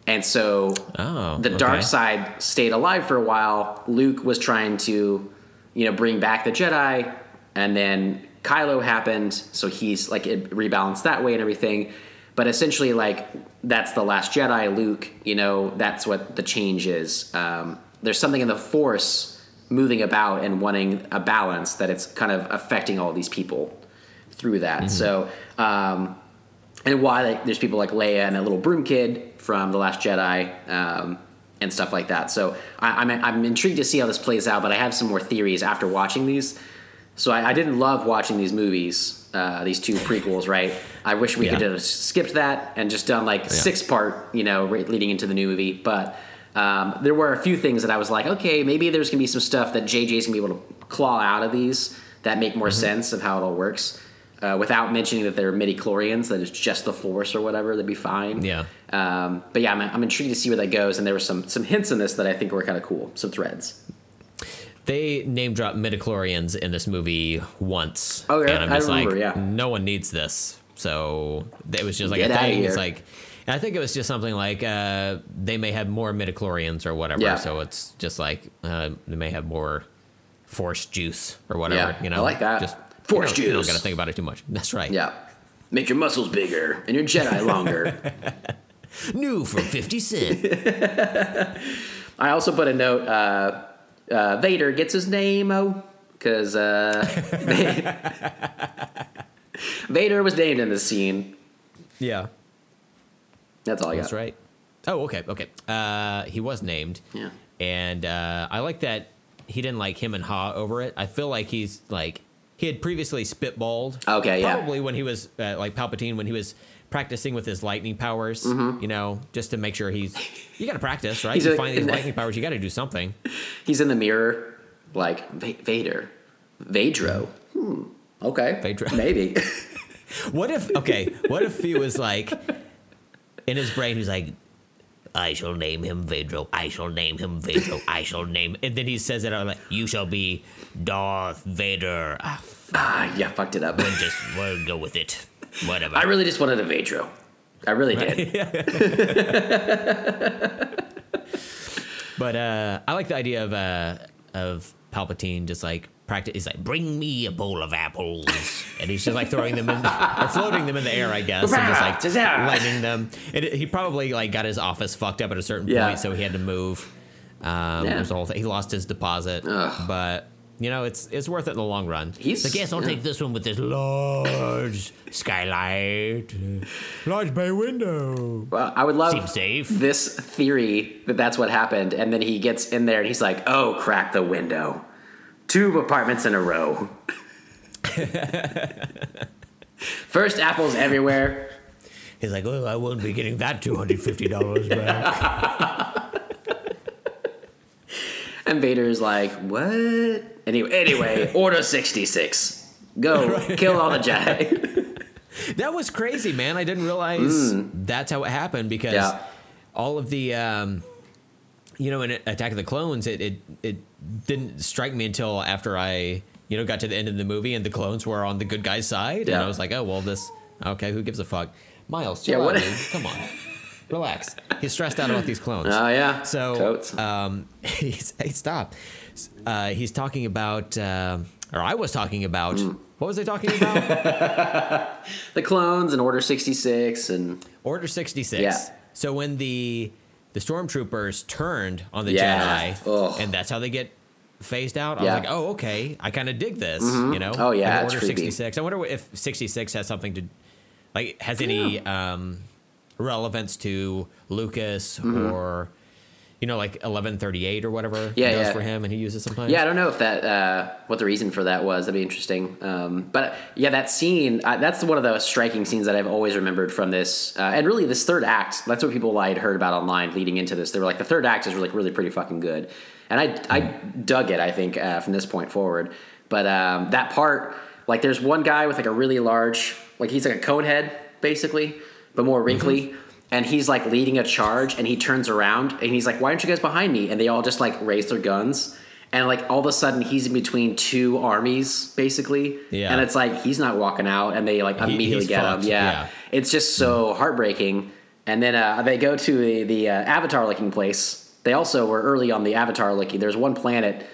[SPEAKER 2] And so
[SPEAKER 3] Oh,
[SPEAKER 2] the dark side stayed alive for a while. Luke was trying to, you know, bring back the Jedi, and then Kylo happened, so he's like it rebalanced that way and everything. But essentially, like that's the last Jedi, Luke. You know, that's what the change is. Um, there's something in the Force moving about and wanting a balance that it's kind of affecting all these people through that. So. Um, and why like, there's people like Leia and a little broom kid from the Last Jedi um, and stuff like that. So I, I'm I'm intrigued to see how this plays out, but I have some more theories after watching these. So I, I didn't love watching these movies, uh, these two prequels. Right? I wish we
[SPEAKER 3] Yeah.
[SPEAKER 2] could have skipped that and just done like six part, you know, leading into the new movie. But um, there were a few things that I was like, okay, maybe there's gonna be some stuff that JJ's gonna be able to claw out of these that make more sense of how it all works. Uh, without mentioning that they're midi chlorians, that it's just the force or whatever, that'd be fine.
[SPEAKER 3] Yeah.
[SPEAKER 2] Um, but yeah, I'm, I'm intrigued to see where that goes, and there were some some hints in this that I think were kind of cool, some threads.
[SPEAKER 3] They name drop midichlorians in this movie once.
[SPEAKER 2] Oh, yeah,
[SPEAKER 3] and I'm
[SPEAKER 2] I
[SPEAKER 3] just
[SPEAKER 2] remember,
[SPEAKER 3] like,
[SPEAKER 2] yeah.
[SPEAKER 3] no one needs this. So it was just like
[SPEAKER 2] Get
[SPEAKER 3] a thing. It's like, I think it was just something like uh, they may have more midichlorians or whatever.
[SPEAKER 2] Yeah.
[SPEAKER 3] So it's just like uh, they may have more force juice or whatever.
[SPEAKER 2] Yeah,
[SPEAKER 3] you know,
[SPEAKER 2] I like that.
[SPEAKER 3] Just
[SPEAKER 2] Force
[SPEAKER 3] you don't, You don't got to think about it too much. That's right.
[SPEAKER 2] Yeah. Make your muscles bigger and your Jedi longer.
[SPEAKER 3] New from Fifty Cent.
[SPEAKER 2] I also put a note. Uh, uh, Vader gets his name, oh, because uh, Vader was named in this scene.
[SPEAKER 3] yeah.
[SPEAKER 2] That's all I got.
[SPEAKER 3] That's right. Oh, okay, okay. Uh, he was named.
[SPEAKER 2] Yeah.
[SPEAKER 3] And uh, I like that he didn't like him and Ha over it. I feel like he's like he had previously spitballed.
[SPEAKER 2] Okay, yeah.
[SPEAKER 3] Probably when he was uh, like Palpatine when he was practicing with his lightning powers. You know, just to make sure he's. You got to practice, right?
[SPEAKER 2] Mm-hmm. He's
[SPEAKER 3] you
[SPEAKER 2] a-
[SPEAKER 3] find these lightning powers, you got to do something.
[SPEAKER 2] He's in the mirror, like Va- Vader, Vadro. Hmm. Okay.
[SPEAKER 3] Vadro.
[SPEAKER 2] Maybe.
[SPEAKER 3] What if? Okay, what if he was like in his brain? He's like. I shall name him Vedro. I shall name him Vedro. I shall name, and then he says it out like, "You shall be Darth Vader." Ah,
[SPEAKER 2] ah, yeah, fucked it up.
[SPEAKER 3] we'll just we'll go with it. Whatever.
[SPEAKER 2] I really just wanted a Vadro. I really did.
[SPEAKER 3] but uh, I like the idea of uh, of Palpatine just like practice. He's like, "Bring me a bowl of apples," and he's just like throwing them in, or floating them in the air, I guess, and just like lightning them. And it, he probably like got his office fucked up at a certain
[SPEAKER 2] Yeah.
[SPEAKER 3] point, so he had to move. Um,
[SPEAKER 2] Yeah.
[SPEAKER 3] There's a whole thing. He lost his deposit,
[SPEAKER 2] Ugh.
[SPEAKER 3] but. You know, it's it's worth it in the long run.
[SPEAKER 2] He's-
[SPEAKER 3] like, yes, I'll
[SPEAKER 2] yeah.
[SPEAKER 3] take this one with this large skylight, large bay window.
[SPEAKER 2] Well, I would love
[SPEAKER 3] Seems safe.
[SPEAKER 2] this theory that that's what happened, and then he gets in there and he's like, "Oh, crack the window, two apartments in a row." First apples everywhere.
[SPEAKER 3] He's like, oh, I won't be getting that two hundred fifty dollars back.
[SPEAKER 2] And Vader's like, "What?" Anyway, anyway, Order sixty six. Go kill all the Jedi.
[SPEAKER 3] that was crazy, man. I didn't realize that's how it happened because
[SPEAKER 2] Mm. Yeah.
[SPEAKER 3] all of the, um, you know, in Attack of the Clones, it, it it didn't strike me until after I, you know, got to the end of the movie and the clones were on the good guy's side, and I was like, oh well, this okay, who gives a fuck? Miles,
[SPEAKER 2] Yeah, what-
[SPEAKER 3] Come on, relax. He's stressed out about these clones.
[SPEAKER 2] Oh yeah.
[SPEAKER 3] So,
[SPEAKER 2] Totes.
[SPEAKER 3] um, he's, hey, stop. Uh, he's talking about, uh, or I was talking about.
[SPEAKER 2] Mm.
[SPEAKER 3] What was I talking about?
[SPEAKER 2] the clones and Order sixty six and
[SPEAKER 3] Order sixty six.
[SPEAKER 2] Yeah.
[SPEAKER 3] So when the the stormtroopers turned on the
[SPEAKER 2] Yeah.
[SPEAKER 3] Jedi,
[SPEAKER 2] Ugh.
[SPEAKER 3] and that's how they get phased out. I
[SPEAKER 2] Yeah.
[SPEAKER 3] was like, oh, okay. I kind of dig this. You know?
[SPEAKER 2] Oh, yeah,
[SPEAKER 3] Like Order sixty six. I wonder if sixty six has something to, like, has any um, relevance to Lucas or. You know, like eleven thirty eight or whatever
[SPEAKER 2] Yeah,
[SPEAKER 3] he does
[SPEAKER 2] yeah.
[SPEAKER 3] for him, and he uses sometimes.
[SPEAKER 2] Yeah, I don't know if that uh, what the reason for that was. That'd be interesting. Um, but yeah, that scene uh, that's one of the striking scenes that I've always remembered from this, uh, and really this third act. That's what people I had heard about online leading into this. They were like, the third act is really really pretty fucking good, and I I dug it. I think uh, from this point forward. But um, that part, like, there's one guy with like a really large, like he's like a cone head basically, but more wrinkly and he's like leading a charge and he turns around and he's like why aren't you guys behind me and they all just like raise their guns and like all of a sudden he's in between two armies basically
[SPEAKER 3] Yeah.
[SPEAKER 2] and it's like he's not walking out and they like immediately
[SPEAKER 3] he's
[SPEAKER 2] get
[SPEAKER 3] fucked,
[SPEAKER 2] him yeah.
[SPEAKER 3] yeah.
[SPEAKER 2] it's just so heartbreaking and then uh, they go to the, the uh, avatar looking place they also were early on the avatar looking there's one planet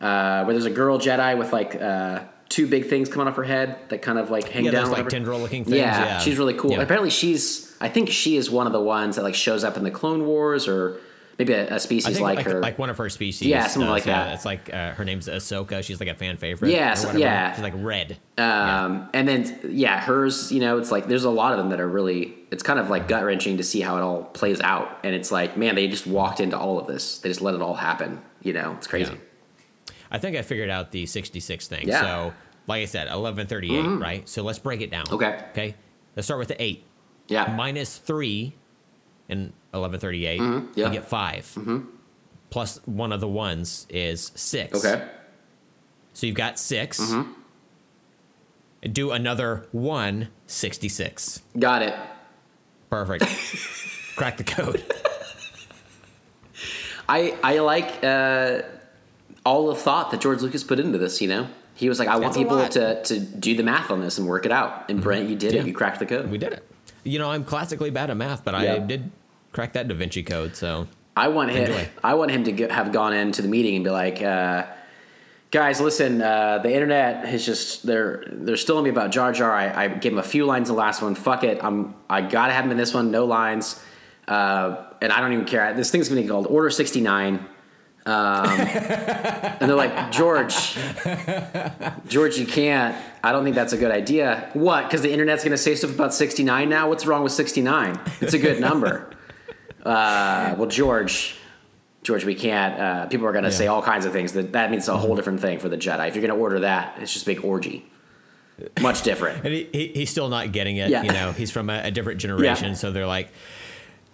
[SPEAKER 2] uh, where there's a girl jedi with like uh, two big things coming off her head that kind of like hang
[SPEAKER 3] Yeah,
[SPEAKER 2] down
[SPEAKER 3] those like tendril looking things.
[SPEAKER 2] Yeah,
[SPEAKER 3] Yeah,
[SPEAKER 2] she's really cool.
[SPEAKER 3] Yeah.
[SPEAKER 2] Apparently, she's. I think she is one of the ones that like shows up in the Clone Wars, or maybe a species
[SPEAKER 3] think
[SPEAKER 2] like,
[SPEAKER 3] like,
[SPEAKER 2] her.
[SPEAKER 3] like one of her species.
[SPEAKER 2] Yeah, something
[SPEAKER 3] does,
[SPEAKER 2] like
[SPEAKER 3] yeah.
[SPEAKER 2] that.
[SPEAKER 3] It's like uh, her name's Ahsoka. She's like a fan favorite.
[SPEAKER 2] Yeah, so- yeah.
[SPEAKER 3] She's like red.
[SPEAKER 2] um, and then yeah, hers. You know, it's like there's a lot of them that are really. It's kind of like gut wrenching to see how it all plays out, and it's like, man, they just walked into all of this. They just let it all happen. You know, it's crazy.
[SPEAKER 3] Yeah. I think I figured out the 66 thing.
[SPEAKER 2] Yeah.
[SPEAKER 3] So, like I said, 1138, right? So let's break it down.
[SPEAKER 2] Okay.
[SPEAKER 3] Okay. Let's start with the 8.
[SPEAKER 2] Yeah.
[SPEAKER 3] Minus 3 in 1138,
[SPEAKER 2] Mm-hmm. yeah.
[SPEAKER 3] you get 5. Plus one of the ones is 6.
[SPEAKER 2] Okay.
[SPEAKER 3] So you've got 6.
[SPEAKER 2] Mm-hmm.
[SPEAKER 3] Do another 166.
[SPEAKER 2] Got it.
[SPEAKER 3] Perfect. Crack the code.
[SPEAKER 2] I I like uh, all the thought that George Lucas put into this. You know, He was like, I want people to, to do the math on this and work it out. And Brent, you did
[SPEAKER 3] Yeah.
[SPEAKER 2] it. You cracked the code.
[SPEAKER 3] We did it. You know, I'm classically bad at math, but I did crack that Da Vinci Code. So
[SPEAKER 2] I want him.
[SPEAKER 3] Enjoy.
[SPEAKER 2] I want him to get, have gone into the meeting and be like, uh, "Guys, listen. Uh, the internet has just they're they're still on me about Jar Jar. I, I gave him a few lines in the last one. Fuck it. I'm I gotta have him in this one. No lines. Uh, and I don't even care. This thing's gonna be called Order 69. Um, and they're like, George, George, you can't. I don't think that's a good idea. What? Because the internet's going to say stuff about 69 now? What's wrong with 69? It's a good number. uh, well, George, George, we can't. Uh, people are going to
[SPEAKER 3] Yeah.
[SPEAKER 2] say all kinds of things. That that means a whole different thing for the Jedi. If you're going to order that, it's just a big orgy. Much different.
[SPEAKER 3] And he, he, he's still not getting it.
[SPEAKER 2] Yeah.
[SPEAKER 3] You know, he's from a, a different generation, so they're like,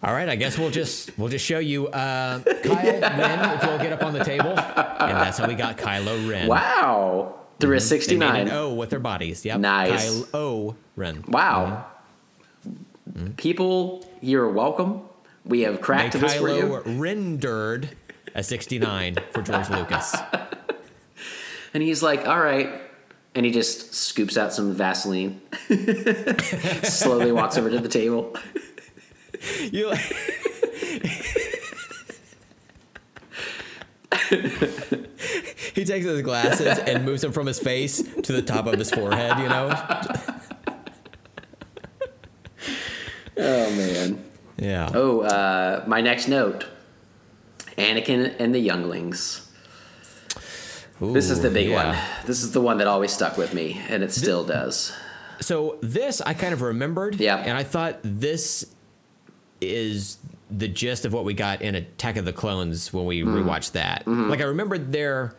[SPEAKER 3] "All right, I guess we'll just we'll just show you uh, Kylo Ren if you'll get up on the table." And that's how we got Kylo Ren.
[SPEAKER 2] Wow. Through a
[SPEAKER 3] They made
[SPEAKER 2] 69.
[SPEAKER 3] an O with their bodies. Yep.
[SPEAKER 2] Nice.
[SPEAKER 3] Kylo Ren.
[SPEAKER 2] Wow. People, you're welcome. We have cracked this for you.
[SPEAKER 3] Rendered a 69 for George Lucas.
[SPEAKER 2] And he's like, all right. And he just scoops out some Vaseline, slowly walks over to the table.
[SPEAKER 3] You like, he takes his glasses and moves them from his face to the top of his forehead, you know?
[SPEAKER 2] Oh, man.
[SPEAKER 3] Yeah.
[SPEAKER 2] Oh, uh, my next note Anakin and the Younglings. This is the big
[SPEAKER 3] yeah.
[SPEAKER 2] one. This is the one that always stuck with me, and it still does.
[SPEAKER 3] So this I kind of remembered.
[SPEAKER 2] Yeah.
[SPEAKER 3] And I thought this is the gist of what we got in Attack of the Clones when we
[SPEAKER 2] Mm-hmm.
[SPEAKER 3] rewatched that. Like I remembered there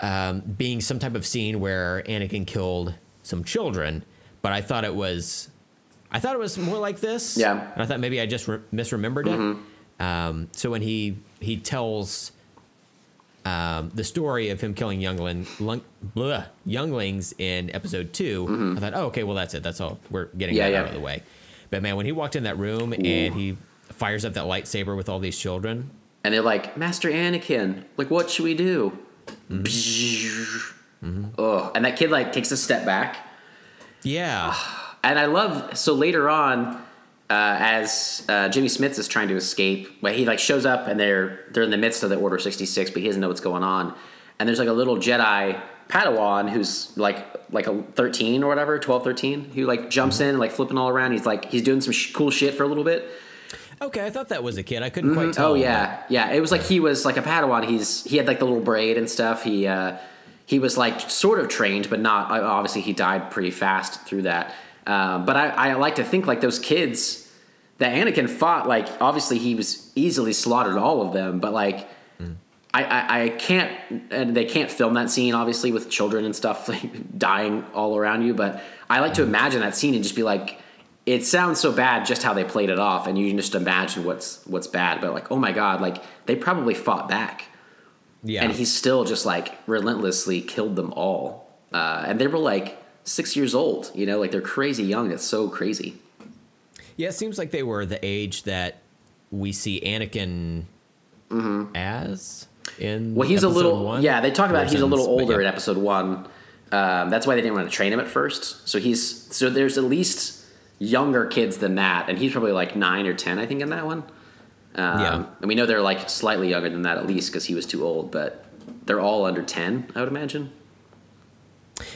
[SPEAKER 3] um, being some type of scene where Anakin killed some children, but I thought it was, I thought it was more like this.
[SPEAKER 2] Yeah. Mm-hmm.
[SPEAKER 3] And I thought maybe I just re- misremembered it. Um, so when he he tells um, the story of him killing youngling, lung, bleh, younglings in episode 2 I thought, oh, okay, well, that's it. That's all. We're getting
[SPEAKER 2] Mm-hmm. Yeah,
[SPEAKER 3] that
[SPEAKER 2] yeah.
[SPEAKER 3] out of the way. But man, when he walked in that room and he fires up that lightsaber with all these children,
[SPEAKER 2] And they're like, Master Anakin, like, what should we do? Oh, and that kid like takes a step back,
[SPEAKER 3] yeah,
[SPEAKER 2] and I love. So later on, uh, as uh, Jimmy Smits is trying to escape, well, he like shows up, and they're they're in the midst of the Order sixty six, but he doesn't know what's going on. And there's like a little Jedi Padawan who's like like a 13 or whatever, 12, 13, who like jumps in, like flipping all around. He's like he's doing some sh- cool shit for a little bit.
[SPEAKER 3] okay, I thought that was a kid. I couldn't quite tell.
[SPEAKER 2] Oh yeah, yeah. It was like he was like a Padawan. He's he had like the little braid and stuff. He uh, he was like sort of trained, but not. Obviously, he died pretty fast through that. Um, but I, I like to think like those kids that Anakin fought. Like obviously, he was easily slaughtered all of them. But like. I, I, I can't, and they can't film that scene obviously with children and stuff like dying all around you. But I like to imagine that scene and just be like, it sounds so bad just how they played it off, and you can just imagine what's what's bad. But like, oh my god, like they probably fought back,
[SPEAKER 3] yeah.
[SPEAKER 2] and he still just like relentlessly killed them all. Uh, and they were like six years old, you know, like they're crazy young. It's so crazy.
[SPEAKER 3] Yeah, it seems like they were the age that we see Anakin as in.
[SPEAKER 2] Mm-hmm. Well, he's a little
[SPEAKER 3] one.
[SPEAKER 2] yeah. They talk about he's a little older
[SPEAKER 3] yeah.
[SPEAKER 2] in episode one. Um, that's why they didn't want to train him at first. So he's so there's at least younger kids than that, and he's probably like nine or ten, I think, in that one. Um,
[SPEAKER 3] Yeah.
[SPEAKER 2] and we know they're like slightly younger than that at least because he was too old, but they're all under ten, I would imagine.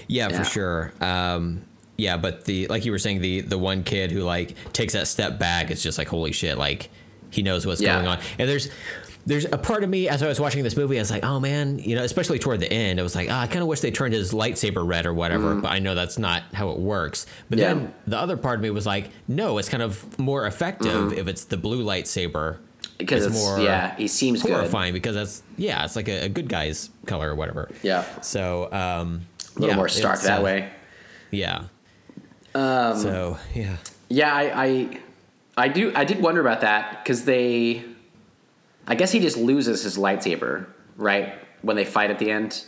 [SPEAKER 3] Yeah,
[SPEAKER 2] Yeah.
[SPEAKER 3] for sure. Um, yeah, but the like you were saying, the the one kid who like takes that step back, it's just like holy shit, like he knows what's
[SPEAKER 2] Yeah.
[SPEAKER 3] going on. And there's there's a part of me as I was watching this movie, I was like, oh man, you know, especially toward the end, it was like, oh, I kind of wish they turned his lightsaber red or whatever. But I know that's not how it works. But.
[SPEAKER 2] Yeah.
[SPEAKER 3] then the other part of me was like, no, it's kind of more effective if it's the blue lightsaber.
[SPEAKER 2] Because it's, yeah, he seems good.
[SPEAKER 3] horrifying because that's yeah, it's like a, a good guy's color or whatever.
[SPEAKER 2] Yeah,
[SPEAKER 3] So um,
[SPEAKER 2] a little
[SPEAKER 3] yeah,
[SPEAKER 2] more stark that
[SPEAKER 3] uh,
[SPEAKER 2] way.
[SPEAKER 3] Yeah.
[SPEAKER 2] Um,
[SPEAKER 3] so yeah.
[SPEAKER 2] Yeah, I, I, I do. I did wonder about that because they, I guess he just loses his lightsaber right when they fight at the end.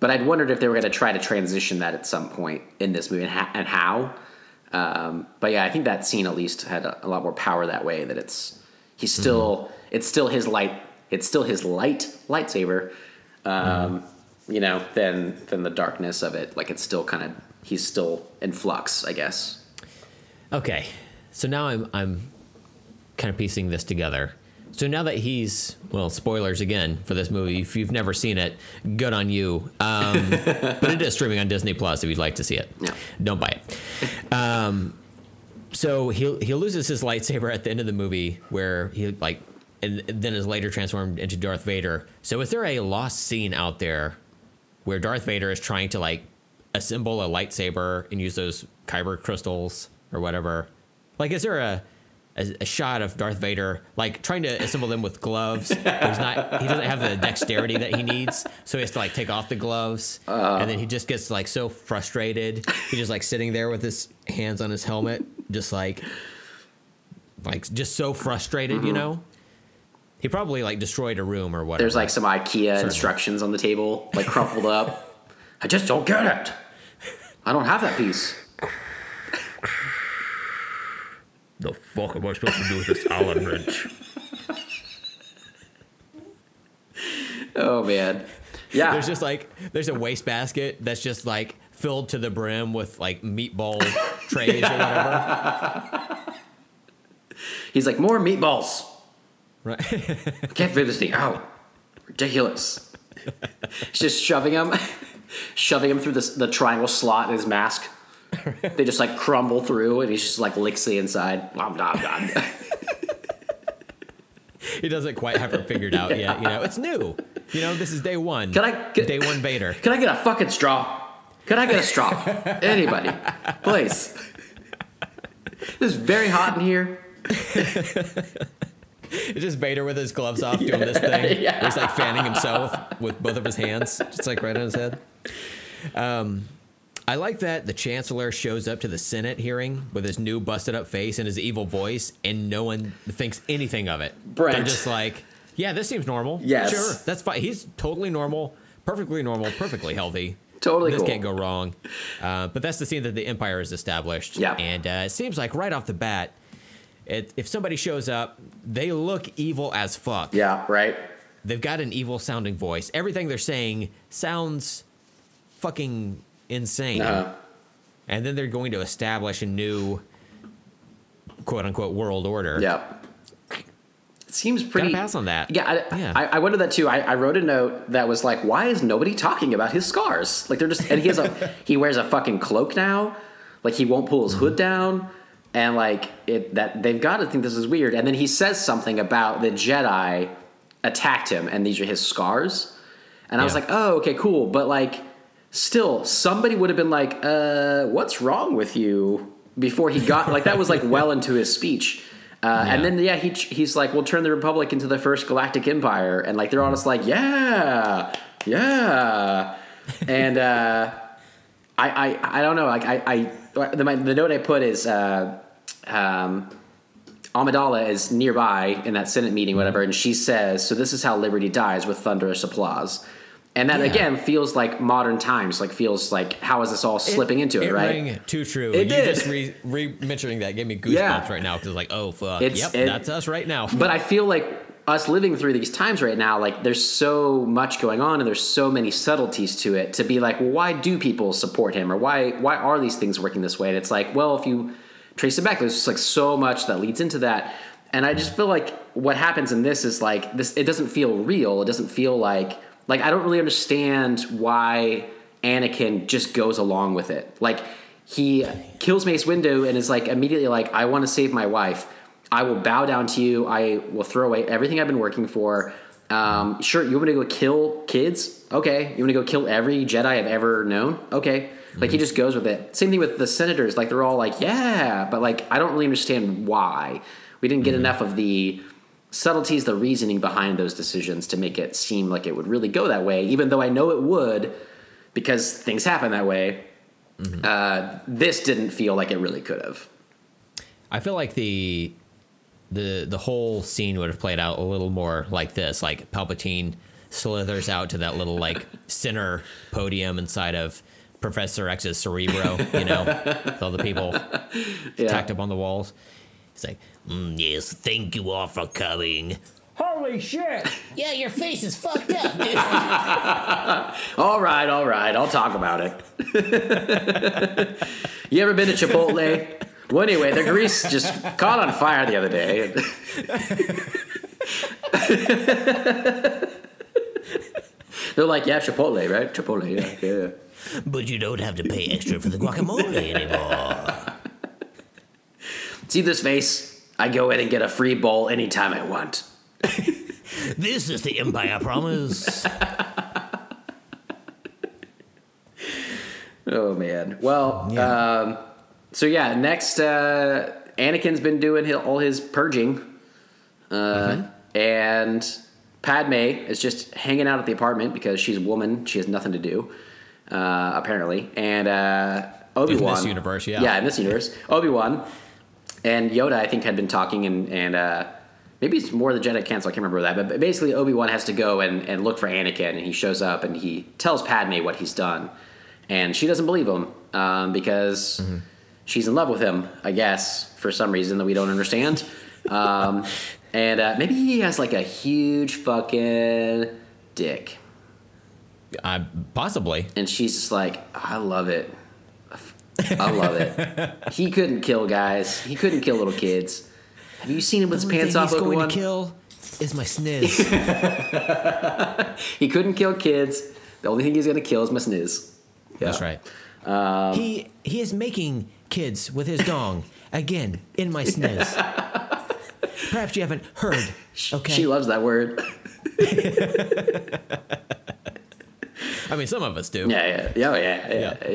[SPEAKER 2] But I'd wondered if they were going to try to transition that at some point in this movie and, ha- and how. Um, but yeah, I think that scene at least had a, a lot more power that way. That it's he's still it's still his light it's still his light lightsaber. Um, you know, than than the darkness of it. Like it's still kind of he's still in flux, I guess.
[SPEAKER 3] Okay, so now I'm I'm kind of piecing this together. So now that he's well, spoilers again for this movie. If you've never seen it, good on you. Um, but it is streaming on Disney Plus if you'd like to see it.
[SPEAKER 2] Yeah.
[SPEAKER 3] Don't buy it. Um, so he he loses his lightsaber at the end of the movie, where he like, and then is later transformed into Darth Vader. So is there a lost scene out there where Darth Vader is trying to like assemble a lightsaber and use those kyber crystals or whatever? Like, is there a a, a shot of Darth Vader like trying to assemble them with gloves? He's not. He doesn't have the dexterity that he needs, so he has to like take off the gloves, and then he just gets like so frustrated. He's just like sitting there with his hands on his helmet, just like like just so frustrated, you mm-hmm. know. He probably like destroyed a room or whatever.
[SPEAKER 2] There's like some IKEA instructions on the table, like crumpled up. I just don't get it. I don't have that piece.
[SPEAKER 4] The fuck am I supposed to do with this Allen wrench?
[SPEAKER 2] Oh man. Yeah.
[SPEAKER 3] There's just like there's a wastebasket that's just like filled to the brim with like meatball trays or whatever.
[SPEAKER 2] He's like, more meatballs.
[SPEAKER 3] Right.
[SPEAKER 2] I can't figure this thing out. Ridiculous. He's just shoving him, shoving him through the, the triangle slot in his mask. They just like crumble through, and he's just like licks the inside. Nom, nom, nom.
[SPEAKER 3] he doesn't quite have it figured out yet. You know, it's new. You know, this is day one.
[SPEAKER 2] Can I get-
[SPEAKER 3] day one Vader?
[SPEAKER 2] Can I get a fucking straw? Can I get a straw? Anybody, please. This is very hot in here.
[SPEAKER 3] It's just Vader with his gloves off doing this thing.
[SPEAKER 2] yeah.
[SPEAKER 3] He's like fanning himself with both of his hands, just like right on his head. Um, I like that the Chancellor shows up to the Senate hearing with his new busted up face and his evil voice, and no one thinks anything of it.
[SPEAKER 2] Brent.
[SPEAKER 3] They're just like, yeah, this seems normal.
[SPEAKER 2] Yes.
[SPEAKER 3] Sure, that's fine. He's totally normal, perfectly normal, perfectly healthy.
[SPEAKER 2] Totally
[SPEAKER 3] This
[SPEAKER 2] cool.
[SPEAKER 3] can't go wrong. Uh, but that's the scene that the Empire is established.
[SPEAKER 2] Yeah.
[SPEAKER 3] And uh, it seems like right off the bat, it, if somebody shows up, they look evil as fuck.
[SPEAKER 2] Yeah, right.
[SPEAKER 3] They've got an evil sounding voice. Everything they're saying sounds fucking insane.
[SPEAKER 2] Uh,
[SPEAKER 3] And then they're going to establish a new quote unquote world order.
[SPEAKER 2] yeah. It seems pretty.
[SPEAKER 3] Got pass on that.
[SPEAKER 2] Yeah, I,
[SPEAKER 3] Yeah.
[SPEAKER 2] I, I wondered that too. I, I wrote a note that was like, "Why is nobody talking about his scars? Like they're just." And he has a he wears a fucking cloak now. Like he won't pull his hood down, and like it that they've got to think this is weird. And then he says something about the Jedi attacked him, and these are his scars. And I was like, "Oh, okay, cool." But like, still, somebody would have been like, "Uh, what's wrong with you?" Before he got like that was like well into his speech. Uh, And then yeah, he he's like, "We'll turn the Republic into the first galactic empire," and like they're all just like, "Yeah, yeah," and uh, I, I I don't know. Like I I the, my, the note I put is uh, um, Amidala is nearby in that Senate meeting, whatever, and she says, "So this is how liberty dies with thunderous applause." And that
[SPEAKER 3] Yeah.
[SPEAKER 2] again feels like modern times. Like feels like how is this all slipping into it, right?
[SPEAKER 3] rang too true.
[SPEAKER 2] It
[SPEAKER 3] you
[SPEAKER 2] did.
[SPEAKER 3] just re, re mentioning that gave me goosebumps
[SPEAKER 2] Yeah.
[SPEAKER 3] right now because it's like, oh fuck,
[SPEAKER 2] It's-
[SPEAKER 3] yep,
[SPEAKER 2] it-
[SPEAKER 3] that's us right now.
[SPEAKER 2] But I feel like us living through these times right now, like there's so much going on and there's so many subtleties to it to be like, well, why do people support him or why why are these things working this way? And it's like, well, if you trace it back, there's just like so much that leads into that. And I just feel like what happens in this is like this it doesn't feel real. It doesn't feel like like I don't really understand why Anakin just goes along with it. Like he kills Mace Windu and is like immediately like, I want to save my wife. I will bow down to you. I will throw away everything I've been working for. Um, sure, you want me to go kill kids? Okay. You want to go kill every Jedi I've ever known? Okay. Like he just goes with it. Same thing with the senators. Like they're all like, yeah, but like I don't really understand why. We didn't get enough of the subtleties, the reasoning behind those decisions to make it seem like it would really go that way, even though I know it would because things happen that way. Uh, this didn't feel like it really could have.
[SPEAKER 3] I feel like the the the whole scene would have played out a little more like this. Like Palpatine slithers out to that little like center podium inside of Professor X's cerebro, you know, with all the people
[SPEAKER 2] Yeah.
[SPEAKER 3] tacked up on the walls. He's like, "Mm, "Yes, thank you all for coming.
[SPEAKER 4] Holy shit!
[SPEAKER 3] Yeah, your face is fucked up, dude.
[SPEAKER 2] All right, all right, I'll talk about it. you ever been to Chipotle? Well, anyway, the grease just caught on fire the other day. They're like, yeah, Chipotle, right? Chipotle, yeah, yeah.
[SPEAKER 3] but you don't have to pay extra for the guacamole anymore.
[SPEAKER 2] See this face? I go in and get a free bowl anytime I want.
[SPEAKER 3] This is the Empire Promise.
[SPEAKER 2] Oh man. Well,
[SPEAKER 3] Yeah.
[SPEAKER 2] um, so yeah, next, uh, Anakin's been doing all his purging, uh, and Padme is just hanging out at the apartment because she's a woman. She has nothing to do, uh, apparently. And uh, Obi Wan,
[SPEAKER 3] universe, yeah.
[SPEAKER 2] yeah, in this universe, Obi Wan and Yoda, I think, had been talking, and and uh, maybe it's more the Jedi Council. I can't remember that, but- basically, Obi Wan has to go and, and look for Anakin, and he shows up and he tells Padme what he's done, and she doesn't believe him um, because she's in love with him, I guess, for some reason that we don't understand. Um, and uh, maybe he has like a huge fucking dick,
[SPEAKER 3] Uh, possibly.
[SPEAKER 2] and she's just like, I love it. I love it. he couldn't kill guys. He couldn't kill little kids. Have you seen him with his pants off?
[SPEAKER 3] he's going to kill is my sniz.
[SPEAKER 2] He couldn't kill kids. The only thing he's gonna kill is my sniz.
[SPEAKER 3] That's right. he he is making kids with his dong again in my sniz. Perhaps you haven't heard. Okay.
[SPEAKER 2] She loves that word.
[SPEAKER 3] I mean, some of us do.
[SPEAKER 2] Yeah, yeah, yeah, oh, yeah, yeah,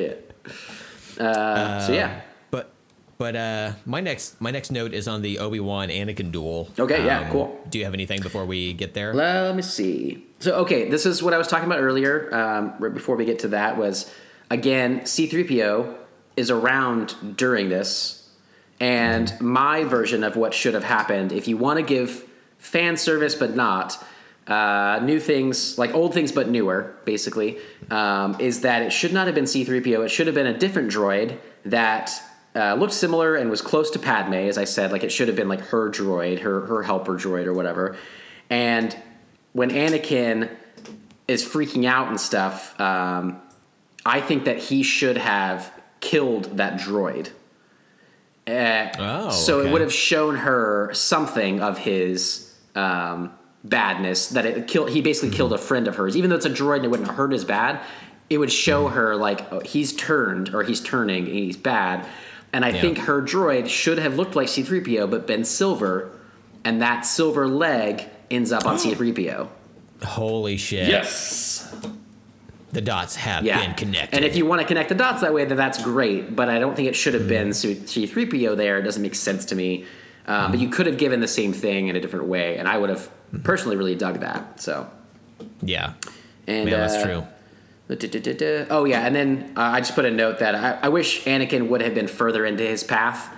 [SPEAKER 2] yeah. Uh, so yeah,
[SPEAKER 3] But but uh, my next my next note is on the Obi Wan Anakin duel.
[SPEAKER 2] Okay, yeah,
[SPEAKER 3] Um,
[SPEAKER 2] cool.
[SPEAKER 3] Do you have anything before we get there?
[SPEAKER 2] let me see. So okay, this is what I was talking about earlier. Um, right before we get to that was again C-3PO is around during this, and my version of what should have happened. If you want to give fan service but not uh, new things like old things but newer, basically, um, is that it should not have been C-3PO. It should have been a different droid that uh, looked similar and was close to Padme, as I said. Like it should have been like her droid, her her helper droid or whatever. And when Anakin is freaking out and stuff, um, I think that he should have killed that droid. Uh,
[SPEAKER 3] Oh,
[SPEAKER 2] so
[SPEAKER 3] okay.
[SPEAKER 2] it would have shown her something of his um, badness that it killed. He basically
[SPEAKER 3] Mm-hmm.
[SPEAKER 2] killed a friend of hers, even though it's a droid and it wouldn't hurt as bad. It would show her like oh, he's turned or he's turning and he's bad. And I
[SPEAKER 3] Yeah.
[SPEAKER 2] think her droid should have looked like C-3PO but been silver, and that silver leg ends up on C-3PO.
[SPEAKER 3] Holy shit!
[SPEAKER 2] Yes.
[SPEAKER 3] The dots have
[SPEAKER 2] Yeah.
[SPEAKER 3] been connected.
[SPEAKER 2] And if you want to connect the dots that way, then that's great. But I don't think it should have been
[SPEAKER 3] Mm-hmm.
[SPEAKER 2] C-3PO there. It doesn't make sense to me. Um, But you could have given the same thing in a different way, and I would have
[SPEAKER 3] Mm-hmm.
[SPEAKER 2] personally really dug that. So.
[SPEAKER 3] yeah,
[SPEAKER 2] And
[SPEAKER 3] yeah, that's
[SPEAKER 2] uh,
[SPEAKER 3] true.
[SPEAKER 2] Oh yeah, and then uh, I just put a note that I, I wish Anakin would have been further into his path,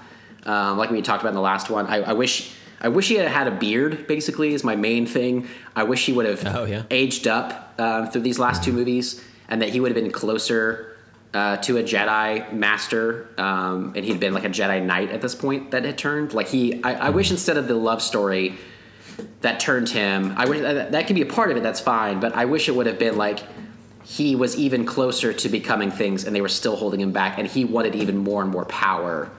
[SPEAKER 2] um, like we talked about in the last one. I, I wish I wish he had had a beard. Basically, is my main thing. I wish he would have
[SPEAKER 3] Oh, yeah.
[SPEAKER 2] aged up um, through these last two movies, and that he would have been closer uh, to a Jedi master, um, and he'd been like a Jedi Knight at this point that had turned. Like he, I, I wish instead of the love story that turned him. I wish that, that could be a part of it. That's fine, but I wish it would have been like he was even closer to becoming things, and they were still holding him back, and he wanted even more and more power,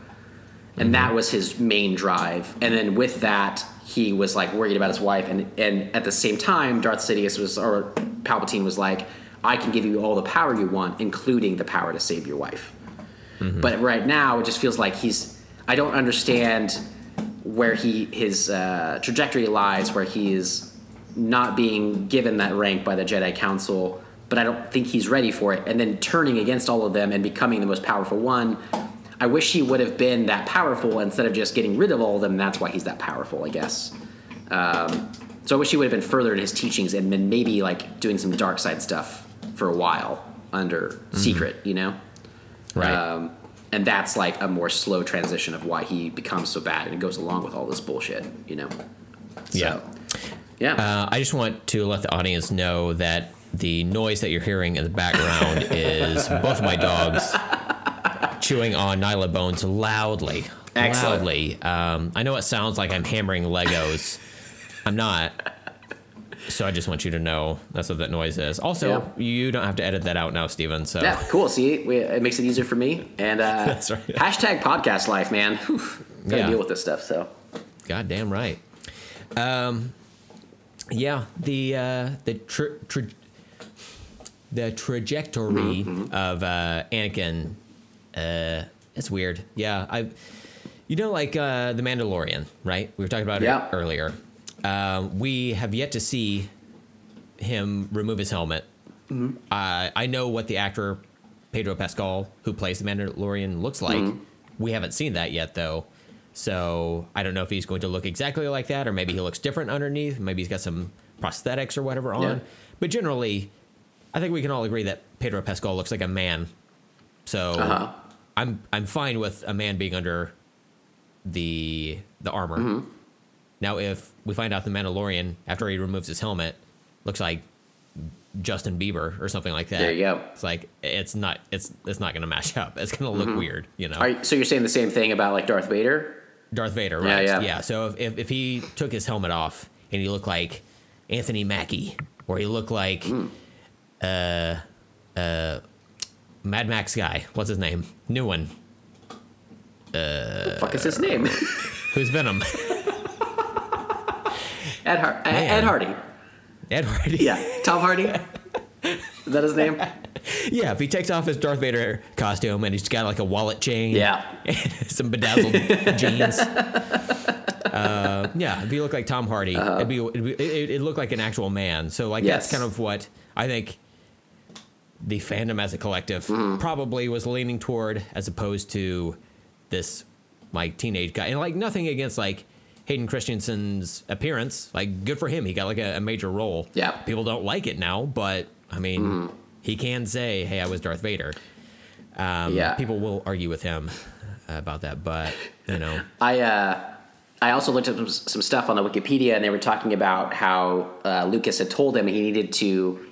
[SPEAKER 2] and that was his main drive. And then with that, he was like worried about his wife, and and at the same time, Darth Sidious was or Palpatine was like, I can give you all the power you want, including the power to save your wife. But right now, it just feels like he's. I don't understand where he his uh, trajectory lies, where he is not being given that rank by the Jedi Council, but I don't think he's ready for it. And then turning against all of them and becoming the most powerful one. I wish he would have been that powerful instead of just getting rid of all of them. That's why he's that powerful, I guess. Um, so I wish he would have been further in his teachings and been maybe like doing some dark side stuff for a while under secret, you know.
[SPEAKER 3] Right.
[SPEAKER 2] Um, and that's like a more slow transition of why he becomes so bad and it goes along with all this bullshit, you know.
[SPEAKER 3] Yeah.
[SPEAKER 2] Yeah.
[SPEAKER 3] Uh, I just want to let the audience know that the noise that you're hearing in the background is both of my dogs chewing on Nylabones loudly.
[SPEAKER 2] Excellent.
[SPEAKER 3] Loudly. Um, I know it sounds like I'm hammering Legos, I'm not. So I just want you to know that's what that noise is. Also,
[SPEAKER 2] Yeah.
[SPEAKER 3] you don't have to edit that out now, Steven. So
[SPEAKER 2] Yeah, cool. See, we, it makes it easier for me. And uh,
[SPEAKER 3] That's right.
[SPEAKER 2] hashtag podcast life, man. Whew, gotta
[SPEAKER 3] Yeah.
[SPEAKER 2] deal with this stuff. So
[SPEAKER 3] God damn right. Um, yeah, the uh, the tra- tra- the trajectory of uh, Anakin, uh, it's weird. Yeah, I, you know, like uh, the Mandalorian, right? We were talking about
[SPEAKER 2] Yeah.
[SPEAKER 3] it earlier. Um, we have yet to see him remove his helmet. Uh, I know what the actor Pedro Pascal, who plays the Mandalorian, looks like. We haven't seen that yet, though. So I don't know if he's going to look exactly like that, or maybe he looks different underneath. Maybe he's got some prosthetics or whatever on.
[SPEAKER 2] Yeah.
[SPEAKER 3] But generally, I think we can all agree that Pedro Pascal looks like a man. So
[SPEAKER 2] Uh-huh.
[SPEAKER 3] I'm I'm fine with a man being under the the armor.
[SPEAKER 2] Mm-hmm.
[SPEAKER 3] Now, if we find out the Mandalorian after he removes his helmet looks like Justin Bieber or something like that,
[SPEAKER 2] There you go.
[SPEAKER 3] It's like it's not it's it's not going to match up. It's going to look weird, you know.
[SPEAKER 2] Mm-hmm. You, so you're saying the same thing about like Darth Vader?
[SPEAKER 3] Darth Vader, right?
[SPEAKER 2] Yeah,
[SPEAKER 3] right?
[SPEAKER 2] yeah.
[SPEAKER 3] So if, if, if he took his helmet off and he looked like Anthony Mackie, or he looked like
[SPEAKER 2] Hmm.
[SPEAKER 3] uh uh Mad Max guy, what's his name? New one.
[SPEAKER 2] the fuck is his name?
[SPEAKER 3] Who's Venom?
[SPEAKER 2] Ed, Har- Ed,
[SPEAKER 3] Man.
[SPEAKER 2] Ed Hardy.
[SPEAKER 3] Ed Hardy.
[SPEAKER 2] Yeah, Tom Hardy. Is that his name?
[SPEAKER 3] Yeah, if he takes off his Darth Vader costume and he's got like a wallet chain,
[SPEAKER 2] Yeah.
[SPEAKER 3] and some bedazzled jeans. Uh, yeah, if he looked like Tom Hardy, it'd be it'd, be, it, it'd look like an actual man. So like
[SPEAKER 2] Yes.
[SPEAKER 3] that's kind of what I think the fandom as a collective
[SPEAKER 2] Mm-hmm.
[SPEAKER 3] probably was leaning toward, as opposed to this like teenage guy. And like nothing against like Hayden Christensen's appearance, like good for him. He got like a, a major role.
[SPEAKER 2] Yeah. Mm-hmm.
[SPEAKER 3] people don't like it now, but I mean, he can say, "Hey, I was Darth Vader." Um,
[SPEAKER 2] Yeah.
[SPEAKER 3] people will argue with him about that, but you know,
[SPEAKER 2] I uh, I also looked up some, some stuff on the Wikipedia, and they were talking about how uh, Lucas had told him he needed to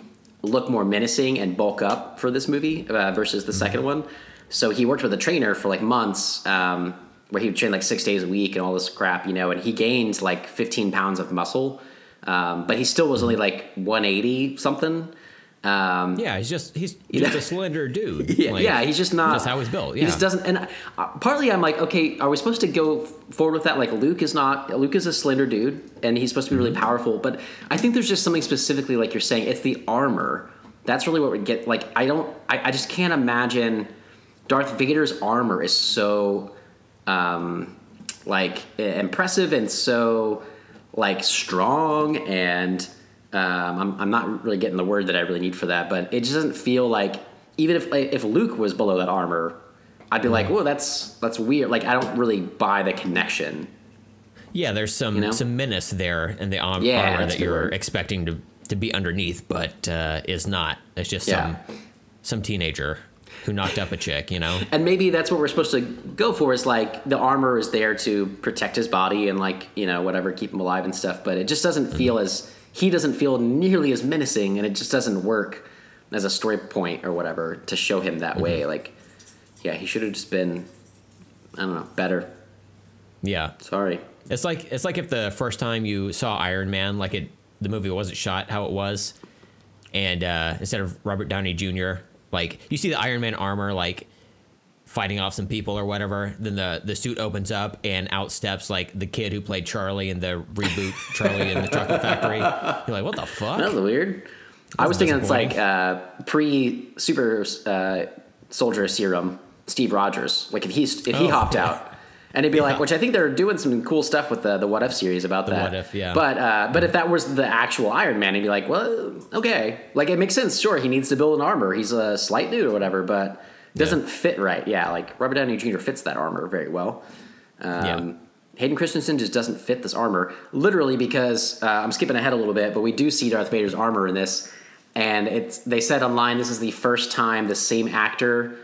[SPEAKER 2] look more menacing and bulk up for this movie uh, versus the second one. So he worked with a trainer for like months, um, where he would train like six days a week and all this crap, you know. And he gained like 15 pounds of muscle, um, but he still was only like 180 something. Um,
[SPEAKER 3] yeah, he's just he's just
[SPEAKER 2] know?
[SPEAKER 3] a slender dude.
[SPEAKER 2] Yeah,
[SPEAKER 3] Like,
[SPEAKER 2] yeah, he's just not.
[SPEAKER 3] That's how he's built.
[SPEAKER 2] He just doesn't. And uh, partly, I'm like, okay, are we supposed to go forward with that? Like, Luke is not. Luke is a slender dude, and he's supposed to be
[SPEAKER 3] Mm-hmm.
[SPEAKER 2] really powerful. But I think there's just something specifically, like you're saying, it's the armor. That's really what we get. Like, I don't. I, I just can't imagine. Darth Vader's armor is so, um, like impressive and so, like strong and. Um, I'm, I'm not really getting the word that I really need for that, but it just doesn't feel like even if like, if Luke was below that armor, I'd be like, "Whoa, that's that's weird." Like I don't really buy the connection.
[SPEAKER 3] yeah. There's some
[SPEAKER 2] You know?
[SPEAKER 3] some menace there in the arm,
[SPEAKER 2] Yeah,
[SPEAKER 3] armor that you're
[SPEAKER 2] word.
[SPEAKER 3] expecting to to be underneath, but uh, is not. It's just
[SPEAKER 2] Yeah.
[SPEAKER 3] some some teenager who knocked up a chick. You know.
[SPEAKER 2] And maybe that's what we're supposed to go for is like the armor is there to protect his body and like you know whatever keep him alive and stuff. But it just doesn't feel as he doesn't feel nearly as menacing, and it just doesn't work as a story point or whatever to show him that way. Like, yeah, he should have just been I don't know better.
[SPEAKER 3] Yeah.
[SPEAKER 2] Sorry.
[SPEAKER 3] It's like it's like if the first time you saw Iron Man, like it, the movie wasn't shot how it was, and uh, instead of Robert Downey Jr., like you see the Iron Man armor, like fighting off some people or whatever. Then the the suit opens up and out steps like the kid who played Charlie in the reboot Charlie in the Chocolate Factory. You're like, what the fuck?
[SPEAKER 2] That was weird. I was thinking it's like uh, pre super uh, soldier serum Steve Rogers. Like if he's if he
[SPEAKER 3] Oh,
[SPEAKER 2] hopped
[SPEAKER 3] yeah.
[SPEAKER 2] out. And it'd be like, which I think they're doing some cool stuff with the the What If series about that.
[SPEAKER 3] What If, yeah.
[SPEAKER 2] But uh, but if that was the actual Iron Man, he'd be like, well, okay, like it makes sense. Sure, he needs to build an armor. He's a slight dude or whatever, but doesn't fit right. Yeah, like Robert Downey Jr. fits that armor very well. Um,
[SPEAKER 3] Yeah.
[SPEAKER 2] Hayden Christensen just doesn't fit this armor, literally because uh, I'm skipping ahead a little bit, but we do see Darth Vader's armor in this, and it's they said online this is the first time the same actor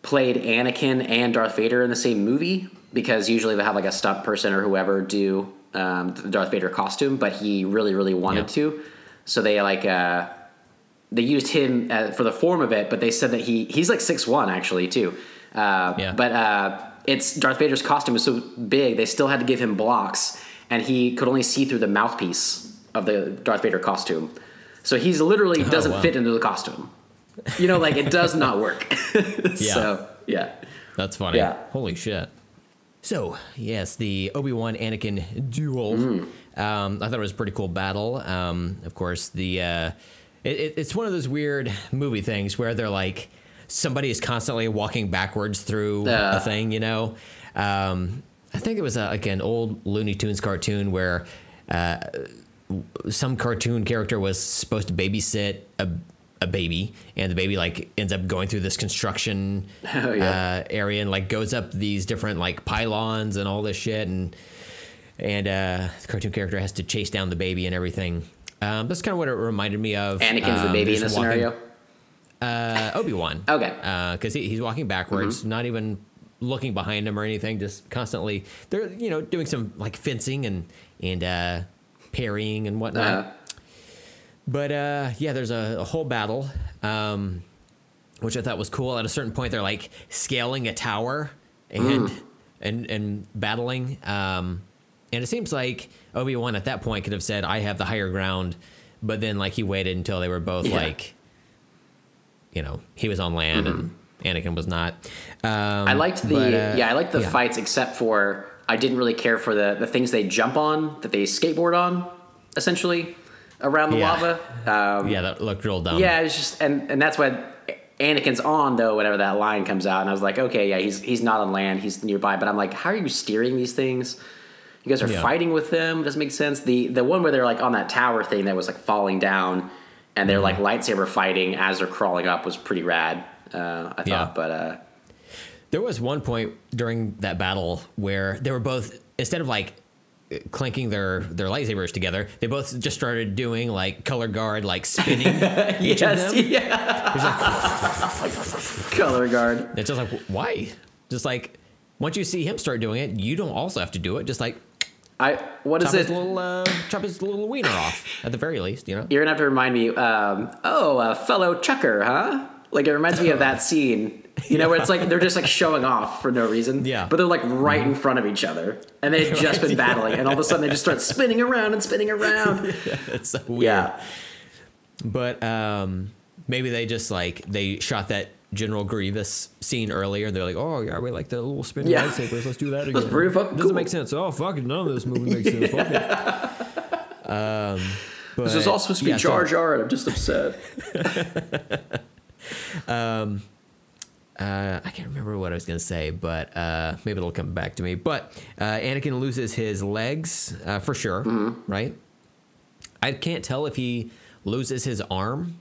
[SPEAKER 2] played Anakin and Darth Vader in the same movie because usually they have like a stunt person or whoever do um, the Darth Vader costume, but he really really wanted
[SPEAKER 3] Yeah.
[SPEAKER 2] to, so they like uh, they used him uh, for the form of it, but they said that he he's like six one actually too. Uh,
[SPEAKER 3] Yeah.
[SPEAKER 2] But uh, it's Darth Vader's costume is so big they still had to give him blocks, and he could only see through the mouthpiece of the Darth Vader costume. So he's literally doesn't
[SPEAKER 3] wow.
[SPEAKER 2] fit into the costume. You know, like it does not work. So yeah,
[SPEAKER 3] That's funny.
[SPEAKER 2] Yeah.
[SPEAKER 3] Holy shit. So, yes, the Obi Wan Anakin duel.
[SPEAKER 2] Mm.
[SPEAKER 3] Um, I thought it was a pretty cool battle. Um, of course, the uh, it, it- it's one of those weird movie things where they're like somebody is constantly walking backwards through
[SPEAKER 2] Yeah.
[SPEAKER 3] a thing. You know, um, I think it was uh like an old Looney Tunes cartoon where uh, some cartoon character was supposed to babysit a, a baby and the baby like ends up going through this construction
[SPEAKER 2] Oh, yeah.
[SPEAKER 3] uh, area and like goes up these different like pylons and all this shit and and uh, the cartoon character has to chase down the baby and everything um, that's kind of what it reminded me of
[SPEAKER 2] Anakin's the
[SPEAKER 3] Um,
[SPEAKER 2] baby in this
[SPEAKER 3] walking-
[SPEAKER 2] scenario.
[SPEAKER 3] uh, Obi-Wan
[SPEAKER 2] Okay.
[SPEAKER 3] because he, he's walking backwards not even looking behind him or anything just constantly they're you know doing some like fencing and and uh, parrying and whatnot
[SPEAKER 2] Uh,
[SPEAKER 3] but uh, yeah, there's a, a whole battle, um, which I thought was cool. At a certain point, they're like scaling a tower and and and battling. Um, and it seems like Obi Wan at that point could have said, "I have the higher ground," but then like he waited until they were both
[SPEAKER 2] Yeah.
[SPEAKER 3] like, you know, he was on land and Anakin was not. Um,
[SPEAKER 2] I liked the
[SPEAKER 3] but, uh,
[SPEAKER 2] yeah, I liked the
[SPEAKER 3] yeah.
[SPEAKER 2] fights except for I didn't really care for the the things they jump on that they skateboard on, essentially around the
[SPEAKER 3] Yeah.
[SPEAKER 2] lava. Um,
[SPEAKER 3] Yeah, that looked real dumb.
[SPEAKER 2] yeah, it's just and and that's why Anakin's on though. Whenever that line comes out, and I was like, okay, yeah, he's he's not on land, he's nearby. But I'm like, how are you steering these things? You guys are
[SPEAKER 3] Yeah.
[SPEAKER 2] fighting with them. Doesn't make sense. The the one where they're like on that tower thing that was like falling down, and they're
[SPEAKER 3] Mm-hmm.
[SPEAKER 2] like lightsaber fighting as they're crawling up was pretty rad. Uh, I thought,
[SPEAKER 3] Yeah.
[SPEAKER 2] but uh,
[SPEAKER 3] There was one point during that battle where they were both instead of like clanking their their lightsabers together, they both just started doing like color guard, like spinning each
[SPEAKER 2] yes,
[SPEAKER 3] of them.
[SPEAKER 2] yeah,
[SPEAKER 3] like,
[SPEAKER 2] color guard.
[SPEAKER 3] it's just like why? Just like once you see him start doing it, you don't also have to do it. Just like
[SPEAKER 2] I what is
[SPEAKER 3] chop his
[SPEAKER 2] it?
[SPEAKER 3] little uh, chop his little wiener off at the very least, you know.
[SPEAKER 2] You're gonna have to remind me. Um, oh, a fellow chucker, huh? Like it reminds me of that scene. You know, where it's like they're just like showing off for no reason.
[SPEAKER 3] Yeah.
[SPEAKER 2] But they're like right in front of each other, and they've just been battling, and all of a sudden they just start spinning around and spinning around.
[SPEAKER 3] It's so weird.
[SPEAKER 2] Yeah.
[SPEAKER 3] But um, maybe they just like they shot that General Grievous scene earlier. and They're like, oh yeah, we like the little spinning
[SPEAKER 2] Yeah.
[SPEAKER 3] lightsabers. Let's do that again.
[SPEAKER 2] pretty fucking
[SPEAKER 3] Doesn't
[SPEAKER 2] cool.
[SPEAKER 3] make sense. Oh fuck it, none of this movie makes sense. Fuck it. Um,
[SPEAKER 2] This is all supposed to be
[SPEAKER 3] yeah,
[SPEAKER 2] Jar Jar, and I'm just upset.
[SPEAKER 3] uh, I can't remember what I was gonna say, but uh, maybe it'll come back to me. But uh, Anakin loses his legs uh, for sure,
[SPEAKER 2] Mm-hmm.
[SPEAKER 3] right? I can't tell if he loses his arm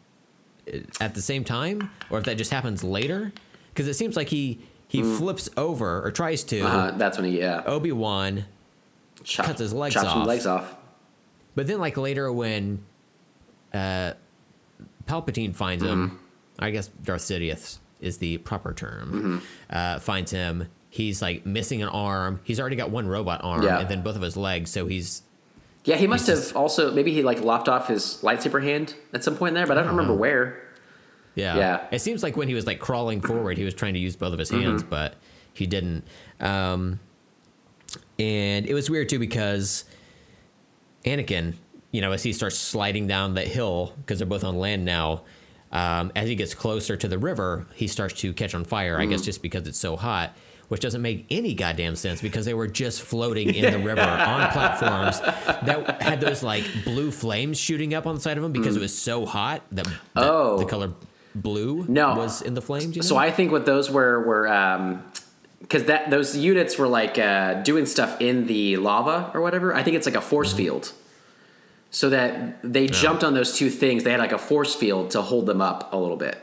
[SPEAKER 3] at the same time, or if that just happens later, because it seems like he he flips over or tries to.
[SPEAKER 2] Mm. Uh, that's when he yeah
[SPEAKER 3] Obi Wan, cuts his legs
[SPEAKER 2] chops
[SPEAKER 3] off.
[SPEAKER 2] legs off.
[SPEAKER 3] but then like later when uh, Palpatine finds
[SPEAKER 2] Mm-hmm.
[SPEAKER 3] him, I guess Darth Sidious is the proper term.
[SPEAKER 2] Mm-hmm.
[SPEAKER 3] Uh, finds him. He's like missing an arm. He's already got one robot arm,
[SPEAKER 2] Yeah.
[SPEAKER 3] and then both of his legs. So he's
[SPEAKER 2] Yeah, he must have also maybe he like lopped off his lightsaber hand at some point there, but I don't remember where.
[SPEAKER 3] Yeah.
[SPEAKER 2] Yeah.
[SPEAKER 3] It seems like when he was like crawling forward, he was trying to use both of his hands,
[SPEAKER 2] Mm-hmm.
[SPEAKER 3] but he didn't. Um, and it was weird too because Anakin, you know, as he starts sliding down that hill, because they're both on land now, um, as he gets closer to the river, he starts to catch on fire, I
[SPEAKER 2] Mm.
[SPEAKER 3] guess just because it's so hot. Which doesn't make any goddamn sense because they were just floating in the river on platforms that had those like blue flames shooting up on the side of them because it was so hot that, that
[SPEAKER 2] Mm. Oh.
[SPEAKER 3] the color blue
[SPEAKER 2] No.
[SPEAKER 3] was in the flames. You know?
[SPEAKER 2] So I think what those were were because that those units were like uh, doing stuff in the lava or whatever. I think it's like a force field. So that they jumped on those two things. They had like a force field to hold them up a little bit,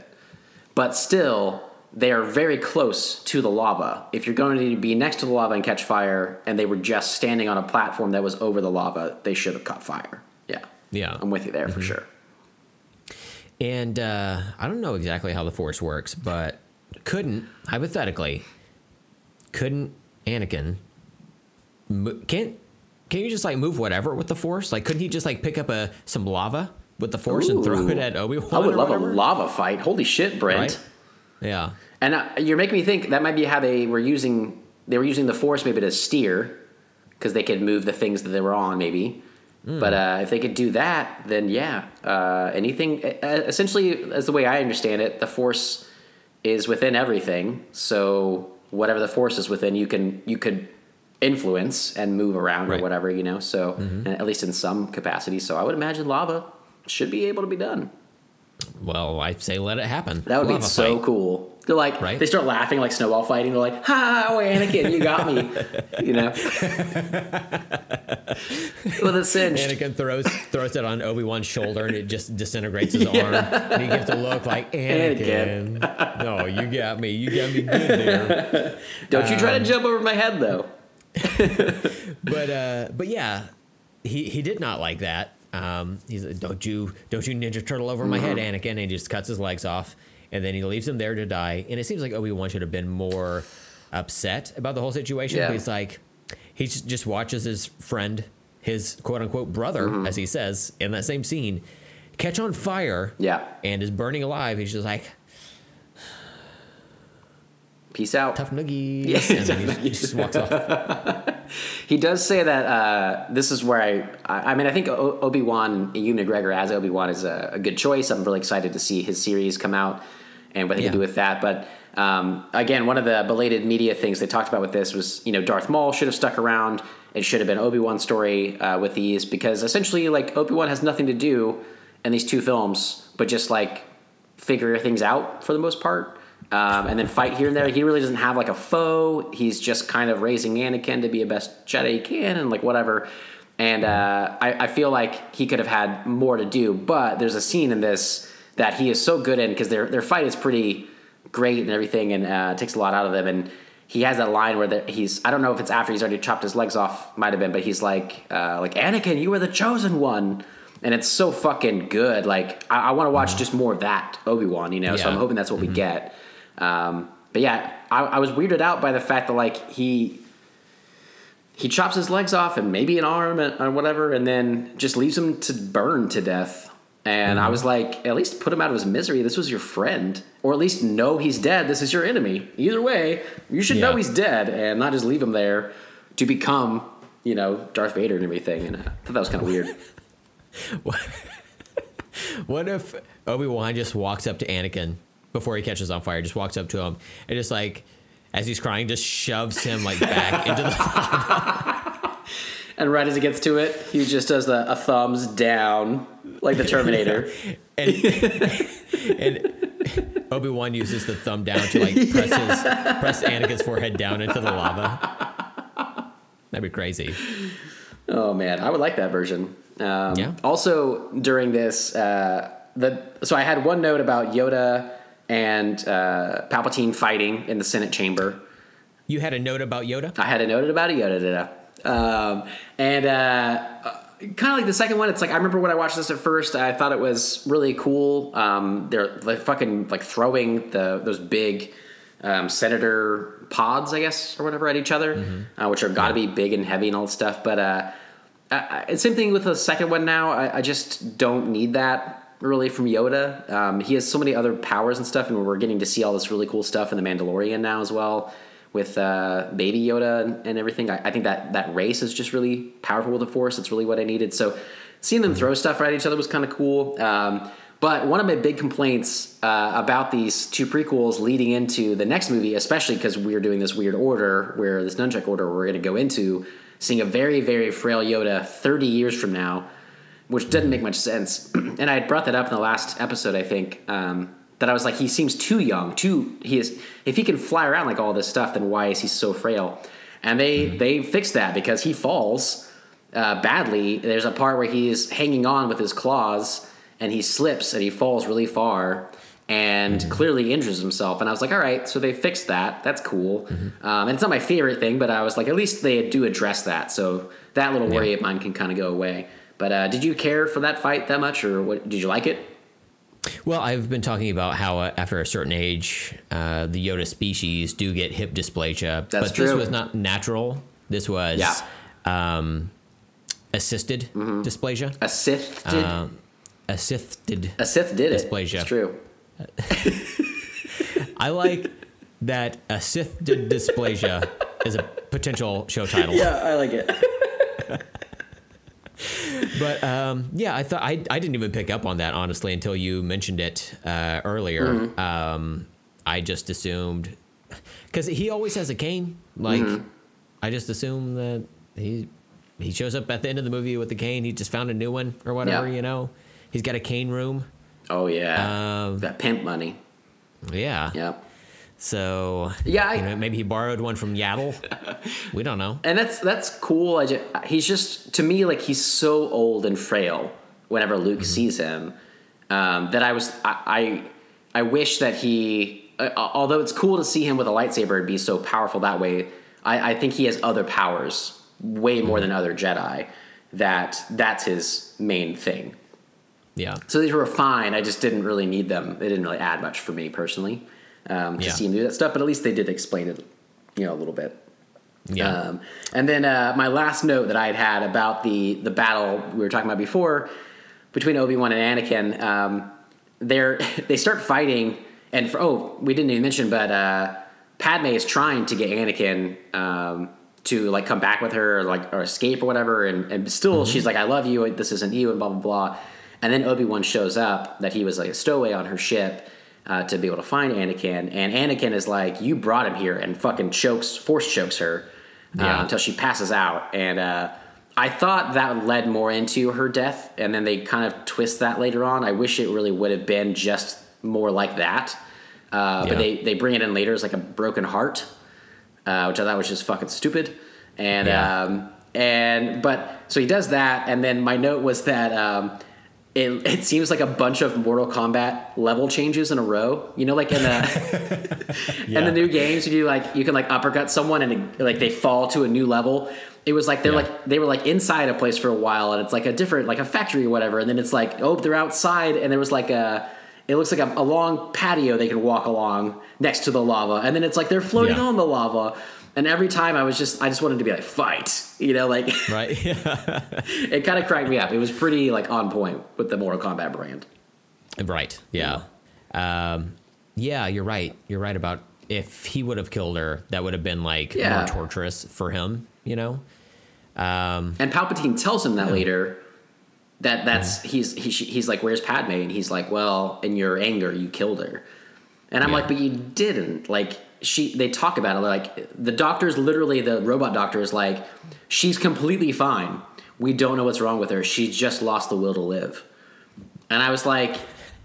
[SPEAKER 2] but still they are very close to the lava. If you're going to be next to the lava and catch fire, and they were just standing on a platform that was over the lava, they should have caught fire. Yeah,
[SPEAKER 3] Yeah.
[SPEAKER 2] I'm with you there for sure.
[SPEAKER 3] And uh, I don't know exactly how the Force works, but couldn't hypothetically couldn't Anakin can't can you just like move whatever with the Force? Like, couldn't he just like pick up a some lava with the Force and throw it at Obi Wan?
[SPEAKER 2] I would love a lava fight. Holy shit, Brent!
[SPEAKER 3] Right? Yeah.
[SPEAKER 2] And uh, you're making me think that might be how they were using they were using the force maybe to steer because they could move the things that they were on, maybe. But uh, if they could do that, then yeah, uh, anything. Uh, essentially, as the way I understand it, the force is within everything. So whatever the force is within, you can you could influence and move around or whatever you know. So and at least in some capacity. So I would imagine lava should be able to be done.
[SPEAKER 3] Well, I say let it happen.
[SPEAKER 2] That would be so
[SPEAKER 3] fight.
[SPEAKER 2] cool. They're like,
[SPEAKER 3] Right?
[SPEAKER 2] they start laughing like snowball fighting. They're like, "Ha, oh, Anakin, you got me," you know. With a cinch.
[SPEAKER 3] Anakin throws throws it on Obi Wan's shoulder and it just disintegrates his arm. And he gives a look like Anakin. no, you got me. You got me good there.
[SPEAKER 2] Don't you try
[SPEAKER 3] Um,
[SPEAKER 2] to jump over my head, though.
[SPEAKER 3] But uh, but yeah, he he did not like that. Um, he's like, don't you don't you ninja turtle over my
[SPEAKER 2] Mm-hmm.
[SPEAKER 3] head, Anakin? And he just cuts his legs off, and then he leaves him there to die. And it seems like Obi Wan should have been more upset about the whole situation.
[SPEAKER 2] Yeah.
[SPEAKER 3] But he's like, he just just watches his friend, his quote unquote brother,
[SPEAKER 2] Mm-hmm.
[SPEAKER 3] as he says in that same scene, catch on fire.
[SPEAKER 2] Yeah.
[SPEAKER 3] and is burning alive. He's just like
[SPEAKER 2] Peace out.
[SPEAKER 3] tough noogies,
[SPEAKER 2] Yeah,
[SPEAKER 3] and then he just walks off.
[SPEAKER 2] He does say that uh, this is where I. I I mean, I think Obi Wan, Ewan McGregor as Obi Wan is a, a good choice. I'm really excited to see his series come out and what they
[SPEAKER 3] Yeah.
[SPEAKER 2] can do with that. But um, again, one of the belated media things they talked about with this was, you know, Darth Maul should have stuck around. It should have been Obi Wan's story uh, with these because essentially, like Obi Wan has nothing to do in these two films, but just like figure things out for the most part. Um, and then fight here and there. He really doesn't have like a foe. He's just kind of raising Anakin to be a best Jedi he can and like whatever. And uh, I, I feel like he could have had more to do. But there's a scene in this that he is so good in because their their fight is pretty great and everything, and uh, takes a lot out of them. And he has that line where the, he's I don't know if it's after he's already chopped his legs off, might have been, but he's like uh, like Anakin, you were the chosen one. And it's so fucking good. Like I, I want to watch just more of that Obi Wan, you know. So I'm hoping that's what we get. Um, but yeah, I, I was weirded out by the fact that like he he chops his legs off and maybe an arm and, or whatever, and then just leaves him to burn to death. And I was like, at least put him out of his misery. This was your friend, or at least know he's dead. This is your enemy. Either way, you should know he's dead and not just leave him there to become, you know, Darth Vader and everything. And I thought that was kind of weird.
[SPEAKER 3] What if Obi Wan just walks up to Anakin before he catches on fire? Just walks up to him and just like, as he's crying, just shoves him like back into the. Lava.
[SPEAKER 2] And right as he gets to it, he just does the, a thumbs down, like the Terminator.
[SPEAKER 3] And, and Obi Wan uses the thumb down to like press his press Anakin's forehead down into the lava. That'd be crazy.
[SPEAKER 2] Oh man, I would like that version. Um,
[SPEAKER 3] Yeah.
[SPEAKER 2] Also, during this, uh, the so I had one note about Yoda and uh, Palpatine fighting in the Senate chamber.
[SPEAKER 3] You had a note about Yoda.
[SPEAKER 2] I had a note about a Yoda? Um, and uh, kind of like the second one, it's like I remember when I watched this at first, I thought it was really cool. Um, they're like fucking like throwing the those big um, senator pods, I guess, or whatever, at each other, uh, which are got to be big and heavy and all stuff. But uh, I, I, same thing with the second one. Now, I, I just don't need that really from Yoda. Um, he has so many other powers and stuff, and we're getting to see all this really cool stuff in the Mandalorian now as well with uh, Baby Yoda and, and everything. I, I think that that race is just really powerful with the Force. It's really what I needed. So seeing them throw stuff right at each other was kind of cool. Um, but one of my big complaints uh, about these two prequels leading into the next movie, especially because we're doing this weird order where this nunchuck order we're going to go into, seeing a very, very frail Yoda 30 years from now, which doesn't make much sense. and I had brought that up in the last episode, I think, um, that I was like, he seems too young, too. He is. If he can fly around like all this stuff, then why is he so frail? And they they fixed that because he falls uh, badly. There's a part where he's hanging on with his claws and he slips and he falls really far and clearly injures himself. And I was like, all right, so they fixed that. That's cool. Um, and it's not my favorite thing, but I was like, at least they do address that. So that little worry of mine can kind of go away. But uh, did you care for that fight that much, or what? Did you like it?
[SPEAKER 3] Well, I've been talking about how uh, after a certain age, uh, the Yoda species do get hip dysplasia.
[SPEAKER 2] That's
[SPEAKER 3] but this was not natural. This was
[SPEAKER 2] Yeah.
[SPEAKER 3] um, assisted dysplasia.
[SPEAKER 2] A Sith did.
[SPEAKER 3] Assisted.
[SPEAKER 2] a Sith did it.
[SPEAKER 3] dysplasia.
[SPEAKER 2] It's true.
[SPEAKER 3] I like that a assisted dysplasia is a potential show title.
[SPEAKER 2] Yeah, I like it.
[SPEAKER 3] But um, yeah, I thought I, I didn't even pick up on that honestly until you mentioned it uh, earlier. Um, I just assumed because he always has a cane. Like I just assume that he he shows up at the end of the movie with the cane. He just found a new one or whatever.
[SPEAKER 2] Yeah.
[SPEAKER 3] You know, he's got a cane room.
[SPEAKER 2] Oh yeah,
[SPEAKER 3] Um,
[SPEAKER 2] that pimp money.
[SPEAKER 3] Yeah.
[SPEAKER 2] Yeah,
[SPEAKER 3] So
[SPEAKER 2] Yeah, I-
[SPEAKER 3] you know, maybe he borrowed one from Yaddle. we don't know.
[SPEAKER 2] and that's that's cool. I just, he's just to me like he's so old and frail. Whenever Luke sees him, um, that I was I, I I wish that he. Uh, although it's cool to see him with a lightsaber and be so powerful that way, I, I think he has other powers way more than other Jedi. That that's his main thing.
[SPEAKER 3] Yeah.
[SPEAKER 2] So these were fine. I just didn't really need them. They didn't really add much for me personally um, to
[SPEAKER 3] Yeah.
[SPEAKER 2] see him do that stuff. But at least they did explain it, you know, a little bit.
[SPEAKER 3] Yeah.
[SPEAKER 2] Um, and then uh, my last note that I had had about the the battle we were talking about before between Obi Wan and Anakin. Um, they're they start fighting, and for, oh, we didn't even mention, but uh, Padme is trying to get Anakin um, to like come back with her, or like or escape or whatever, and, and still she's like, "I love you. This isn't you," and blah blah blah. And then Obi Wan shows up that he was like a stowaway on her ship. Uh, to be able to find Anakin, and Anakin is like, "You brought him here," and fucking chokes, force chokes her uh,
[SPEAKER 3] Yeah.
[SPEAKER 2] until she passes out. And uh, I thought that led more into her death, and then they kind of twist that later on. I wish it really would have been just more like that. Uh,
[SPEAKER 3] Yeah.
[SPEAKER 2] But they, they bring it in later as like a broken heart, uh, which I thought was just fucking stupid. And
[SPEAKER 3] Yeah.
[SPEAKER 2] um, and but so he does that, and then my note was that um, it, it seems like a bunch of Mortal Kombat level changes in a row. You know, like in the in the new games, you do like you can like uppercut someone and it, like they fall to a new level. It was like they're
[SPEAKER 3] Yeah.
[SPEAKER 2] like they were like inside a place for a while, and it's like a different like a factory or whatever. And then it's like oh they're outside, and there was like a it looks like a, a long patio they can walk along next to the lava, and then it's like they're floating
[SPEAKER 3] Yeah.
[SPEAKER 2] on the lava. And every time I was just I just wanted to be like fight, you know, like
[SPEAKER 3] Right.
[SPEAKER 2] it kind of cracked me up. It was pretty like on point with the Mortal Kombat brand.
[SPEAKER 3] Right. Yeah. Um, yeah, you're right. You're right about if he would have killed her, that would have been like
[SPEAKER 2] Yeah.
[SPEAKER 3] more torturous for him, you know? Um,
[SPEAKER 2] And Palpatine tells him that later that that's
[SPEAKER 3] Mm-hmm.
[SPEAKER 2] he's he, he's like where's Padme and he's like well in your anger you killed her and I'm
[SPEAKER 3] Yeah.
[SPEAKER 2] like but you didn't like she they talk about it like the doctor's literally the robot doctor is like she's completely fine. We don't know what's wrong with her. She just lost the will to live. And I was like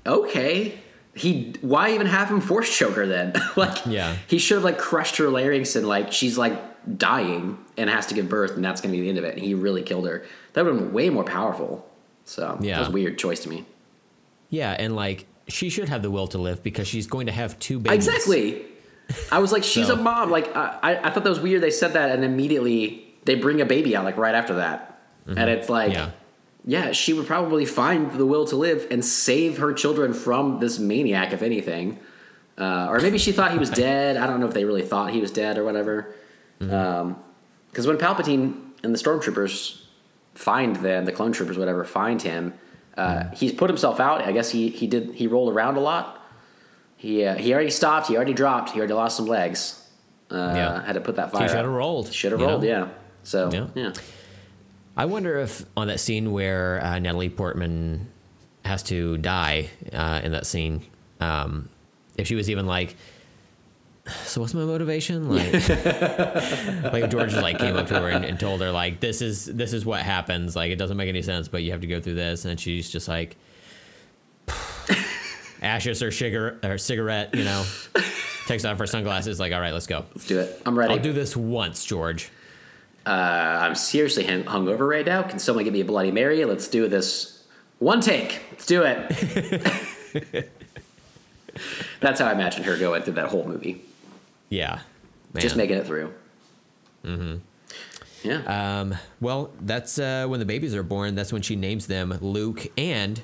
[SPEAKER 2] okay. He why even have him force choke her then? Like
[SPEAKER 3] Yeah.
[SPEAKER 2] he should have like crushed her larynx and like she's like dying and has to give birth and that's gonna be the end of it. And he really killed her. That would have been way more powerful. So
[SPEAKER 3] Yeah.
[SPEAKER 2] that was a weird choice to me.
[SPEAKER 3] Yeah, and like she should have the will to live because she's going to have two babies.
[SPEAKER 2] exactly i was like she's
[SPEAKER 3] So-
[SPEAKER 2] a mom. Like I, I- thought that was weird they said that and immediately they bring a baby out like right after that. And it's like
[SPEAKER 3] Yeah.
[SPEAKER 2] yeah she would probably find the will to live and save her children from this maniac if anything. Uh, or maybe she thought he was dead. I don't know if they really thought he was dead or whatever. Because when palpatine and the stormtroopers find them the clone troopers whatever find him uh, he's put himself out. I guess he, he did he rolled around a lot he, uh, he already stopped he already dropped he already lost some legs uh,
[SPEAKER 3] Yeah.
[SPEAKER 2] had to put that fire
[SPEAKER 3] should have rolled,
[SPEAKER 2] should have rolled
[SPEAKER 3] know?
[SPEAKER 2] yeah so
[SPEAKER 3] Yeah.
[SPEAKER 2] yeah
[SPEAKER 3] I wonder if on that scene where uh, Natalie Portman has to die uh, in that scene, um, if she was even like, "So what's my motivation?" Like, like George like came up to her and, and told her like, "This is this is what happens. Like it doesn't make any sense, but you have to go through this," and she's just like. Ashes or cigarette, or cigarette, you know, takes off her sunglasses. Like, all right, let's go.
[SPEAKER 2] let's do it i'm ready
[SPEAKER 3] I'll do this once, George.
[SPEAKER 2] uh, i'm seriously hung hungover right now can someone give me a bloody mary let's do this one take let's do it that's how i imagine her going through that whole movie
[SPEAKER 3] Yeah,
[SPEAKER 2] just making it through mm-hmm yeah
[SPEAKER 3] Um, well, that's uh, when the babies are born. That's when she names them Luke. And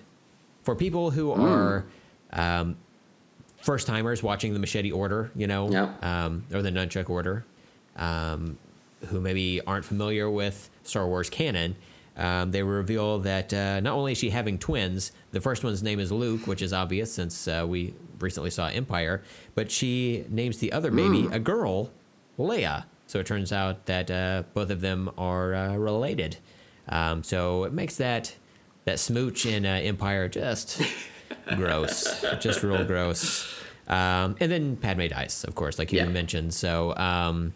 [SPEAKER 3] for people who
[SPEAKER 2] Hmm.
[SPEAKER 3] are um, first timers watching the Machete Order, you know,
[SPEAKER 2] Yeah.
[SPEAKER 3] um, or the Nunchuck Order, um, who maybe aren't familiar with Star Wars canon, um, they reveal that uh, not only is she having twins, the first one's name is Luke, which is obvious since uh, we recently saw Empire, but she names the other baby
[SPEAKER 2] Hmm.
[SPEAKER 3] a girl, Leia. So it turns out that uh, both of them are uh, related. Um, so it makes that that smooch in uh, Empire just gross, just real gross. Um, and then Padme dies, of course, like you
[SPEAKER 2] Yeah.
[SPEAKER 3] mentioned. So um,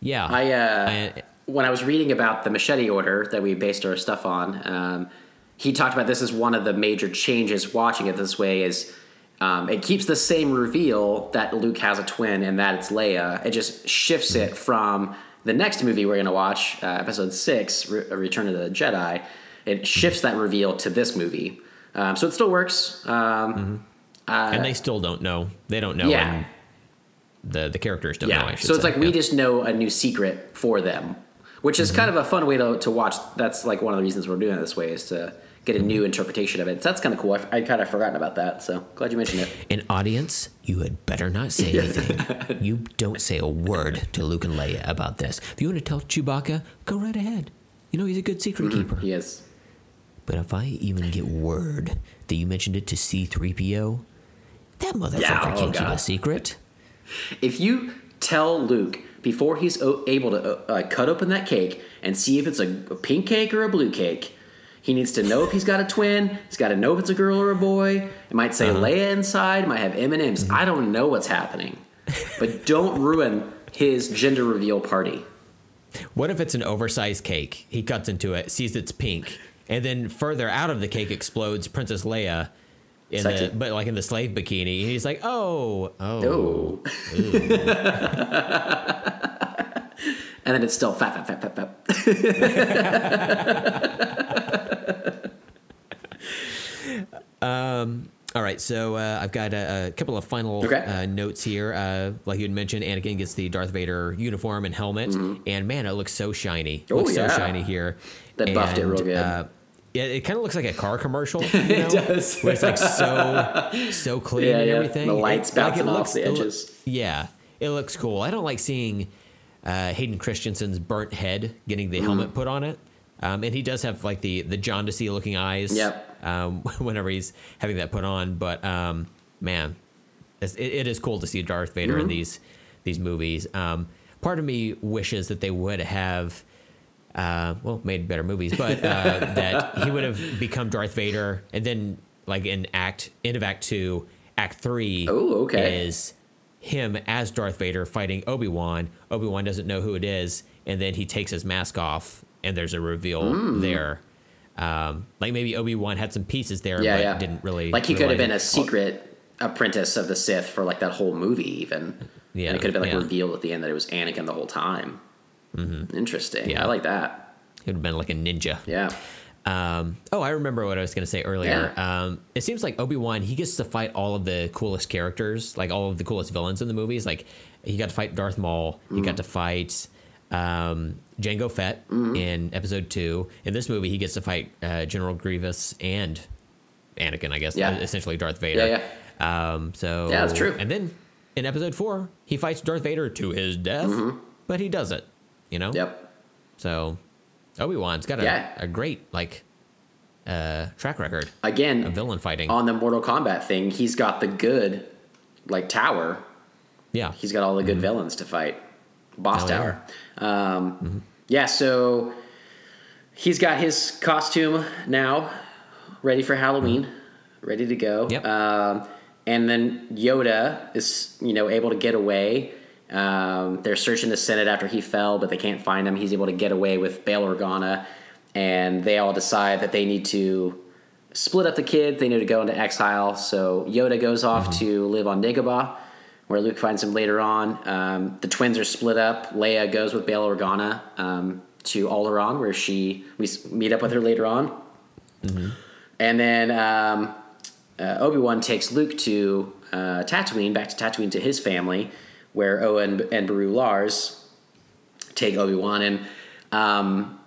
[SPEAKER 3] yeah,
[SPEAKER 2] I, uh,
[SPEAKER 3] I-
[SPEAKER 2] when I was reading about the machete order that we based our stuff on, um, he talked about this as one of the major changes watching it this way is um, it keeps the same reveal that Luke has a twin and that it's Leia. It just shifts it from the next movie we're going to watch, uh, episode six, Re- Return of the Jedi. It shifts that reveal to this movie. Um, so it still works. Um, mm-hmm.
[SPEAKER 3] uh, and they still don't know. They don't know.
[SPEAKER 2] Yeah.
[SPEAKER 3] and the the characters don't know.
[SPEAKER 2] Yeah.
[SPEAKER 3] should
[SPEAKER 2] So it's
[SPEAKER 3] say.
[SPEAKER 2] like we
[SPEAKER 3] Yeah.
[SPEAKER 2] just know a new secret for them, which is mm-hmm. kind of a fun way to, to watch. That's like one of the reasons we're doing it this way is to get a mm-hmm. new interpretation of it. So that's kind of cool. I, I kind of forgotten about that. So glad you mentioned it.
[SPEAKER 3] An audience, you had better not say anything. you don't say a word to Luke and Leia about this. If you want to tell Chewbacca, go right ahead. You know he's a good secret keeper.
[SPEAKER 2] He is.
[SPEAKER 3] But if I even get word that you mentioned it to C3PO, that motherfucker
[SPEAKER 2] Yeah, oh
[SPEAKER 3] can't keep a secret.
[SPEAKER 2] If you tell Luke before he's o- able to uh, uh, cut open that cake and see if it's a, a pink cake or a blue cake, he needs to know if he's got a twin. He's got to know if it's a girl or a boy. It might say uh-huh. Leia inside. It might have M and M's. Mm-hmm. I don't know what's happening, but don't ruin his gender reveal party.
[SPEAKER 3] What if it's an oversized cake? He cuts into it, sees it's pink, and then further out of the cake explodes Princess Leia. In the, but like in the slave bikini, and he's like, "Oh, oh,
[SPEAKER 2] Oh. and then it's still fat, fat, fat, fat, fat.
[SPEAKER 3] All right, so uh, I've got a, a couple of final
[SPEAKER 2] Okay.
[SPEAKER 3] uh, notes here. Uh, like you had mentioned, Anakin gets the Darth Vader uniform and helmet, and man, it looks so shiny. It
[SPEAKER 2] Mm-hmm. Oh,
[SPEAKER 3] looks
[SPEAKER 2] yeah.
[SPEAKER 3] so shiny here.
[SPEAKER 2] They buffed it real good.
[SPEAKER 3] Yeah, it kind of looks like a car commercial. You know?
[SPEAKER 2] does.
[SPEAKER 3] Where it's like so so clean
[SPEAKER 2] Yeah,
[SPEAKER 3] and
[SPEAKER 2] yeah.
[SPEAKER 3] everything.
[SPEAKER 2] The lights
[SPEAKER 3] It- like, it
[SPEAKER 2] bouncing off the
[SPEAKER 3] it
[SPEAKER 2] edges.
[SPEAKER 3] yeah, it looks cool. I don't like seeing uh, Hayden Christensen's burnt head getting
[SPEAKER 2] Mm.
[SPEAKER 3] the helmet put on it. Um, and he does have like the the jaundicey looking eyes.
[SPEAKER 2] Yep.
[SPEAKER 3] Um, whenever he's having that put on, but um, man, it's, it, it is cool to see Darth Vader
[SPEAKER 2] Mm-hmm.
[SPEAKER 3] in these these movies. Um, part of me wishes that they would have. Uh, well, made better movies, but uh, that he would have become Darth Vader, and then like in Act end of Act Two, Act Three
[SPEAKER 2] Oh, okay.
[SPEAKER 3] is him as Darth Vader fighting Obi Wan. Obi Wan doesn't know who it is, and then he takes his mask off, and there's a reveal
[SPEAKER 2] Hmm.
[SPEAKER 3] there. Um, like maybe Obi Wan had some pieces there,
[SPEAKER 2] Yeah,
[SPEAKER 3] but
[SPEAKER 2] yeah.
[SPEAKER 3] didn't really
[SPEAKER 2] like he could have been a secret apprentice of the Sith for like that whole movie, even.
[SPEAKER 3] Yeah,
[SPEAKER 2] and it could have been like
[SPEAKER 3] yeah.
[SPEAKER 2] revealed at the end that it was Anakin the whole time. Mm-hmm. Interesting.
[SPEAKER 3] Yeah.
[SPEAKER 2] I like that.
[SPEAKER 3] It would have been like a ninja.
[SPEAKER 2] Yeah.
[SPEAKER 3] Um, oh, I remember what I was going to say earlier. Um, it seems like Obi Wan he gets to fight all of the coolest characters, like all of the coolest villains in the movies. Like he got to fight Darth Maul. He
[SPEAKER 2] Mm.
[SPEAKER 3] got to fight um, Jango Fett
[SPEAKER 2] Mm-hmm.
[SPEAKER 3] in Episode Two. In this movie, he gets to fight uh, General Grievous and Anakin. I guess
[SPEAKER 2] Yeah.
[SPEAKER 3] essentially Darth Vader.
[SPEAKER 2] Yeah,
[SPEAKER 3] Um, so
[SPEAKER 2] Yeah, that's true.
[SPEAKER 3] And then in Episode Four, he fights Darth Vader to his death, but he does it. You know.
[SPEAKER 2] Mm-hmm. Yep.
[SPEAKER 3] So Obi Wan's got a,
[SPEAKER 2] Yeah.
[SPEAKER 3] a great like uh, track record
[SPEAKER 2] Again,
[SPEAKER 3] of villain fighting.
[SPEAKER 2] on the Mortal Kombat thing, he's got the good, like tower.
[SPEAKER 3] yeah,
[SPEAKER 2] He's got all the good villains to fight. Boss
[SPEAKER 3] Oh,
[SPEAKER 2] Tower. Um, Yeah, so he's got his costume now ready for Halloween, ready to go.
[SPEAKER 3] Yep.
[SPEAKER 2] Um, and then Yoda is, you know, able to get away. Um, they're searching the Senate after he fell, but they can't find him. He's able to get away with Bail Organa, and they all decide that they need to split up the kids. They need to go into exile. So Yoda goes off to live on Dagobah, where Luke finds him later on. Um, the twins are split up. Leia goes with Bail Organa um, to Alderaan, where she we meet up with her later on. And then um, uh, Obi Wan takes Luke to uh, Tatooine, back to Tatooine to his family, where Owen and Beru Lars take Obi Wan. And um,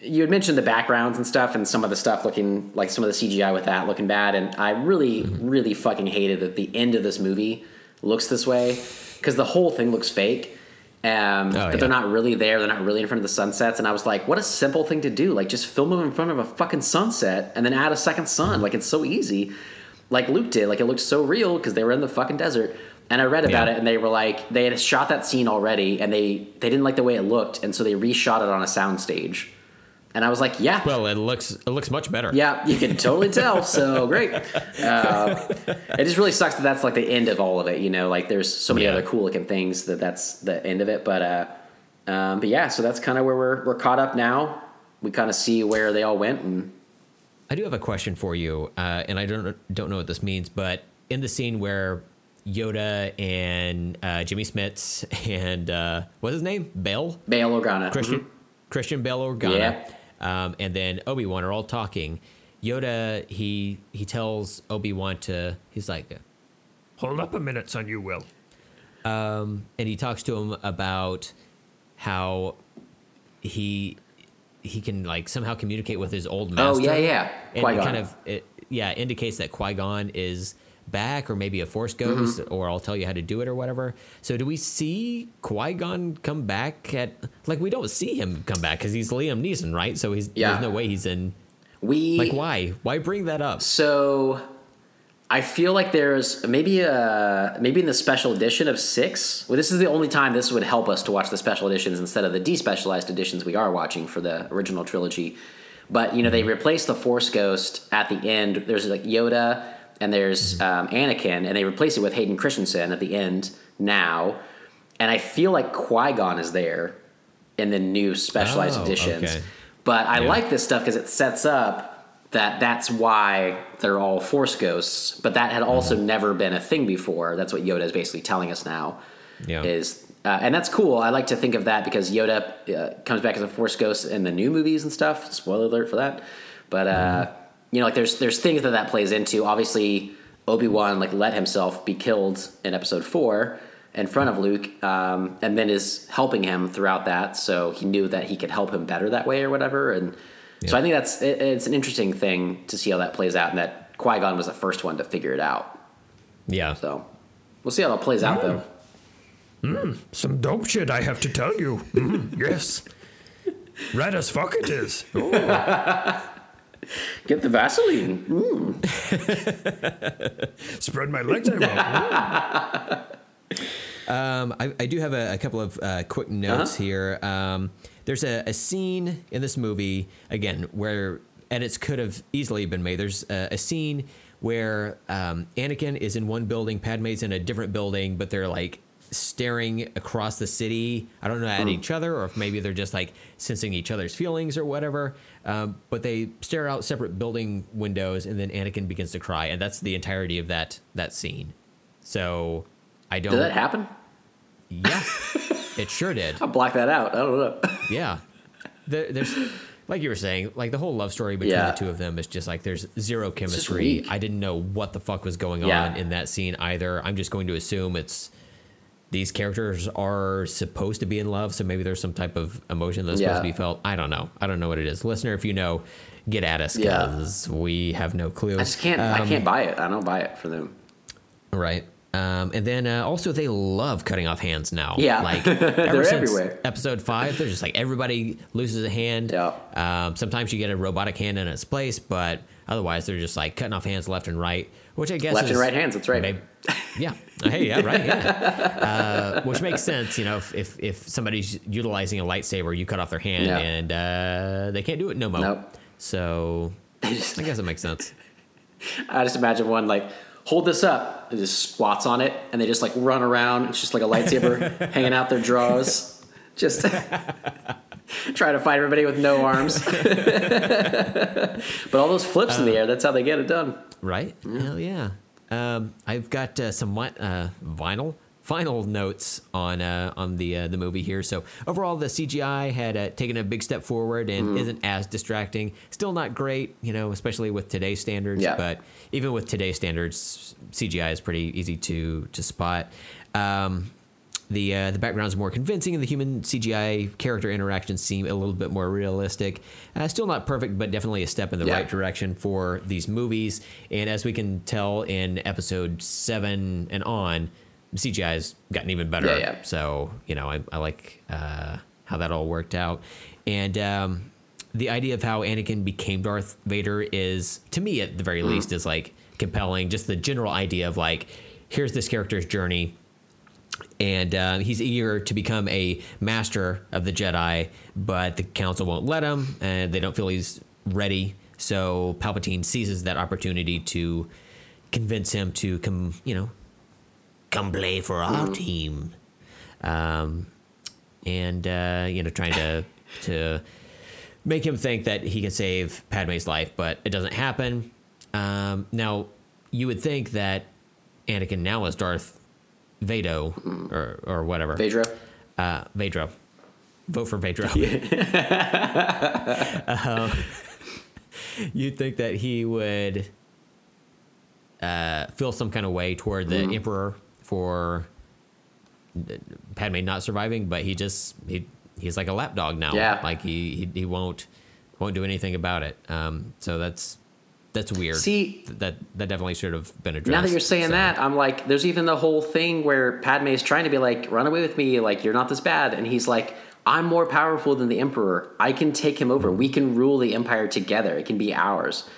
[SPEAKER 2] you had mentioned the backgrounds and stuff, and some of the stuff looking like some of the CGI with that looking bad. And I really, really fucking hated that the end of this movie looks this way because the whole thing looks fake. Um,
[SPEAKER 3] Oh,
[SPEAKER 2] but
[SPEAKER 3] yeah.
[SPEAKER 2] they're not really there. They're not really in front of the sunsets. And I was like, what a simple thing to do. Like, just film them in front of a fucking sunset and then add a second sun. Like, it's so easy. Like Luke did. Like, it looked so real because they were in the fucking desert. And I read about
[SPEAKER 3] Yeah.
[SPEAKER 2] it, and they were like, they had shot that scene already, and they they didn't like the way it looked, and so they reshot it on a soundstage. And I was like, yeah,
[SPEAKER 3] Well, it looks it looks much better.
[SPEAKER 2] yeah, you can totally tell. So great. Uh, it just really sucks that that's like the end of all of it. You know, like there's so many
[SPEAKER 3] Yeah.
[SPEAKER 2] other cool looking things that that's the end of it. But uh, um, but yeah, so that's kind of where we're we're caught up now. We kind of see where they all went, and
[SPEAKER 3] I do have a question for you, uh, and I don't don't know what this means, but in the scene where Yoda and uh, Jimmy Smits and uh, what's his name, Bell,
[SPEAKER 2] Bail Organa.
[SPEAKER 3] Christian
[SPEAKER 2] Mhm.
[SPEAKER 3] Christian Bale Organa, um, and then Obi Wan are all talking. Yoda he he tells Obi Wan to he's like,
[SPEAKER 4] Hold up a minute, son, you will.
[SPEAKER 3] Um, and he talks to him about how he he can like somehow communicate with his old master.
[SPEAKER 2] Oh
[SPEAKER 3] master.
[SPEAKER 2] yeah, yeah.
[SPEAKER 3] and it
[SPEAKER 2] Qui-Gon.
[SPEAKER 3] kind of it, yeah indicates that Qui Gon is back, or maybe a Force ghost,
[SPEAKER 2] Mm-hmm.
[SPEAKER 3] or I'll tell you how to do it, or whatever. So, do we see Qui Gon come back at like we don't see him come back because he's Liam Neeson, right? So he's
[SPEAKER 2] Yeah.
[SPEAKER 3] there's no way he's in.
[SPEAKER 2] we
[SPEAKER 3] Like, why? Why bring that up?
[SPEAKER 2] So I feel like there's maybe uh maybe in the special edition of six. Well, this is the only time this would help us to watch the special editions instead of the despecialized editions we are watching for the original trilogy. But you know they replace the Force Ghost at the end. There's like Yoda and there's um, Anakin, and they replace it with Hayden Christensen at the end now. And I feel like Qui Gon is there in the new specialized
[SPEAKER 3] Oh,
[SPEAKER 2] editions.
[SPEAKER 3] okay.
[SPEAKER 2] But I
[SPEAKER 3] Yeah.
[SPEAKER 2] like this stuff because it sets up that that's why they're all Force ghosts. But that had also
[SPEAKER 3] Mm-hmm.
[SPEAKER 2] never been a thing before. That's what Yoda is basically telling us now.
[SPEAKER 3] Yeah.
[SPEAKER 2] Is uh, and that's cool. I like to think of that because Yoda uh, comes back as a Force ghost in the new movies and stuff. Spoiler alert for that. But uh,
[SPEAKER 3] Mm-hmm.
[SPEAKER 2] You know, like there's there's things that that plays into. Obviously, Obi Wan like let himself be killed in Episode Four in front of Luke, um, and then is helping him throughout that. So he knew that he could help him better that way or whatever. And so I think that's it, it's an interesting thing to see how that plays out, and that Qui Gon was the first one to figure it out.
[SPEAKER 3] Yeah.
[SPEAKER 2] So we'll see how that plays out, though.
[SPEAKER 4] Some dope shit, I have to tell you. Mm, yes. Red as fuck it is.
[SPEAKER 2] Get the Vaseline. Ooh.
[SPEAKER 4] spread my legs, I will.
[SPEAKER 3] Um, I, I do have a, a couple of uh, quick notes
[SPEAKER 2] Uh-huh.
[SPEAKER 3] here. Um, there's a, a scene in this movie again where edits could have easily been made. There's a, a scene where um, Anakin is in one building, Padme's in a different building, but they're like staring across the city. I don't know at each other, or if maybe they're just like sensing each other's feelings or whatever. Um, but they stare out separate building windows, and then Anakin begins to cry, and that's the entirety of that that scene. So I don't.
[SPEAKER 2] Did that happen?
[SPEAKER 3] Yeah, it sure did.
[SPEAKER 2] I'll block that out. I don't know.
[SPEAKER 3] Yeah, there, there's like you were saying, like the whole love story between
[SPEAKER 2] Yeah.
[SPEAKER 3] the two of them is just like there's zero chemistry. I didn't know what the fuck was going
[SPEAKER 2] Yeah.
[SPEAKER 3] on in that scene either. I'm just going to assume it's these characters are supposed to be in love, so maybe there's some type of emotion that's supposed to be felt. I don't know. I don't know what it is. Listener, if you know, get at us
[SPEAKER 2] Yeah.
[SPEAKER 3] because we have no clue.
[SPEAKER 2] I just can't. I
[SPEAKER 3] Um,
[SPEAKER 2] can't buy it. I don't buy it for them.
[SPEAKER 3] Right. Um, and then uh, also they love cutting off hands now.
[SPEAKER 2] Yeah.
[SPEAKER 3] like
[SPEAKER 2] They're
[SPEAKER 3] ever since
[SPEAKER 2] everywhere.
[SPEAKER 3] episode five, they're just like everybody loses a hand.
[SPEAKER 2] Yeah.
[SPEAKER 3] Um, sometimes you get a robotic hand in its place, but otherwise they're just like cutting off hands left and right, which I guess
[SPEAKER 2] Left
[SPEAKER 3] is
[SPEAKER 2] and right hands. That's right.
[SPEAKER 3] maybe- yeah. Hey, yeah, right. Yeah. Uh, which makes sense, you know, if, if if somebody's utilizing a lightsaber, you cut off their hand
[SPEAKER 2] Yeah.
[SPEAKER 3] and uh, they can't do it no more.
[SPEAKER 2] Nope.
[SPEAKER 3] So I guess it makes sense.
[SPEAKER 2] I just imagine one like hold this up and just squats on it, and they just like run around. It's just like a lightsaber hanging out their drawers, just trying to fight everybody with no arms. but all those flips in the air, that's how they get it done.
[SPEAKER 3] Right? Hell yeah. Um, I've got uh, some uh, vinyl final notes on uh, on the uh, the movie here. So overall, the CGI had uh, taken a big step forward and
[SPEAKER 2] Mm-hmm.
[SPEAKER 3] isn't as distracting. Still not great, you know, especially with today's standards.
[SPEAKER 2] Yeah.
[SPEAKER 3] But even with today's standards, CGI is pretty easy to to spot. Um, the uh, the backgrounds are more convincing, and the human CGI character interactions seem a little bit more realistic. Uh, still not perfect, but definitely a step in the
[SPEAKER 2] Yeah.
[SPEAKER 3] right direction for these movies. And as we can tell in episode seven and on, CGI has gotten even better.
[SPEAKER 2] Yeah, yeah.
[SPEAKER 3] So you know, I, I like uh, how that all worked out, and um, the idea of how Anakin became Darth Vader is, to me, at the very least, is like compelling. Just the general idea of like here's this character's journey, and uh, he's eager to become a master of the Jedi, but the Council won't let him, and they don't feel he's ready. So Palpatine seizes that opportunity to convince him to come, you know, come play for our team, um, and uh, you know, trying to to make him think that he can save Padme's life, but it doesn't happen. Um, now, you would think that Anakin now is Darth Vado or or whatever.
[SPEAKER 2] Phaedra.
[SPEAKER 3] Uh, Vadro. Vote for Vadro. Um, you'd think that he would uh, feel some kind of way toward the
[SPEAKER 2] Mm-hmm.
[SPEAKER 3] Emperor for Padme not surviving, but he just he he's like a lapdog now.
[SPEAKER 2] Yeah.
[SPEAKER 3] like he he, he won't won't do anything about it. Um, so that's that's weird.
[SPEAKER 2] See-
[SPEAKER 3] that that definitely should have been addressed.
[SPEAKER 2] Now that you're saying
[SPEAKER 3] So-
[SPEAKER 2] that, I'm like, there's even the whole thing where Padme is trying to be like, run away with me, like you're not this bad, and he's like, I'm more powerful than the Emperor. I can take him over. We can rule the Empire together. It can be ours.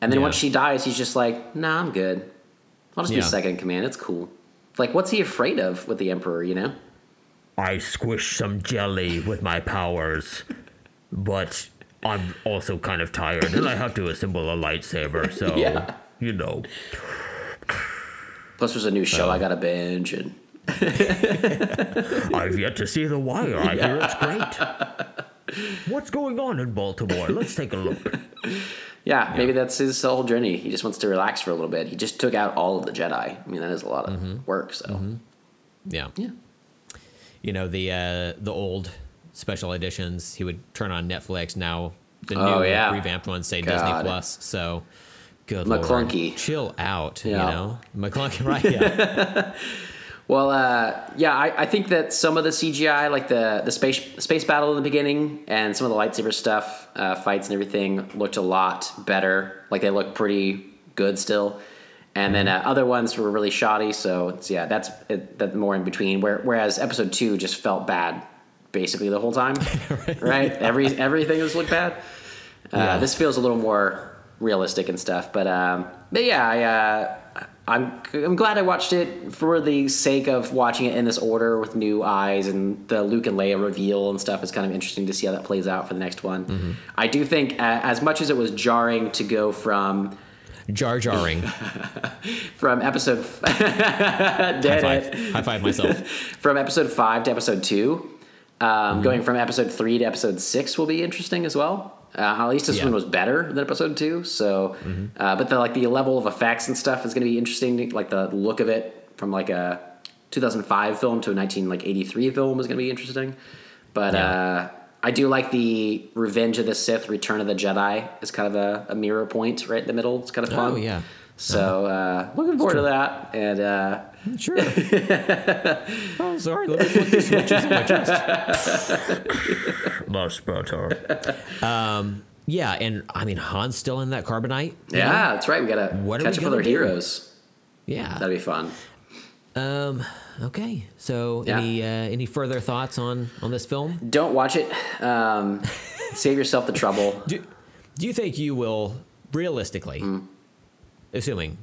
[SPEAKER 2] And then
[SPEAKER 3] Yeah.
[SPEAKER 2] once she dies, he's just like, Nah, I'm good. I'll just be second in command. It's cool. Like, what's he afraid of with the Emperor? You know?
[SPEAKER 4] I squish some jelly with my powers, but I'm also kind of tired and I have to assemble a lightsaber, so,
[SPEAKER 2] Yeah.
[SPEAKER 4] you know.
[SPEAKER 2] Plus, there's a new show I uh. got to binge, and
[SPEAKER 4] I've yet to see The Wire. I hear it's great. What's going on in Baltimore? Let's take a look.
[SPEAKER 2] yeah, maybe that's his whole journey. He just wants to relax for a little bit. He just took out all of the Jedi. I mean, that is a lot of mm-hmm. work. So, mm-hmm.
[SPEAKER 3] Yeah.
[SPEAKER 2] yeah.
[SPEAKER 3] You know the uh, the old special editions. He would turn on Netflix. Now the
[SPEAKER 2] Oh,
[SPEAKER 3] new
[SPEAKER 2] yeah.
[SPEAKER 3] revamped ones say Disney Plus. So good
[SPEAKER 2] McClunky.
[SPEAKER 3] Lord. Chill out.
[SPEAKER 2] Yeah.
[SPEAKER 3] You know McClunky. Right. Yeah.
[SPEAKER 2] Well, uh, yeah, I, I think that some of the CGI, like the the space space battle in the beginning, and some of the lightsaber stuff, uh, fights and everything, looked a lot better. Like they look pretty good still. And then uh, other ones were really shoddy. So it's, yeah, that's it, that more in between. Where, whereas episode two just felt bad, basically the whole time. right? Every everything just looked bad. Uh,
[SPEAKER 3] Yeah.
[SPEAKER 2] This feels a little more realistic and stuff. But um, but yeah, I, uh, I'm I'm glad I watched it for the sake of watching it in this order with new eyes and the Luke and Leia reveal and stuff. is kind of interesting to see how that plays out for the next one. I do think uh, as much as it was jarring to go from
[SPEAKER 3] Jar jarring.
[SPEAKER 2] from episode
[SPEAKER 3] High five.
[SPEAKER 2] it.
[SPEAKER 3] High five myself.
[SPEAKER 2] from episode five to episode two. Um, Going from episode three to episode six will be interesting as well. Uh, at least this
[SPEAKER 3] Yeah.
[SPEAKER 2] one was better than episode two. So, uh, but the like the level of effects and stuff is going to be interesting. Like the look of it from like a 2005 film to a 1983 film is going to be interesting. But
[SPEAKER 3] Yeah.
[SPEAKER 2] uh, I do like the Revenge of the Sith, Return of the Jedi is kind of a, a mirror point right in the middle. It's kind of fun.
[SPEAKER 3] Oh, yeah.
[SPEAKER 2] So uh, looking forward to that. And uh,
[SPEAKER 3] Sure. oh, sorry. Let me flip these switches in my chest.
[SPEAKER 4] Much better.
[SPEAKER 3] Yeah, and I mean Han's still in that carbonite.
[SPEAKER 2] yeah,
[SPEAKER 3] know?
[SPEAKER 2] that's right. We got to
[SPEAKER 3] What are
[SPEAKER 2] catch up with
[SPEAKER 3] gonna
[SPEAKER 2] our
[SPEAKER 3] do?
[SPEAKER 2] heroes.
[SPEAKER 3] Yeah.
[SPEAKER 2] That'd be fun.
[SPEAKER 3] Um. Okay. So,
[SPEAKER 2] Yeah.
[SPEAKER 3] any uh, any further thoughts on on this film?
[SPEAKER 2] Don't watch it. Um, save yourself the trouble.
[SPEAKER 3] Do Do you think you will realistically,
[SPEAKER 2] Hmm.
[SPEAKER 3] Assuming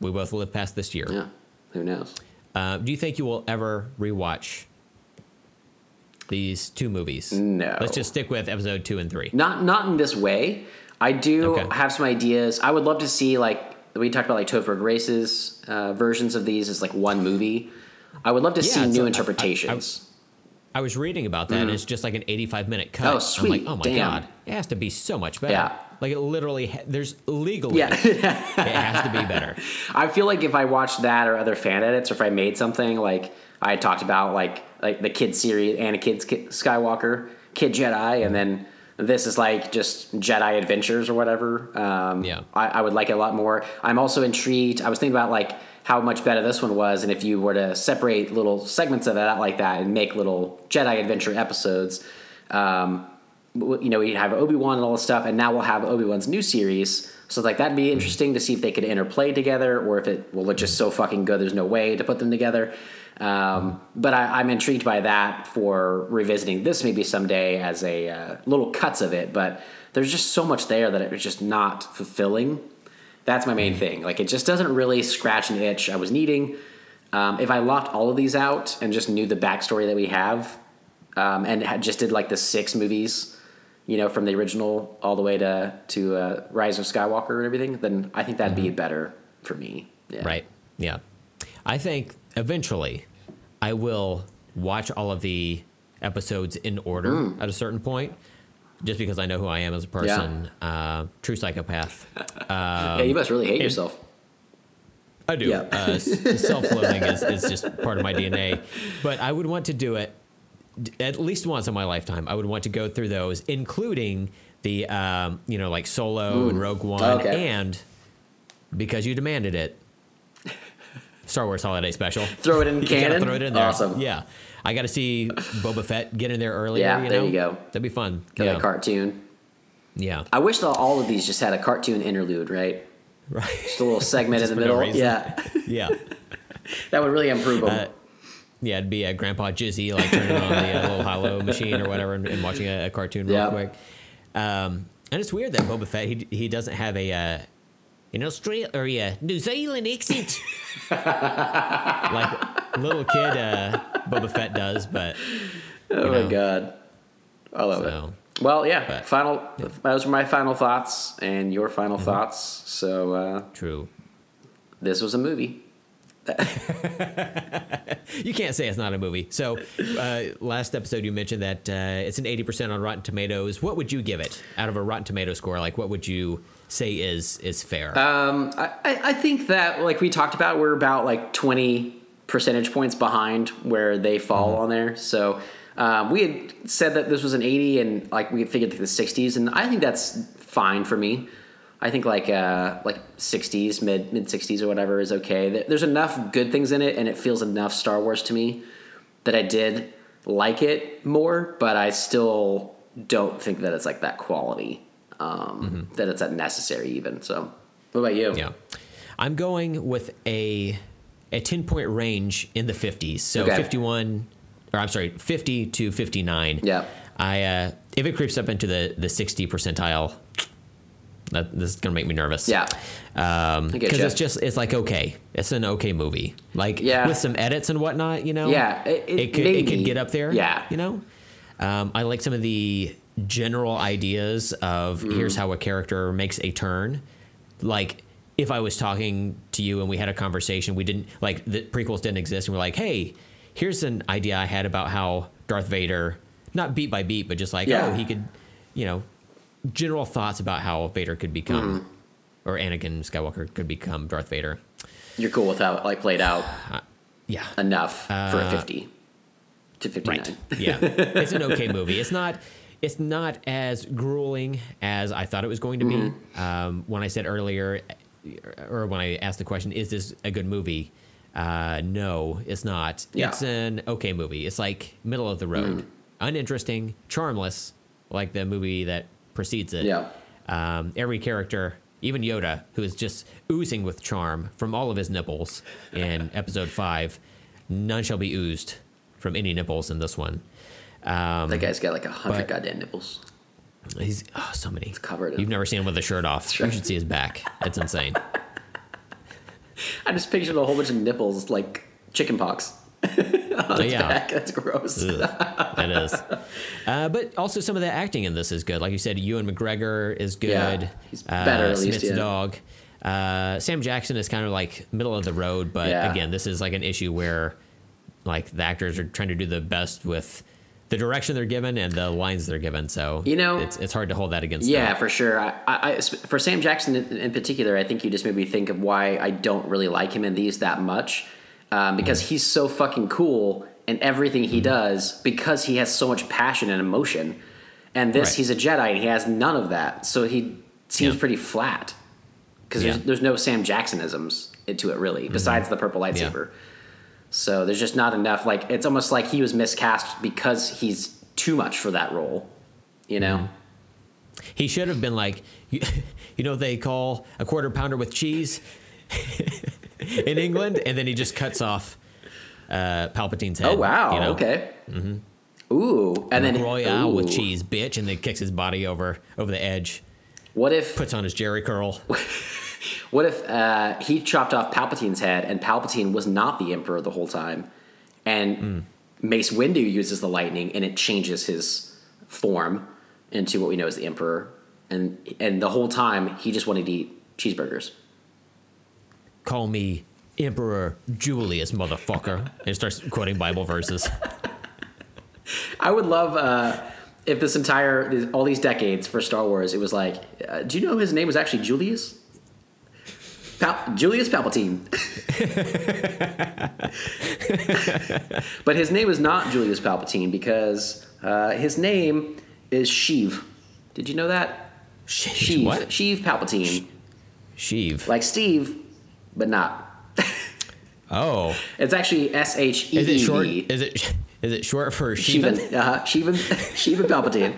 [SPEAKER 3] we both live past this year,
[SPEAKER 2] Yeah, who knows?
[SPEAKER 3] uh, do you think you will ever rewatch these two movies?
[SPEAKER 2] No.
[SPEAKER 3] Let's just stick with episode two and three.
[SPEAKER 2] Not not in this way. I do
[SPEAKER 3] Okay.
[SPEAKER 2] have some ideas. I would love to see like we talked about like Topher Grace's uh, versions of these as like one movie. I would love to
[SPEAKER 3] Yeah,
[SPEAKER 2] see new
[SPEAKER 3] a- I- I-
[SPEAKER 2] interpretations.
[SPEAKER 3] I was reading about that, and it's just like an 85 minute cut.
[SPEAKER 2] Mm-hmm. Oh,
[SPEAKER 3] I'm
[SPEAKER 2] sweet.
[SPEAKER 3] like, oh my
[SPEAKER 2] Damn.
[SPEAKER 3] god, it has to be so much better.
[SPEAKER 2] Yeah.
[SPEAKER 3] Like it literally, ha- there's legally,
[SPEAKER 2] yeah.
[SPEAKER 3] it has to be better.
[SPEAKER 2] I feel like if I watched that or other fan edits, or if I made something like I had talked about, like like the kid series, Anakin Kid Skywalker, Kid Jedi, and then this is like just Jedi Adventures or whatever. Um,
[SPEAKER 3] Yeah.
[SPEAKER 2] I, I would like it a lot more. I'm also intrigued. I was thinking about like how much better this one was, and if you were to separate little segments of it out like that and make little Jedi Adventure episodes. Um, you know, we have Obi Wan and all this stuff, and now we'll have Obi Wan's new series. So like that'd be interesting to see if they could interplay together, or if it will look just so fucking good. There's no way to put them together. Um, but I, I'm intrigued by that for revisiting this maybe someday as a uh, little cuts of it. But there's just so much there that it's just not fulfilling. That's my main thing. Like it just doesn't really scratch an itch I was needing. Um, if I locked all of these out and just knew the backstory that we have, um, and just did like the six movies, you know, from the original all the way to to uh, Rise of Skywalker and everything, then I think that'd be better for me. Yeah.
[SPEAKER 3] Right. Yeah. I think eventually I will watch all of the episodes in order
[SPEAKER 2] Hmm.
[SPEAKER 3] at a certain point, just because I know who I am as a person. Uh, true psychopath.
[SPEAKER 2] yeah, you must really hate yourself.
[SPEAKER 3] I do.
[SPEAKER 2] Yeah.
[SPEAKER 3] Uh, Self loathing is, is just part of my DNA. But I would want to do it at least once in my lifetime. I would want to go through those, including the, um, you know, like Solo and Rogue One.
[SPEAKER 2] Okay.
[SPEAKER 3] And because you demanded it, Star Wars Holiday Special.
[SPEAKER 2] Throw it in canon?
[SPEAKER 3] Throw it in there.
[SPEAKER 2] Awesome.
[SPEAKER 3] Yeah. I got to see Boba Fett get in there earlier.
[SPEAKER 2] Yeah,
[SPEAKER 3] you
[SPEAKER 2] there
[SPEAKER 3] know?
[SPEAKER 2] you go.
[SPEAKER 3] That'd be fun.
[SPEAKER 2] Get
[SPEAKER 3] yeah.
[SPEAKER 2] a cartoon.
[SPEAKER 3] yeah.
[SPEAKER 2] I wish all of these just had a cartoon interlude, right?
[SPEAKER 3] Right.
[SPEAKER 2] Just a little segment in the
[SPEAKER 3] for no
[SPEAKER 2] middle. yeah,
[SPEAKER 3] Yeah.
[SPEAKER 2] that would really improve them.
[SPEAKER 3] Uh, Yeah, it'd be a Grandpa Jizzy like turning on the uh, little hollow machine or whatever and, and watching a, a cartoon real
[SPEAKER 2] Yeah.
[SPEAKER 3] quick. Um, and it's weird that Boba Fett he he doesn't have a uh, an Australia or yeah New Zealand accent like little kid uh, Boba Fett does, but
[SPEAKER 2] oh
[SPEAKER 3] you
[SPEAKER 2] my god, I love
[SPEAKER 3] so
[SPEAKER 2] it. Well, yeah.
[SPEAKER 3] but-
[SPEAKER 2] final. Those were my final thoughts and your final
[SPEAKER 3] Mm-hmm.
[SPEAKER 2] thoughts. So uh,
[SPEAKER 3] true.
[SPEAKER 2] this was a movie.
[SPEAKER 3] You can't say it's not a movie. So, uh, last episode you mentioned that uh, it's an 80% on Rotten Tomatoes. What would you give it out of a Rotten Tomato score? Like, what would you say is is fair?
[SPEAKER 2] Um, I, I think that, like we talked about, we're about like 20 percentage points behind where they fall
[SPEAKER 3] Mm-hmm.
[SPEAKER 2] on there. So um, we had said that this was an 80 and like we figured the 60s, and I think that's fine for me. I think like uh, like 60s, mid mid 60s or whatever is okay. There's enough good things in it, and it feels enough Star Wars to me that I did like it more, but I still don't think that it's like that quality. Um, That it's that necessary even. So, what about you?
[SPEAKER 3] Mm-hmm. Yeah. I'm going with a a 10 point range in the 50s. So
[SPEAKER 2] Okay.
[SPEAKER 3] 51 or I'm sorry, 50 to 59.
[SPEAKER 2] Yeah.
[SPEAKER 3] I uh if it creeps up into the the 60 percentile that this is going to make me nervous.
[SPEAKER 2] Yeah.
[SPEAKER 3] Um
[SPEAKER 2] ya.
[SPEAKER 3] it's just it's like okay. It's an okay movie. Like
[SPEAKER 2] Yeah.
[SPEAKER 3] with some edits and whatnot, you know.
[SPEAKER 2] Yeah, it- it-
[SPEAKER 3] could it could get up there.
[SPEAKER 2] Yeah.
[SPEAKER 3] You know? Um, I like some of the general ideas of
[SPEAKER 2] Mm.
[SPEAKER 3] here's how a character makes a turn. Like if I was talking to you and we had a conversation, we didn't like the prequels didn't exist, and we're like, hey, here's an idea I had about how Darth Vader, not beat by beat, but just like
[SPEAKER 2] Yeah.
[SPEAKER 3] oh he could, you know, general thoughts about how Vader could become,
[SPEAKER 2] Mm-hmm.
[SPEAKER 3] or Anakin Skywalker could become Darth Vader.
[SPEAKER 2] You're cool with how it like played out
[SPEAKER 3] Yeah,
[SPEAKER 2] enough for a 50 to 59.
[SPEAKER 3] Uh, Right. Yeah. it's an okay movie. It's not it's not as grueling as I thought it was going to be.
[SPEAKER 2] Mm-hmm.
[SPEAKER 3] Um, when I said earlier or when I asked the question, is this a good movie? Uh, no, it's not.
[SPEAKER 2] Yeah. Mm.
[SPEAKER 3] It's an okay movie. It's like middle of the road. Uninteresting, charmless, like the movie that precedes it.
[SPEAKER 2] Yeah.
[SPEAKER 3] Um, every character, even Yoda, who is just oozing with charm from all of his nipples in episode five, none shall be oozed from any nipples in this one. Um,
[SPEAKER 2] That guy's got like a hundred goddamn nipples.
[SPEAKER 3] he's oh, so many.
[SPEAKER 2] He's covered
[SPEAKER 3] You've never seen him with a shirt off.
[SPEAKER 2] Sure.
[SPEAKER 3] You should see his back. It's insane.
[SPEAKER 2] I just pictured a whole bunch of nipples like chicken pox.
[SPEAKER 3] Yeah.
[SPEAKER 2] Back. That's gross.
[SPEAKER 3] It is. Uh, but also some of the acting in this is good. Like you said, Ewan McGregor is good.
[SPEAKER 2] Yeah, he's better
[SPEAKER 3] Uh,
[SPEAKER 2] at least,
[SPEAKER 3] Smith's
[SPEAKER 2] yeah.
[SPEAKER 3] dog. Uh, Sam Jackson is kind of like middle of the road, but
[SPEAKER 2] Yeah.
[SPEAKER 3] again, this is like an issue where like the actors are trying to do the best with the direction they're given and the lines they're given. So
[SPEAKER 2] You know-
[SPEAKER 3] it's it's hard to hold that against.
[SPEAKER 2] Yeah, for sure. I, I, I- for Sam Jackson in, in particular, I think you just made me think of why I don't really like him in these that much, um, because he's so fucking cool in everything he mm-hmm. does because he has so much passion and emotion. And this,
[SPEAKER 3] Right.
[SPEAKER 2] he's a Jedi and he has none of that, so he seems
[SPEAKER 3] Yeah.
[SPEAKER 2] pretty flat. Because
[SPEAKER 3] Yeah.
[SPEAKER 2] there's, there's no Sam Jacksonisms into it really, mm-hmm. besides the purple lightsaber. So there's just not enough. Like it's almost like he was miscast because he's too much for that role. You know. Mm-hmm.
[SPEAKER 3] He should have been like, you, you know, what they call a quarter pounder with cheese in England, and then he just cuts off uh, Palpatine's head.
[SPEAKER 2] Oh wow!
[SPEAKER 3] you know?
[SPEAKER 2] Okay. Ooh, and then
[SPEAKER 3] Royale with cheese, bitch, and then kicks his body over over the edge,
[SPEAKER 2] What if?
[SPEAKER 3] puts on his Jerry curl.
[SPEAKER 2] What if uh, he chopped off Palpatine's head and Palpatine was not the Emperor the whole time, and Mace Windu uses the lightning and it changes his form into what we know as the Emperor, and and the whole time he just wanted to eat cheeseburgers.
[SPEAKER 3] Call me Emperor Julius, motherfucker. And starts quoting Bible verses.
[SPEAKER 2] I would love uh, if this entire all these decades for Star Wars, it was like, uh, do you know his name was actually Julius? Pal- Julius Palpatine. but his name is not Julius Palpatine because uh, his name is Sheev. Did you know that? Sheev.
[SPEAKER 3] What?
[SPEAKER 2] Sheev Palpatine.
[SPEAKER 3] Sheev.
[SPEAKER 2] Like Steve, but not.
[SPEAKER 3] Oh.
[SPEAKER 2] It's actually S H E
[SPEAKER 3] Is it short? Is it is it short for Shiva?
[SPEAKER 2] Sheevan. Uh-huh. Sheevan, Sheevan Palpatine.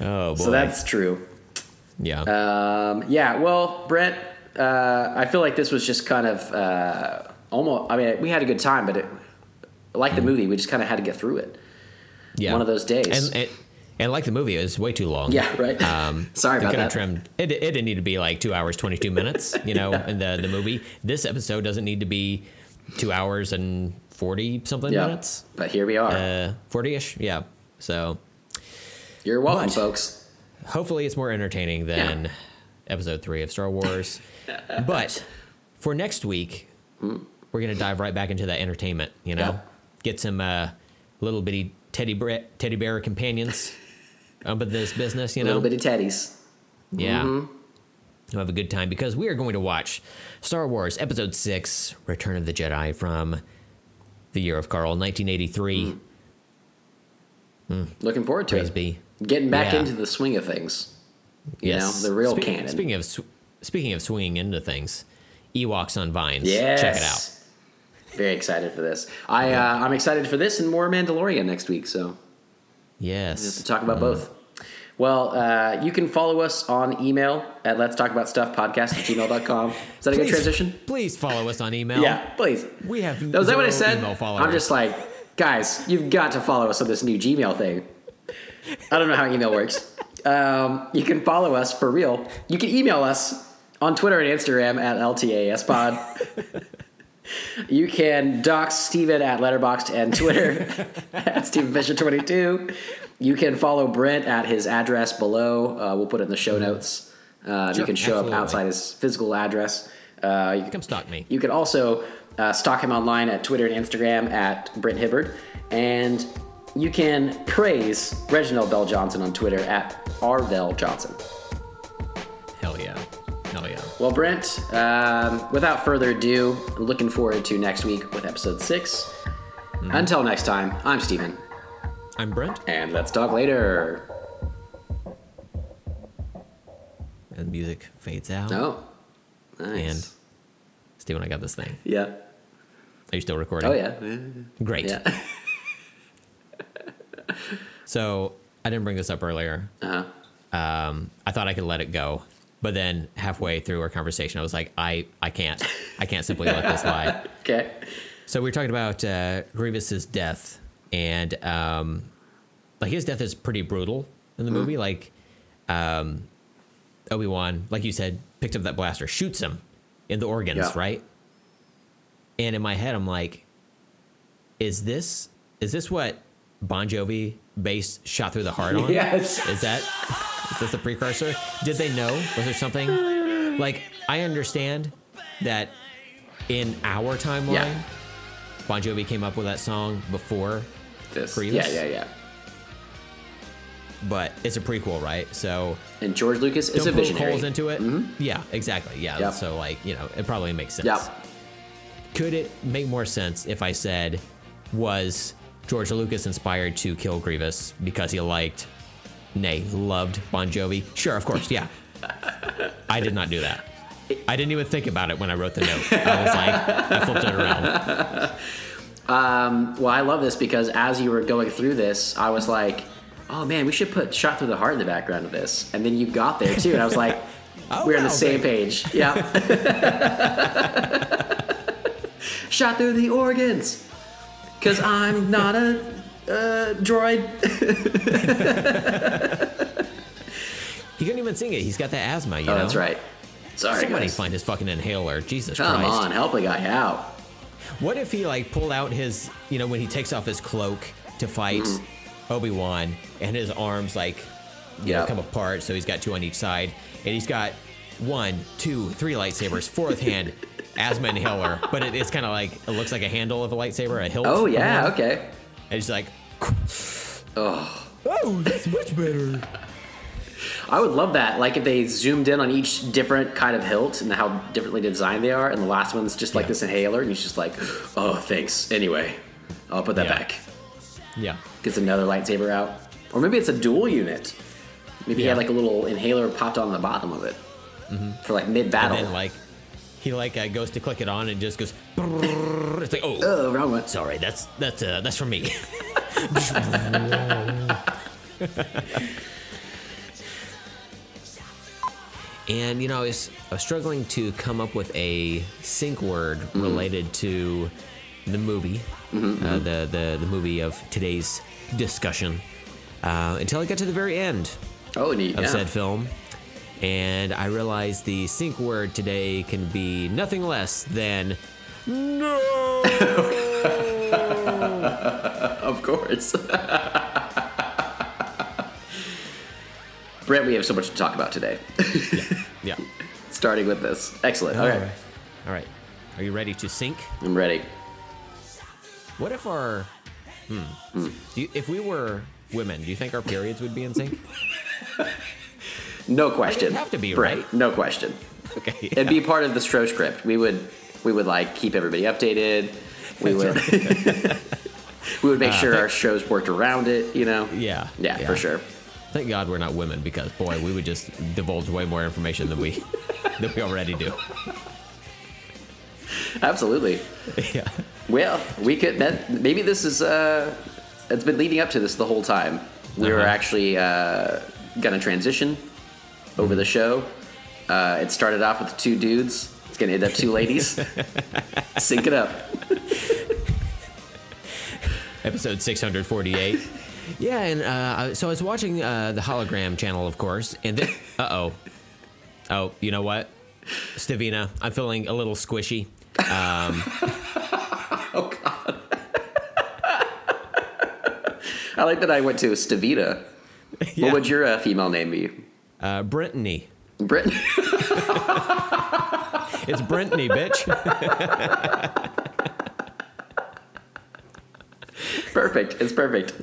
[SPEAKER 3] Oh boy.
[SPEAKER 2] So that's true.
[SPEAKER 3] yeah.
[SPEAKER 2] Um, yeah, well, Brent, uh, I feel like this was just kind of uh, almost. I mean, we had a good time, but it, like the movie, we just kind of had to get through it.
[SPEAKER 3] yeah.
[SPEAKER 2] one of those days.
[SPEAKER 3] And, and and like the movie, it was way too long.
[SPEAKER 2] Yeah, right.
[SPEAKER 3] Um,
[SPEAKER 2] Sorry about
[SPEAKER 3] could have
[SPEAKER 2] that.
[SPEAKER 3] Trimmed. It, it didn't need to be like two hours twenty two minutes. You know, in the the movie. This episode doesn't need to be two hours and forty something
[SPEAKER 2] Yeah,
[SPEAKER 3] minutes.
[SPEAKER 2] but here we are.
[SPEAKER 3] Uh, forty ish. Yeah. So
[SPEAKER 2] You're welcome, folks.
[SPEAKER 3] hopefully it's more entertaining than
[SPEAKER 2] Yeah.
[SPEAKER 3] episode three of Star Wars. but for next week, we're gonna dive right back into that entertainment. You know,
[SPEAKER 2] Yeah.
[SPEAKER 3] get some uh, little bitty teddy bear, teddy bear companions up in this business. You
[SPEAKER 2] A
[SPEAKER 3] know,
[SPEAKER 2] little bit of teddies.
[SPEAKER 3] yeah.
[SPEAKER 2] Mm-hmm.
[SPEAKER 3] We'll have a good time because we are going to watch Star Wars Episode 6 Return of the Jedi from the year of Carl, 1983.
[SPEAKER 2] Looking forward to
[SPEAKER 3] Praise
[SPEAKER 2] it.
[SPEAKER 3] be.
[SPEAKER 2] Getting back
[SPEAKER 3] Yeah.
[SPEAKER 2] into the swing of things. You
[SPEAKER 3] Yes.
[SPEAKER 2] know, the real
[SPEAKER 3] Spe-
[SPEAKER 2] canon.
[SPEAKER 3] Speaking of, sw- speaking of swinging into things, Ewoks on Vines.
[SPEAKER 2] yes.
[SPEAKER 3] Check it out.
[SPEAKER 2] Very excited for this. I uh, I'm excited for this and more Mandalorian next week. So
[SPEAKER 3] Yes.
[SPEAKER 2] to talk about both. Well, uh, you can follow us on email at let's talk about stuff podcast at gmail.com. Is that a good transition?
[SPEAKER 3] Please follow us on email.
[SPEAKER 2] Yeah, please.
[SPEAKER 3] We have
[SPEAKER 2] That was that what I said? I'm just like, guys, you've got to follow us on this new Gmail thing. I don't know how email works. Um, you can follow us for real. You can email us on Twitter and Instagram at LTASPod. you can dox Steven at Letterboxd and Twitter at StevenFisher22. You can follow Brent at his address below. Uh, we'll put it in the show notes. Uh, you can show
[SPEAKER 3] absolutely.
[SPEAKER 2] up outside his physical address. Uh, you
[SPEAKER 3] Come stalk me.
[SPEAKER 2] you can also uh, stalk him online at Twitter and Instagram at Brent Hibbard. And you can praise Reginald VelJohnson on Twitter at rvel Johnson.
[SPEAKER 3] Hell yeah. Hell yeah.
[SPEAKER 2] Well, Brent, um, without further ado, looking forward to next week with episode 6 Until next time, I'm Steven,
[SPEAKER 3] I'm Brent,
[SPEAKER 2] and let's talk later.
[SPEAKER 3] and music fades out.
[SPEAKER 2] Oh, nice.
[SPEAKER 3] And Steven, I got this thing.
[SPEAKER 2] yeah.
[SPEAKER 3] Are you still recording?
[SPEAKER 2] Oh, yeah.
[SPEAKER 3] Great.
[SPEAKER 2] Yeah.
[SPEAKER 3] So I didn't bring this up earlier.
[SPEAKER 2] Uh-huh.
[SPEAKER 3] Um, I thought I could let it go, but then halfway through our conversation, I was like, I, I can't. I can't simply let this lie.
[SPEAKER 2] Okay.
[SPEAKER 3] So we were talking about uh, Grievous's death, and um, like his death is pretty brutal in the
[SPEAKER 2] Mm-hmm.
[SPEAKER 3] movie. Like um, Obi Wan, like you said, picked up that blaster, shoots him in the organs,
[SPEAKER 2] Yeah.
[SPEAKER 3] right? And in my head, I'm like, is this is this what Bon Jovi based "Shot Through the Heart" on?
[SPEAKER 2] Yes.
[SPEAKER 3] Is that is this the precursor? Did they know? Was there something like I understand that in our timeline,
[SPEAKER 2] Yeah.
[SPEAKER 3] Bon Jovi came up with that song before,
[SPEAKER 2] This. Yeah, yeah, yeah.
[SPEAKER 3] but it's a prequel, right? So
[SPEAKER 2] And George Lucas is a visionary.
[SPEAKER 3] holes into it. Mm-hmm. Yeah, exactly. Yeah.
[SPEAKER 2] Yep.
[SPEAKER 3] So like you know, it probably makes sense.
[SPEAKER 2] Yep.
[SPEAKER 3] Could it make more sense if I said was George Lucas inspired to kill Grievous because he liked, nay, loved Bon Jovi? Sure, of course, yeah. I did not do that. I didn't even think about it when I wrote the note. I was like, I flipped it around.
[SPEAKER 2] Um, well, I love this because as you were going through this, I was like, oh man, we should put Shot Through the Heart in the background of this. And then you got there too, and I was like,
[SPEAKER 3] Oh,
[SPEAKER 2] we're on the same page. Yeah. Shot through the organs. Because I'm not a uh, droid.
[SPEAKER 3] He couldn't even sing it. He's got the asthma. You
[SPEAKER 2] Oh,
[SPEAKER 3] know.
[SPEAKER 2] that's right. Sorry,
[SPEAKER 3] Somebody
[SPEAKER 2] guys.
[SPEAKER 3] find his fucking inhaler. Jesus
[SPEAKER 2] Come
[SPEAKER 3] Christ.
[SPEAKER 2] on, help a guy out.
[SPEAKER 3] What if he like pulled out his, you know, when he takes off his cloak to fight
[SPEAKER 2] Mm-hmm.
[SPEAKER 3] Obi Wan, and his arms like, you know, come apart, so he's got two on each side, and he's got one, two, three lightsabers, fourth hand, asthma inhaler, but it, it's kind of like it looks like a handle of a lightsaber, a hilt.
[SPEAKER 2] Oh yeah, okay.
[SPEAKER 3] And he's like,
[SPEAKER 2] Oh,
[SPEAKER 3] oh, that's much better.
[SPEAKER 2] I would love that. Like if they zoomed in on each different kind of hilt and how differently designed they are, and the last one's just like
[SPEAKER 3] Yeah.
[SPEAKER 2] this inhaler, and he's just like, "Oh, thanks." Anyway, I'll put that
[SPEAKER 3] Yeah.
[SPEAKER 2] back.
[SPEAKER 3] Yeah.
[SPEAKER 2] Gets another lightsaber out, or maybe it's a dual unit. Maybe he had like a little inhaler popped on the bottom of it mm-hmm. for like mid battle.
[SPEAKER 3] like, he like uh, goes to click it on and just goes. It's like, oh,
[SPEAKER 2] oh, wrong one.
[SPEAKER 3] sorry, that's that's uh, that's for me. and you know, I was, I was struggling to come up with a sync word related to the movie, uh, the, the the movie of today's discussion, uh, until I got to the very end
[SPEAKER 2] Oh, neat.
[SPEAKER 3] of
[SPEAKER 2] Yeah.
[SPEAKER 3] said film. And I realized the sync word today can be nothing less than no.
[SPEAKER 2] Of course. Brent, we have so much to talk about today.
[SPEAKER 3] yeah.
[SPEAKER 2] Starting with this. Excellent. All right.
[SPEAKER 3] All right. Are you ready to sync?
[SPEAKER 2] I'm ready.
[SPEAKER 3] What if our, hmm, Do you, if we were women, do you think our periods would be in sync?
[SPEAKER 2] No question.
[SPEAKER 3] have to be, right?
[SPEAKER 2] No question.
[SPEAKER 3] Okay.
[SPEAKER 2] It'd be part of the Stro script. We would we would like keep everybody updated. We would we would make sure our shows worked around it, you know?
[SPEAKER 3] Uh, Yeah,
[SPEAKER 2] Yeah,
[SPEAKER 3] yeah.
[SPEAKER 2] for sure.
[SPEAKER 3] Thank God we're not women because boy, we would just divulge way more information than we than we already do.
[SPEAKER 2] Absolutely.
[SPEAKER 3] yeah.
[SPEAKER 2] Well, we could that, maybe this is uh it's been leading up to this the whole time. We were
[SPEAKER 3] Uh-huh.
[SPEAKER 2] actually uh gonna transition over the show. Uh, it started off with two dudes. It's gonna end up two ladies. Sync it up.
[SPEAKER 3] episode 648. Yeah, and uh, so I was watching uh, the hologram channel, of course, and then, uh oh, oh, you know what, Stavina, I'm feeling a little squishy.
[SPEAKER 2] Oh God. I like that I went to Stavita.
[SPEAKER 3] Yeah.
[SPEAKER 2] What would your uh, female name be?
[SPEAKER 3] Uh, Brittany,
[SPEAKER 2] Brittany.
[SPEAKER 3] it's Brittany, bitch.
[SPEAKER 2] perfect. It's perfect.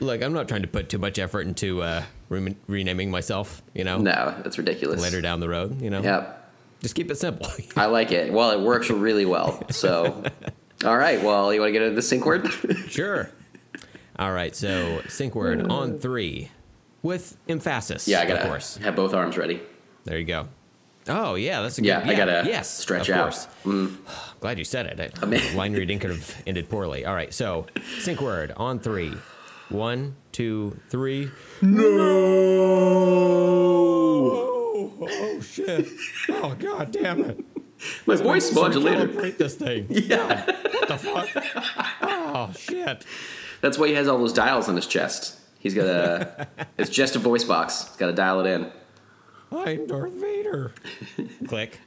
[SPEAKER 3] Look, I'm not trying to put too much effort into uh, re- renaming myself. You know,
[SPEAKER 2] No, that's ridiculous.
[SPEAKER 3] later down the road. You know,
[SPEAKER 2] Yep.
[SPEAKER 3] just keep it simple.
[SPEAKER 2] I like it. Well, it works really well. So, all right. Well, you want to get into the sync word?
[SPEAKER 3] sure. All right, so sync word on three with emphasis.
[SPEAKER 2] yeah, I
[SPEAKER 3] of
[SPEAKER 2] gotta
[SPEAKER 3] course.
[SPEAKER 2] have both arms ready.
[SPEAKER 3] There you go. Oh yeah, that's a good.
[SPEAKER 2] Yeah, I gotta
[SPEAKER 3] yes,
[SPEAKER 2] stretch
[SPEAKER 3] of
[SPEAKER 2] out. Mm.
[SPEAKER 3] Glad you said it. I-
[SPEAKER 2] mean-
[SPEAKER 3] line reading could have ended poorly. All right, so sync word on three. One, two, three. No. Oh, oh shit! Oh god damn it!
[SPEAKER 2] My voice modulator.
[SPEAKER 3] Calibrate this thing.
[SPEAKER 2] Yeah.
[SPEAKER 3] What the fuck? Oh shit!
[SPEAKER 2] That's why he has all those dials on his chest. He's got a. it's just a voice box. He's got to dial it in.
[SPEAKER 3] I'm Darth Vader. Click.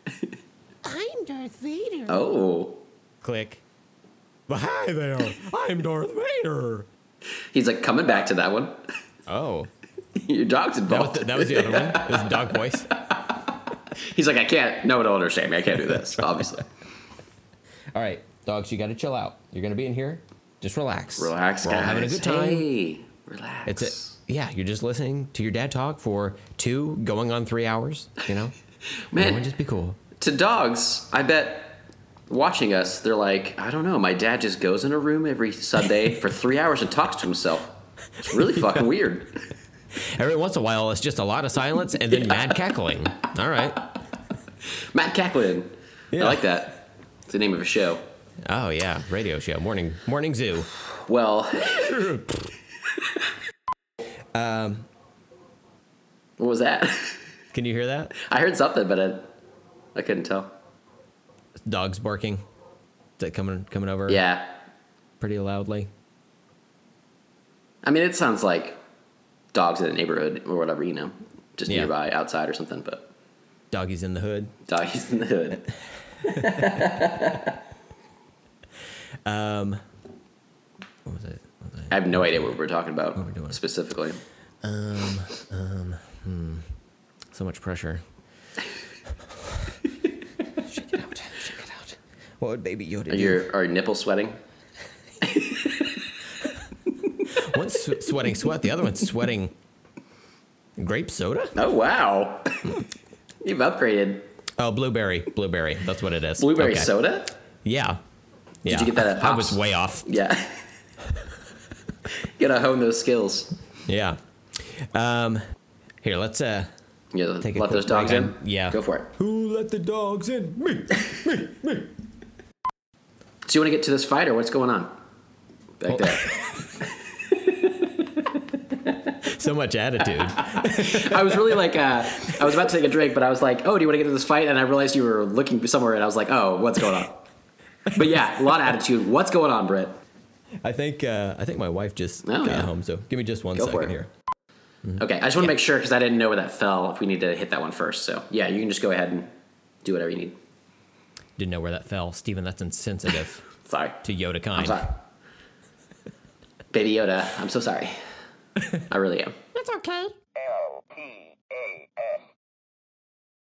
[SPEAKER 7] I'm Darth Vader.
[SPEAKER 2] Oh.
[SPEAKER 3] Click. Hi there. I'm Darth Vader.
[SPEAKER 2] He's like coming back to that one.
[SPEAKER 3] Oh,
[SPEAKER 2] Your dog's
[SPEAKER 3] that was
[SPEAKER 2] involved.
[SPEAKER 3] the, that was the other one. It was dog voice.
[SPEAKER 2] He's like, I can't. No one will understand me. I can't do this. Obviously.
[SPEAKER 3] All right, dogs, you got to chill out. You're gonna be in here. Just relax.
[SPEAKER 2] Relax,
[SPEAKER 3] We're all
[SPEAKER 2] guys.
[SPEAKER 3] having a good time.
[SPEAKER 2] Hey, relax.
[SPEAKER 3] It's it. Yeah, you're just listening to your dad talk for two, going on three hours. You know,
[SPEAKER 2] Man,
[SPEAKER 3] Everyone just be cool.
[SPEAKER 2] to dogs, I bet watching us, they're like, I don't know. My dad just goes in a room every Sunday for three hours and talks to himself. It's really fucking weird.
[SPEAKER 3] Every once in a while, it's just a lot of silence and then mad cackling. All right.
[SPEAKER 2] Matt Kaplan. I like that. It's the name of a show.
[SPEAKER 3] Oh yeah, radio show, morning, morning zoo.
[SPEAKER 2] Well, um, what was that?
[SPEAKER 3] Can you hear that?
[SPEAKER 2] I heard something, but I, I couldn't tell.
[SPEAKER 3] Dogs barking. Is that coming coming over?
[SPEAKER 2] Yeah,
[SPEAKER 3] Pretty loudly.
[SPEAKER 2] I mean, it sounds like dogs in the neighborhood or whatever, you know. just
[SPEAKER 3] Yeah.
[SPEAKER 2] nearby, outside or something. But
[SPEAKER 3] Doggies in the hood.
[SPEAKER 2] doggies in the hood.
[SPEAKER 3] Um, what was it? What was it?
[SPEAKER 2] I have no idea what we're talking about
[SPEAKER 3] we're doing.
[SPEAKER 2] specifically. Um, um, hmm.
[SPEAKER 3] So much pressure. shake it out. Shake it out. What would Baby Yoda
[SPEAKER 2] Are
[SPEAKER 3] do?
[SPEAKER 2] your are your nipples sweating?
[SPEAKER 3] One's sw- sweating sweat. The other one's sweating grape soda.
[SPEAKER 2] Oh wow, you've upgraded.
[SPEAKER 3] Oh, blueberry. Blueberry. That's what it is.
[SPEAKER 2] Blueberry
[SPEAKER 3] Okay.
[SPEAKER 2] soda?
[SPEAKER 3] Yeah. Yeah.
[SPEAKER 2] you get that at
[SPEAKER 3] I was
[SPEAKER 2] Pops?
[SPEAKER 3] way off.
[SPEAKER 2] Yeah. Gotta hone those skills.
[SPEAKER 3] Yeah. Um, here, let's uh,
[SPEAKER 2] Yeah, let
[SPEAKER 3] quick
[SPEAKER 2] those dogs in.
[SPEAKER 3] Yeah.
[SPEAKER 2] Go for it.
[SPEAKER 3] Who let the dogs in? Me. Me, me.
[SPEAKER 2] So you want to get to this fight or what's going on? Back
[SPEAKER 3] Oh.
[SPEAKER 2] there.
[SPEAKER 3] So much attitude.
[SPEAKER 2] I was really like, uh, I was about to take a drink, but I was like, oh, do you want to get to this fight? And I realized you were looking somewhere, and I was like, oh, what's going on? But yeah, a lot of attitude. What's going on, Britt?
[SPEAKER 3] I think uh, I think my wife just
[SPEAKER 2] Oh,
[SPEAKER 3] got
[SPEAKER 2] yeah.
[SPEAKER 3] home. So give me just one
[SPEAKER 2] Go
[SPEAKER 3] second
[SPEAKER 2] for it.
[SPEAKER 3] here.
[SPEAKER 2] Okay, I just want to make sure because I didn't know where that fell. If we need to hit that one first, so yeah, you can just go ahead and do whatever you need.
[SPEAKER 3] Didn't know where that fell, Steven, That's insensitive
[SPEAKER 2] Sorry,
[SPEAKER 3] to Yoda
[SPEAKER 2] I'm
[SPEAKER 3] kind.
[SPEAKER 2] sorry, Baby Yoda. I'm so sorry. I really am.
[SPEAKER 7] It's okay.
[SPEAKER 8] L P